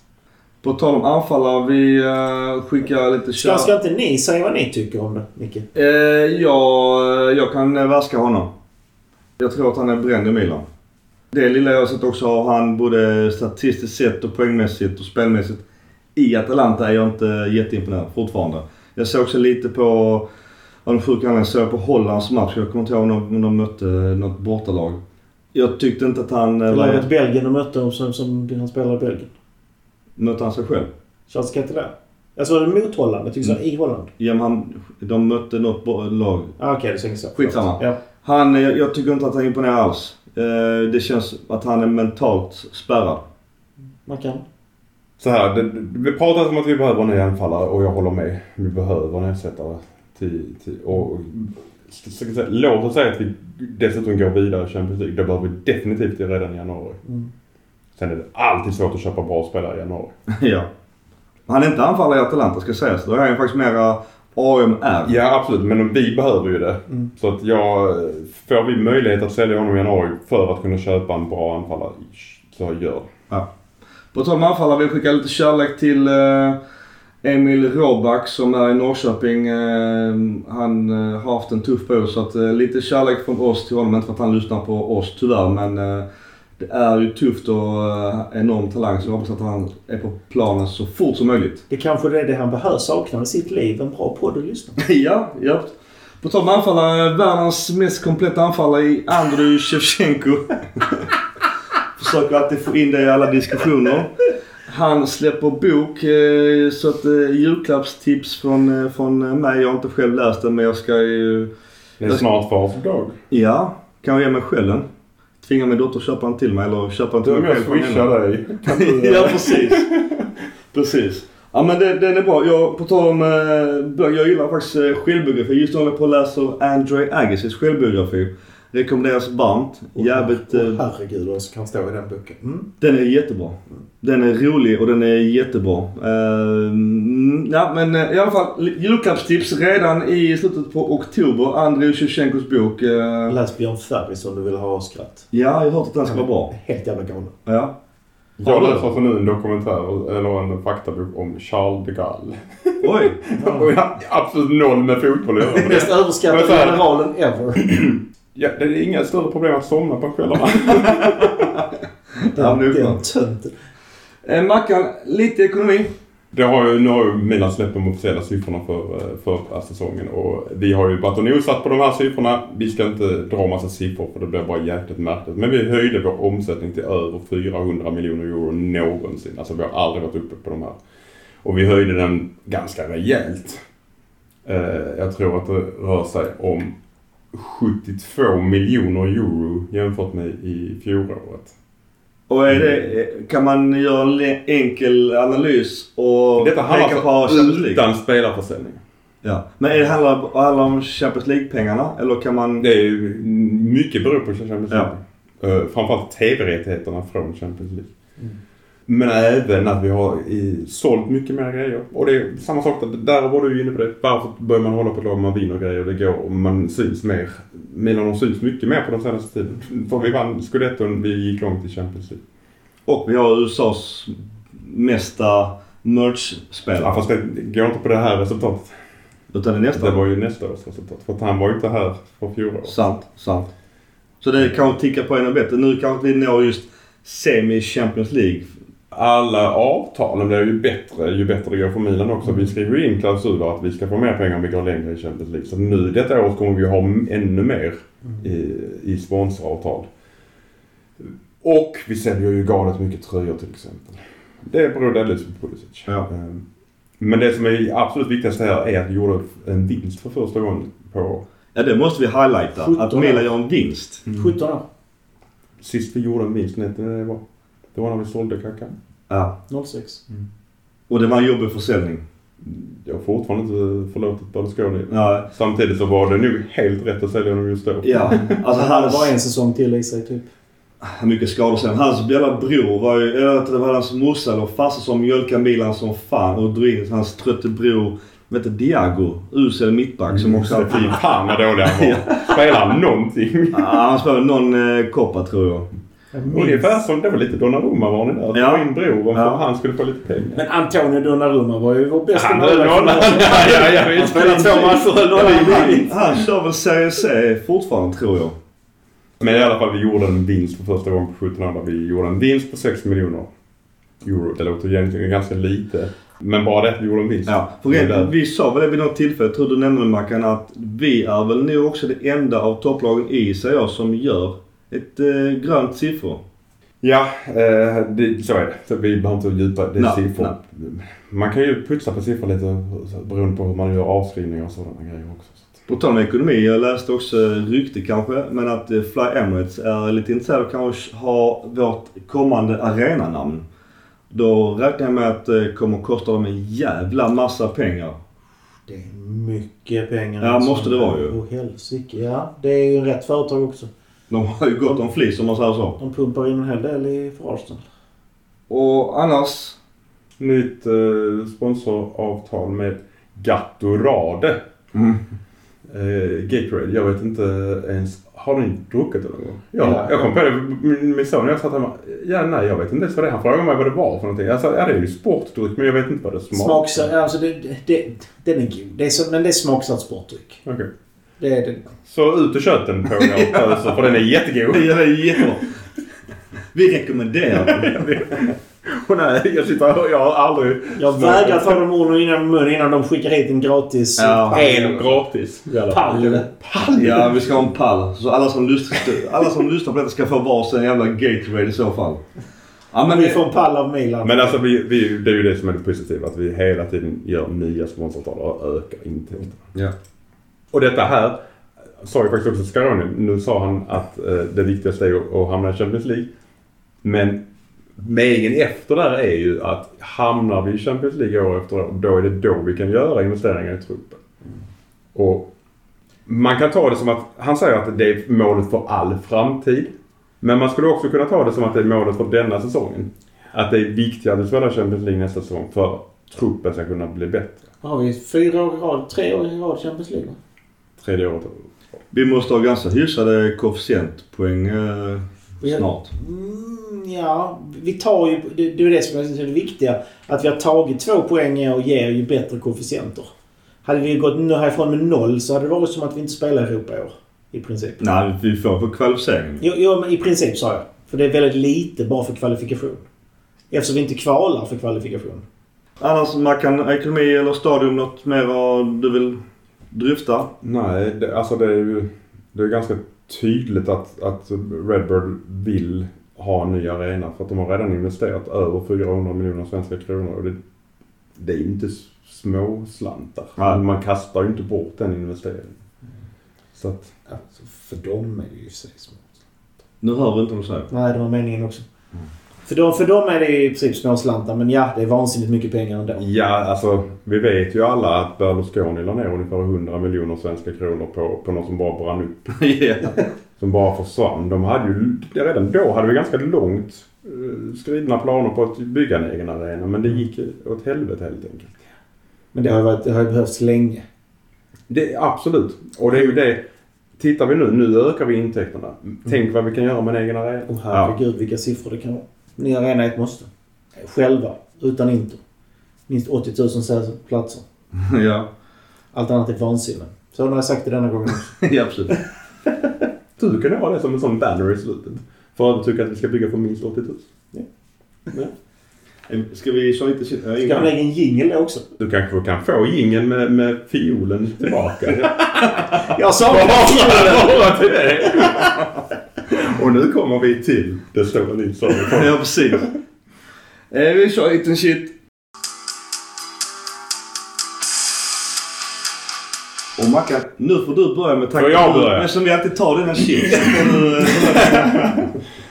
På tal om anfallare, vi uh, skickar lite Ska, ska inte ni säga vad ni tycker om det, Micke? Eh, ja, jag kan eh, vaska honom. Jag tror att han är bränd i Milan. Det lilla jag har sett också av han både statistiskt sett och poängmässigt och spelmässigt i Atalanta är jag inte jätteimponerad fortfarande. Jag såg också lite på, av den sjuka anledningen, såg jag på Hollands match. Jag kommer inte ihåg om de mötte något bortalag. Jag tyckte inte att han eh, Det var... laget Belgien och mötte som, som han spelar i Belgien. Mötte han sig själv? Charles Keteler. Jag såg det mot Holland. Jag tyckte Mm. i Holland. Ja, men han, de mötte något lag. Ah, Okej, det säger så. Skitsamma. Ja. Han, eh, jag tycker inte att han imponerar alls. Eh, Det känns att han är mentalt spärrad. Man kan. Så här, det, det pratas om att vi behöver en ny anfallare och jag håller med. Vi behöver en ersättare. Till, till, och, jag säga, låt oss säga att vi dessutom går vidare i Champions League. Det behöver vi definitivt redan i januari. Mm. Sen är det alltid svårt att köpa bra spelare i januari. ja. Han är inte anfallare i Atalanta ska sägas. Då är han ju faktiskt mera AMR. Ja absolut, men vi behöver ju det. Mm. Så att jag, får vi möjlighet att sälja honom i januari för att kunna köpa en bra anfallare så gör det. På tal om anfallare vill jag skicka lite kärlek till eh, Emil Råback som är i Norrköping. Eh, han eh, har haft en tuff period så att eh, lite kärlek från oss till honom. Inte för att han lyssnar på oss tyvärr men eh, det är ju tufft och eh, enorm talang så jag hoppas att han är på planen så fort som möjligt. Det kanske är det han behöver sakna i sitt liv. En bra podd att lyssna på. ja, ja. På tal om anfallare, världens mest kompletta anfallare i Andrei Shevchenko. Försöker alltid få in det i alla diskussioner. Han släpper bok eh, så att eh, julklappstips från, från mig. Jag har inte själv läst den men jag ska ju... Det är snart fars dag. Ja, kan jag ge mig själv den? Tvinga min dotter att köpa den till mig eller köpa den till mig jag själv. från henne. swishar dig. Du, ja, precis. precis. Ja men det, den är bra. Jag, på tal om eh, böcker, jag gillar faktiskt eh, självbiografi. Just nu håller jag på att läsa Andre Agassiz självbiografi. Rekommenderas varmt. Jävligt... Eh, herregud vad som kan stå i den boken. Mm. den är jättebra. Den är rolig och den är jättebra. Mm, ja men eh, i alla fall julklappstips redan i slutet på oktober. Andrei Shevchenkos bok. Eh, Läs Björn Ferry om du vill ha skratt. ja, jag har hört att den ska vara bra. Helt jävla galen. Ja. Jag läser alltså nu en dokumentär, eller en faktabok om Charles de Gaulle. Oj. Har absolut noll med fotboll att göra. Mest överskattade generalen ever. Ja, det är inga större problem att somna på kvällarna. Ja, Den, den tönten. Eh, Mackan, lite ekonomi. Det har ju, nu har ju Milan släppt de officiella siffrorna för för förra säsongen och vi har ju varit och nosat på de här siffrorna. Vi ska inte dra massa siffror för det blir bara jäkligt märkligt. Men vi höjde vår omsättning till över 400 miljoner euro någonsin. Alltså vi har aldrig varit uppe på de här. Och vi höjde den ganska rejält. Eh, jag tror att det rör sig om 72 miljoner euro jämfört med i fjolåret. Och är det, kan man göra en enkel analys och Detta handlar peka på alltså Champions League? utan spelarförsäljning. Ja. Men är det handlar, handlar om Champions League-pengarna eller kan man... Det är ju mycket beror på Champions Ja. League. Eh, framförallt TV-rättigheterna från Champions League. Men även att vi har i, sålt mycket mer grejer. Och det är samma sak där, där var du inne på det. Varför börjar man hålla på ett lag man vinner grejer? Det går och man syns mer. Milan har syns mycket mer på den senaste tiden. För vi vann scudetton, vi gick långt i Champions League. Och vi har USAs mesta merch-spelare. Ja, fast det går inte på det här resultatet. Utan det är nästa. Det var ju nästa års resultat. För att han var ju inte här för fjolåret. Sant, sant. Så det kanske tickar på ännu bättre. Nu kanske vi når just semi-Champions League. Alla avtalen blir ju bättre ju bättre det går för Milan också. Vi skriver ju in klausuler att vi ska få mer pengar om vi går längre i Champions League. Så nu detta året kommer vi ha ännu mer i, i sponsoravtal. Och vi säljer ju galet mycket tröjor till exempel. Det beror delvis på Pulisic. Ja. Ehm, Men det som är absolut viktigast här är att vi gjorde en vinst för första gången på Ja, det måste vi highlighta. 17 Att Milan gör en vinst. 17 år. Sist vi gjorde en vinst, när det var? Det var när vi sålde Kakan. Ja. 06. Och det var en jobbig försäljning. Jag har fortfarande inte förlåtit Berlusconi. Ja. Samtidigt så var det nog helt rätt att sälja honom just då. Ja. Alltså Han hade bara en säsong till i sig typ. Mycket skador sen. Hans jävla bror var ju... Jag vet inte, det var hans morsa eller farsa som mjölkade Milan som fan och drog in hans trötte bror. Vet du, Diago. Usel mittback som också... Så fy fan vad dålig han var. Spelar han någonting? Ja, han spelade någon eh, koppa tror jag. Ungefär som det var lite Donnarumma var ni där. Ja. Ja. in bror för Ja. att han skulle få lite pengar. Men Antonio Donnarumma var ju vår bästa Han höll målvakt. nollan. Ja, ja, ja, Han spelade två matcher och han, kör väl Serie C fortfarande tror jag. Men i alla fall, vi gjorde en vinst för första gången på 17 år. Vi gjorde en vinst på 6 miljoner euro. Det låter egentligen ganska lite. Men bara det att vi gjorde en vinst. Ja, för rent, vi sa väl det vid något tillfälle, jag tror du nämnde det Mackan, att vi är väl nu också det enda av topplagen i sig som gör ett eh, grönt siffror. Ja, eh, det, så är det. Så vi behöver inte djupa det är Nej, siffror. Man kan ju putsa på siffror lite beroende på hur man gör avskrivningar och sådana grejer också. På tal om ekonomi, jag läste också rykte kanske, men att eh, Fly Emirates är lite intresserade av kanske ha vårt kommande arenanamn. Då räknar jag med att det kommer att kosta dem en jävla massa pengar. Det är mycket pengar. Ja, måste det vara ju. Åh helsike. Ja, det är ju rätt företag också. De har ju gått om flis om man säger så. De pumpar in en hel del i för Arsenal. Och annars? Nytt eh, sponsoravtal med Gatorade. Mm. Eh, Gatorade, jag vet inte ens. Har ni druckit det någon gång? Ja, Ja. jag kom på det. Min, min son jag satt hemma. Ja, nej, jag vet inte ens vad det är. Han frågade mig vad det var för någonting. Jag sa, ja det är ju sportdryck men jag vet inte vad det smakar. Smaksatt. Alltså det, det, den är god. Det är så, men det är smaksatt sportdryck. Okej. Det är det. Så ut och köp den på er för den är jättegod. Ja, det är jättebra. Vi rekommenderar den. Och nej, jag sitter här, jag har aldrig... Jag vägrar ta de orden innan mun innan de skickar hit en gratis Ja. pall. En gratis. fall. Pall. Ja, vi ska ha en pall. Så alla som lyssnar, alla som lyssnar på detta ska få varsin jävla Gatorade i så fall. Ja, men Vi får en pall av Milan. Men alltså vi, vi, det är ju det som är det positiva. Att vi hela tiden gör nya sponsoravtal och ökar intäkterna. ja. Och detta här sa ju faktiskt också Scaroni. Nu sa han att eh, det viktigaste är att, hamna i Champions League. Men meningen efter där är ju att hamnar vi i Champions League år efter år, då är det då vi kan göra investeringar i truppen. Och man kan ta det som att, han säger att det är målet för all framtid. Men man skulle också kunna ta det som att det är målet för denna säsongen. Att det är viktigare att spela Champions League nästa säsong för att truppen ska kunna bli bättre. Har vi fyra år i rad, tre år i rad Champions League? Tredje året. Vi måste ha ganska hyfsade koefficientpoäng eh, snart. Mm, ja, vi tar ju... Det, det är det som är det viktiga. Att vi har tagit två poäng i år ger ju bättre koefficienter. Hade vi gått nu härifrån med noll så hade det varit som att vi inte spelar Europa i år. I princip. Nej, vi får för kvalificeringen. Jo, jo i princip sa jag. För det är väldigt lite bara för kvalifikation. Eftersom vi inte kvalar för kvalifikation. Annars, Mackan, ekonomi eller stadion, något mer vad du vill dryfta? Nej, det, alltså det är ju det är ganska tydligt att, att Redbird vill ha en ny arena för att de har redan investerat över 400 miljoner svenska kronor. Och det det är ju inte små slantar. Nej. Man kastar ju inte bort den investeringen. Så att, Alltså, för dem är det ju i sig smart. Nu hör vi inte vad du säger. Nej, det var meningen också. För, dem, för dem är det i princip småslantar, men ja, det är vansinnigt mycket pengar ändå. ja, alltså vi vet ju alla att Berlusconi la ner ungefär 100 miljoner svenska kronor på, på något som bara brann upp. Ja. Som bara försvann. De hade ju, redan då hade vi ganska långt eh, skrivna planer på att bygga en egen arena. Men det gick åt helvete helt enkelt. Men det har ju, varit, det har ju behövts länge. Det, absolut. Och det är ju det. Tittar vi nu, nu ökar vi intäkterna. Tänk vad vi kan göra med en egen arena. Och herregud vilka siffror det kan vara. Ny arena är ett måste. Själva, utan Inter. Minst 80 000 säte- platser. ja. Allt annat är vansinne. Så har jag sagt det denna gången också. ja, absolut. Du kan ha det som en sån banner i slutet. För att tycka att vi ska bygga för minst 80 000. Eh, Ska vi köra lite... Äh, Ska jag ha en jingel också? Du kanske kan få jingeln med, med fiolen tillbaka. Jag sa Bara till det. Och nu kommer vi till det stora som Ja, precis. Eh, vi kör lite shit. Och Mackan, nu får du börja med Får jag börja? Eftersom vi alltid tar dina shit så får du... eh,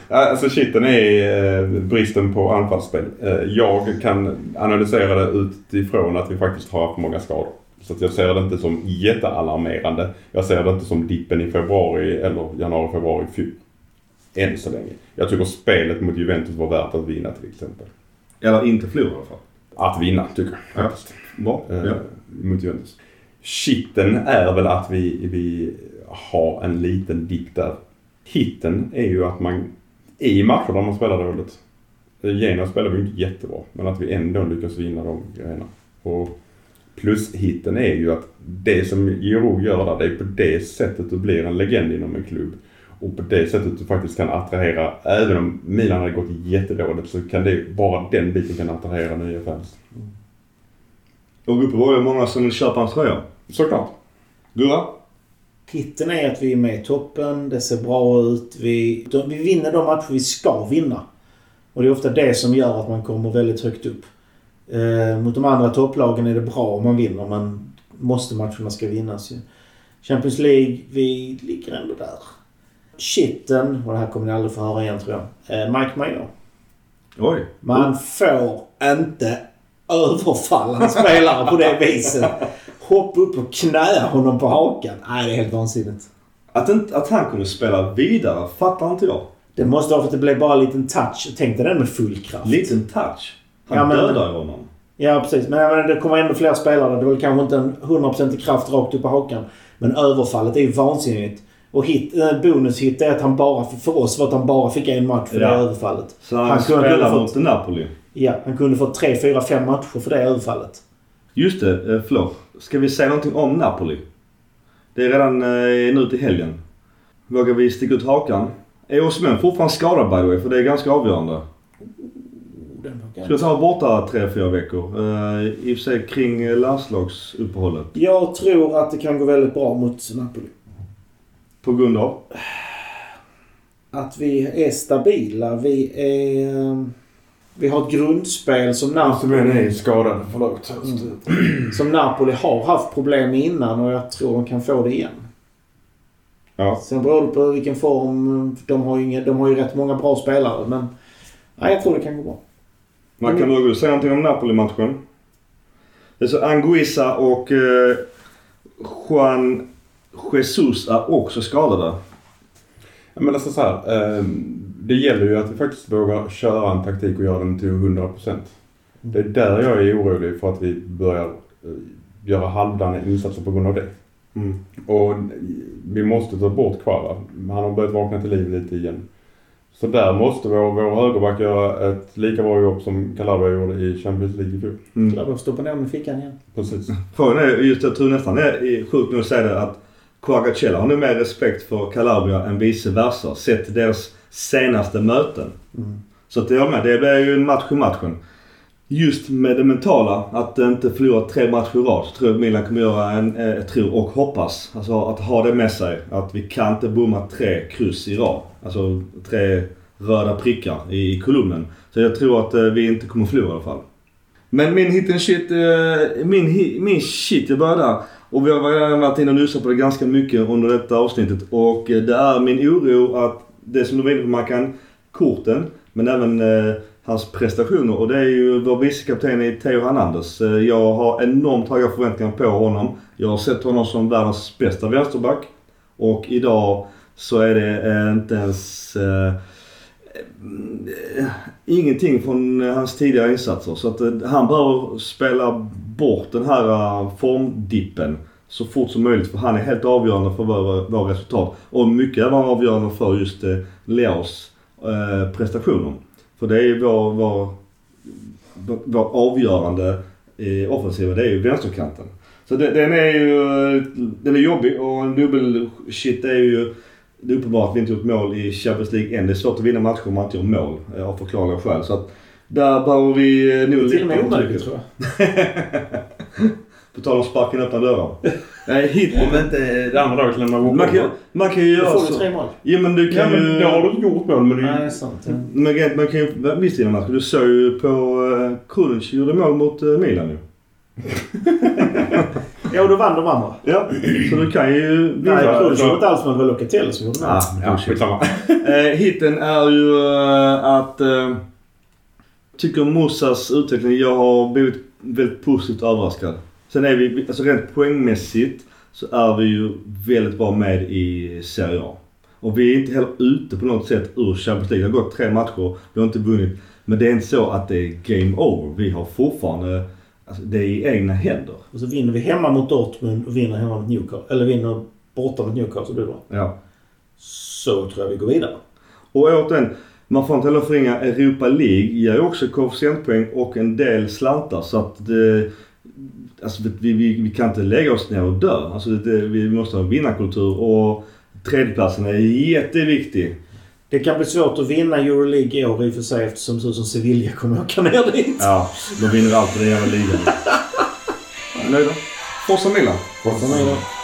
Alltså shiten är eh, bristen på anfallsspel. Eh, jag kan analysera det utifrån att vi faktiskt har haft många skador. Så jag ser det inte som jättealarmerande. Jag ser det inte som dippen i februari eller januari, februari fjol. Än så länge. Jag tycker spelet mot Juventus var värt att vinna till exempel. Eller inte förlora i alla fall. Att vinna tycker jag Ja. faktiskt. Bra. Eh, Ja. Mot Juventus. Shitten är väl att vi, vi har en liten dipp där. Hitten är ju att man i matcher där man spelar dåligt. Genoa spelar vi inte jättebra. Men att vi ändå lyckas vinna de grejerna. Och plushitten är ju att det som Giroud gör där, det är på det sättet du blir en legend inom en klubb. Och på det sättet du faktiskt kan attrahera, även om Milan hade gått jättedåligt så kan det, bara den biten kan attrahera nya fans. Och uppe var det många som vill köpa hans tröja. Såklart. Gurra? Hitten är att vi är med i toppen. Det ser bra ut. Vi, de, vi vinner de matcher vi ska vinna. Och det är ofta det som gör att man kommer väldigt högt upp. Eh, mot de andra topplagen är det bra om man vinner men måste matcherna ska vinnas ju. Champions League, vi ligger ändå där. Shitten, och det här kommer ni aldrig få höra igen tror jag. Eh, Mike Mayor. Oj. Man får inte överfalla en spelare på det viset. Hoppa upp och knä honom på hakan. Nej, det är helt vansinnigt. Att, inte, att han kunde spela vidare fattar inte jag. Det måste vara för att det blev bara en liten touch. Tänk dig den med full kraft. Liten touch. Han Ja, men- dödar ju honom. Ja, precis. Men menar, det kommer ändå fler spelare. Det var kanske inte en 100% kraft rakt upp på hakan. Men överfallet är ju vansinnigt. Och hit, eh, bonushit är att han bara, för oss var att han bara fick en match för Ja. det överfallet. Så han, Han ha mot fått- Napoli. Ja, han kunde få 3, 4, 5 matcher för det överfallet. Just det, eh, förlåt. Ska vi säga någonting om Napoli? Det är redan eh, nu till helgen. Vågar vi sticka ut hakan? Är Osimhen fortfarande skadad by the way? För det är ganska avgörande. Ska ta borta tre, fyra veckor. Uh, I och för sig kring eh, landslagsuppehållet. Jag tror att det kan gå väldigt bra mot Napoli. På grund av? Att vi är stabila. Vi är... Vi har ett grundspel som Napoli, skadad. Förlåt. som Napoli har haft problem med innan och jag tror de kan få det igen. Ja. Sen beror det på vilken form. De har inga, de har ju rätt många bra spelare men... Nej, jag tror det kan gå bra. Man kan du säga någonting om Napoli-matchen? Det är så Anguissa och eh, Juan Jesus är också skadade. Ja, Men alltså så här. Eh, det gäller ju att vi faktiskt vågar köra en taktik och göra den till 100%. Det är där jag är orolig för att vi börjar eh, göra halvdana insatser på grund av det. Mm. Och vi måste ta bort Kvara. Han har börjat vakna till liv lite igen. Så där måste vår, vår högerback göra ett lika bra jobb som Calabria gjorde i Champions League i fjol. Mm. Jag stoppa ner i fickan igen. Precis. Frågan är just, jag tror nästan det är sjukt nog att säga det att Quagacella har nu mer respekt för Calabria än vice versa. Sett deras senaste möten. Mm. Så att jag med, det blir ju en match i matchen. Just med det mentala, att inte förlora tre matcher i rad, så tror jag att Milan kommer göra en, eh, tror och hoppas. Alltså att ha det med sig. Att vi kan inte bomma tre kryss i rad. Alltså tre röda prickar i, i kolumnen. Så jag tror att eh, vi inte kommer förlora i alla fall. Men min hit and shit, eh, min, min shit, jag börjar där. Och vi har varit inne och lyssnat på det ganska mycket under detta avsnittet. Och eh, det är min oro att det som du var inne på Mackan, korten, men även eh, hans prestationer. Och det är ju vår vicekapten i Theo Hernandez. Eh, jag har enormt höga förväntningar på honom. Jag har sett honom som världens bästa vänsterback. Och idag så är det eh, inte ens eh, ingenting från hans tidigare insatser. Så att eh, han behöver spela bort den här eh, formdippen så fort som möjligt för han är helt avgörande för våra, våra resultat. Och mycket är han avgörande för just eh, Leos eh, prestationer. För det är ju vår, vår, vår avgörande offensiva, det är ju vänsterkanten. Så det, den är ju den är jobbig och en dubbel shit är ju det är uppenbart att vi inte gjort mål i Champions League än. Det är svårt att vinna matcher om man inte gör mål av förklarliga skäl. Så att där behöver vi eh, nog Till och med omöjligt tror jag. På tal om sparken öppna dörrar. Nej, hit. Om inte det andra laget lämnar Man kan, man kan ju Då göra får du så. tre mål. Ja men du Ja kan men ju... då har du inte gjort mål men du... Nej, sant. Ja. Men man kan ju visst vinna matcher. Du såg ju på uh, Krunic gjorde mål mot uh, Milan ju. Ja, och då vann de andra. Ja, så du kan ju. Nej, Krunic så- gjorde inte alls mål. Det var Locatelli som gjorde mål. Ah, Ja, skitsamma. Eh, hitten är ju eh, att... Uh, tycker Mosas utveckling, jag har blivit väldigt positivt överraskad. Sen är vi, alltså rent poängmässigt så är vi ju väldigt bra med i Serie A. Och vi är inte heller ute på något sätt ur Champions League. Det har gått tre matcher, vi har inte vunnit. Men det är inte så att det är game over. Vi har fortfarande, alltså det är i egna händer. Och så vinner vi hemma mot Dortmund och vinner hemma mot Newcastle. Eller vinner borta mot Newcastle blir det bra. Ja. Så tror jag vi går vidare. Och återigen, man får inte heller förringa Europa League ger ju också koefficientpoäng och en del slantar så att det, Alltså vi, vi, vi kan inte lägga oss ner och dö. Alltså det, vi måste ha en vinnarkultur och tredjeplatsen är jätteviktig. Det kan bli svårt att vinna Euroleague i år i och för sig eftersom ut som Sevilla kommer åka ner dit. Ja, de vinner alltid den jävla ligan. Nöjda? Forza Milan. Forza Milan.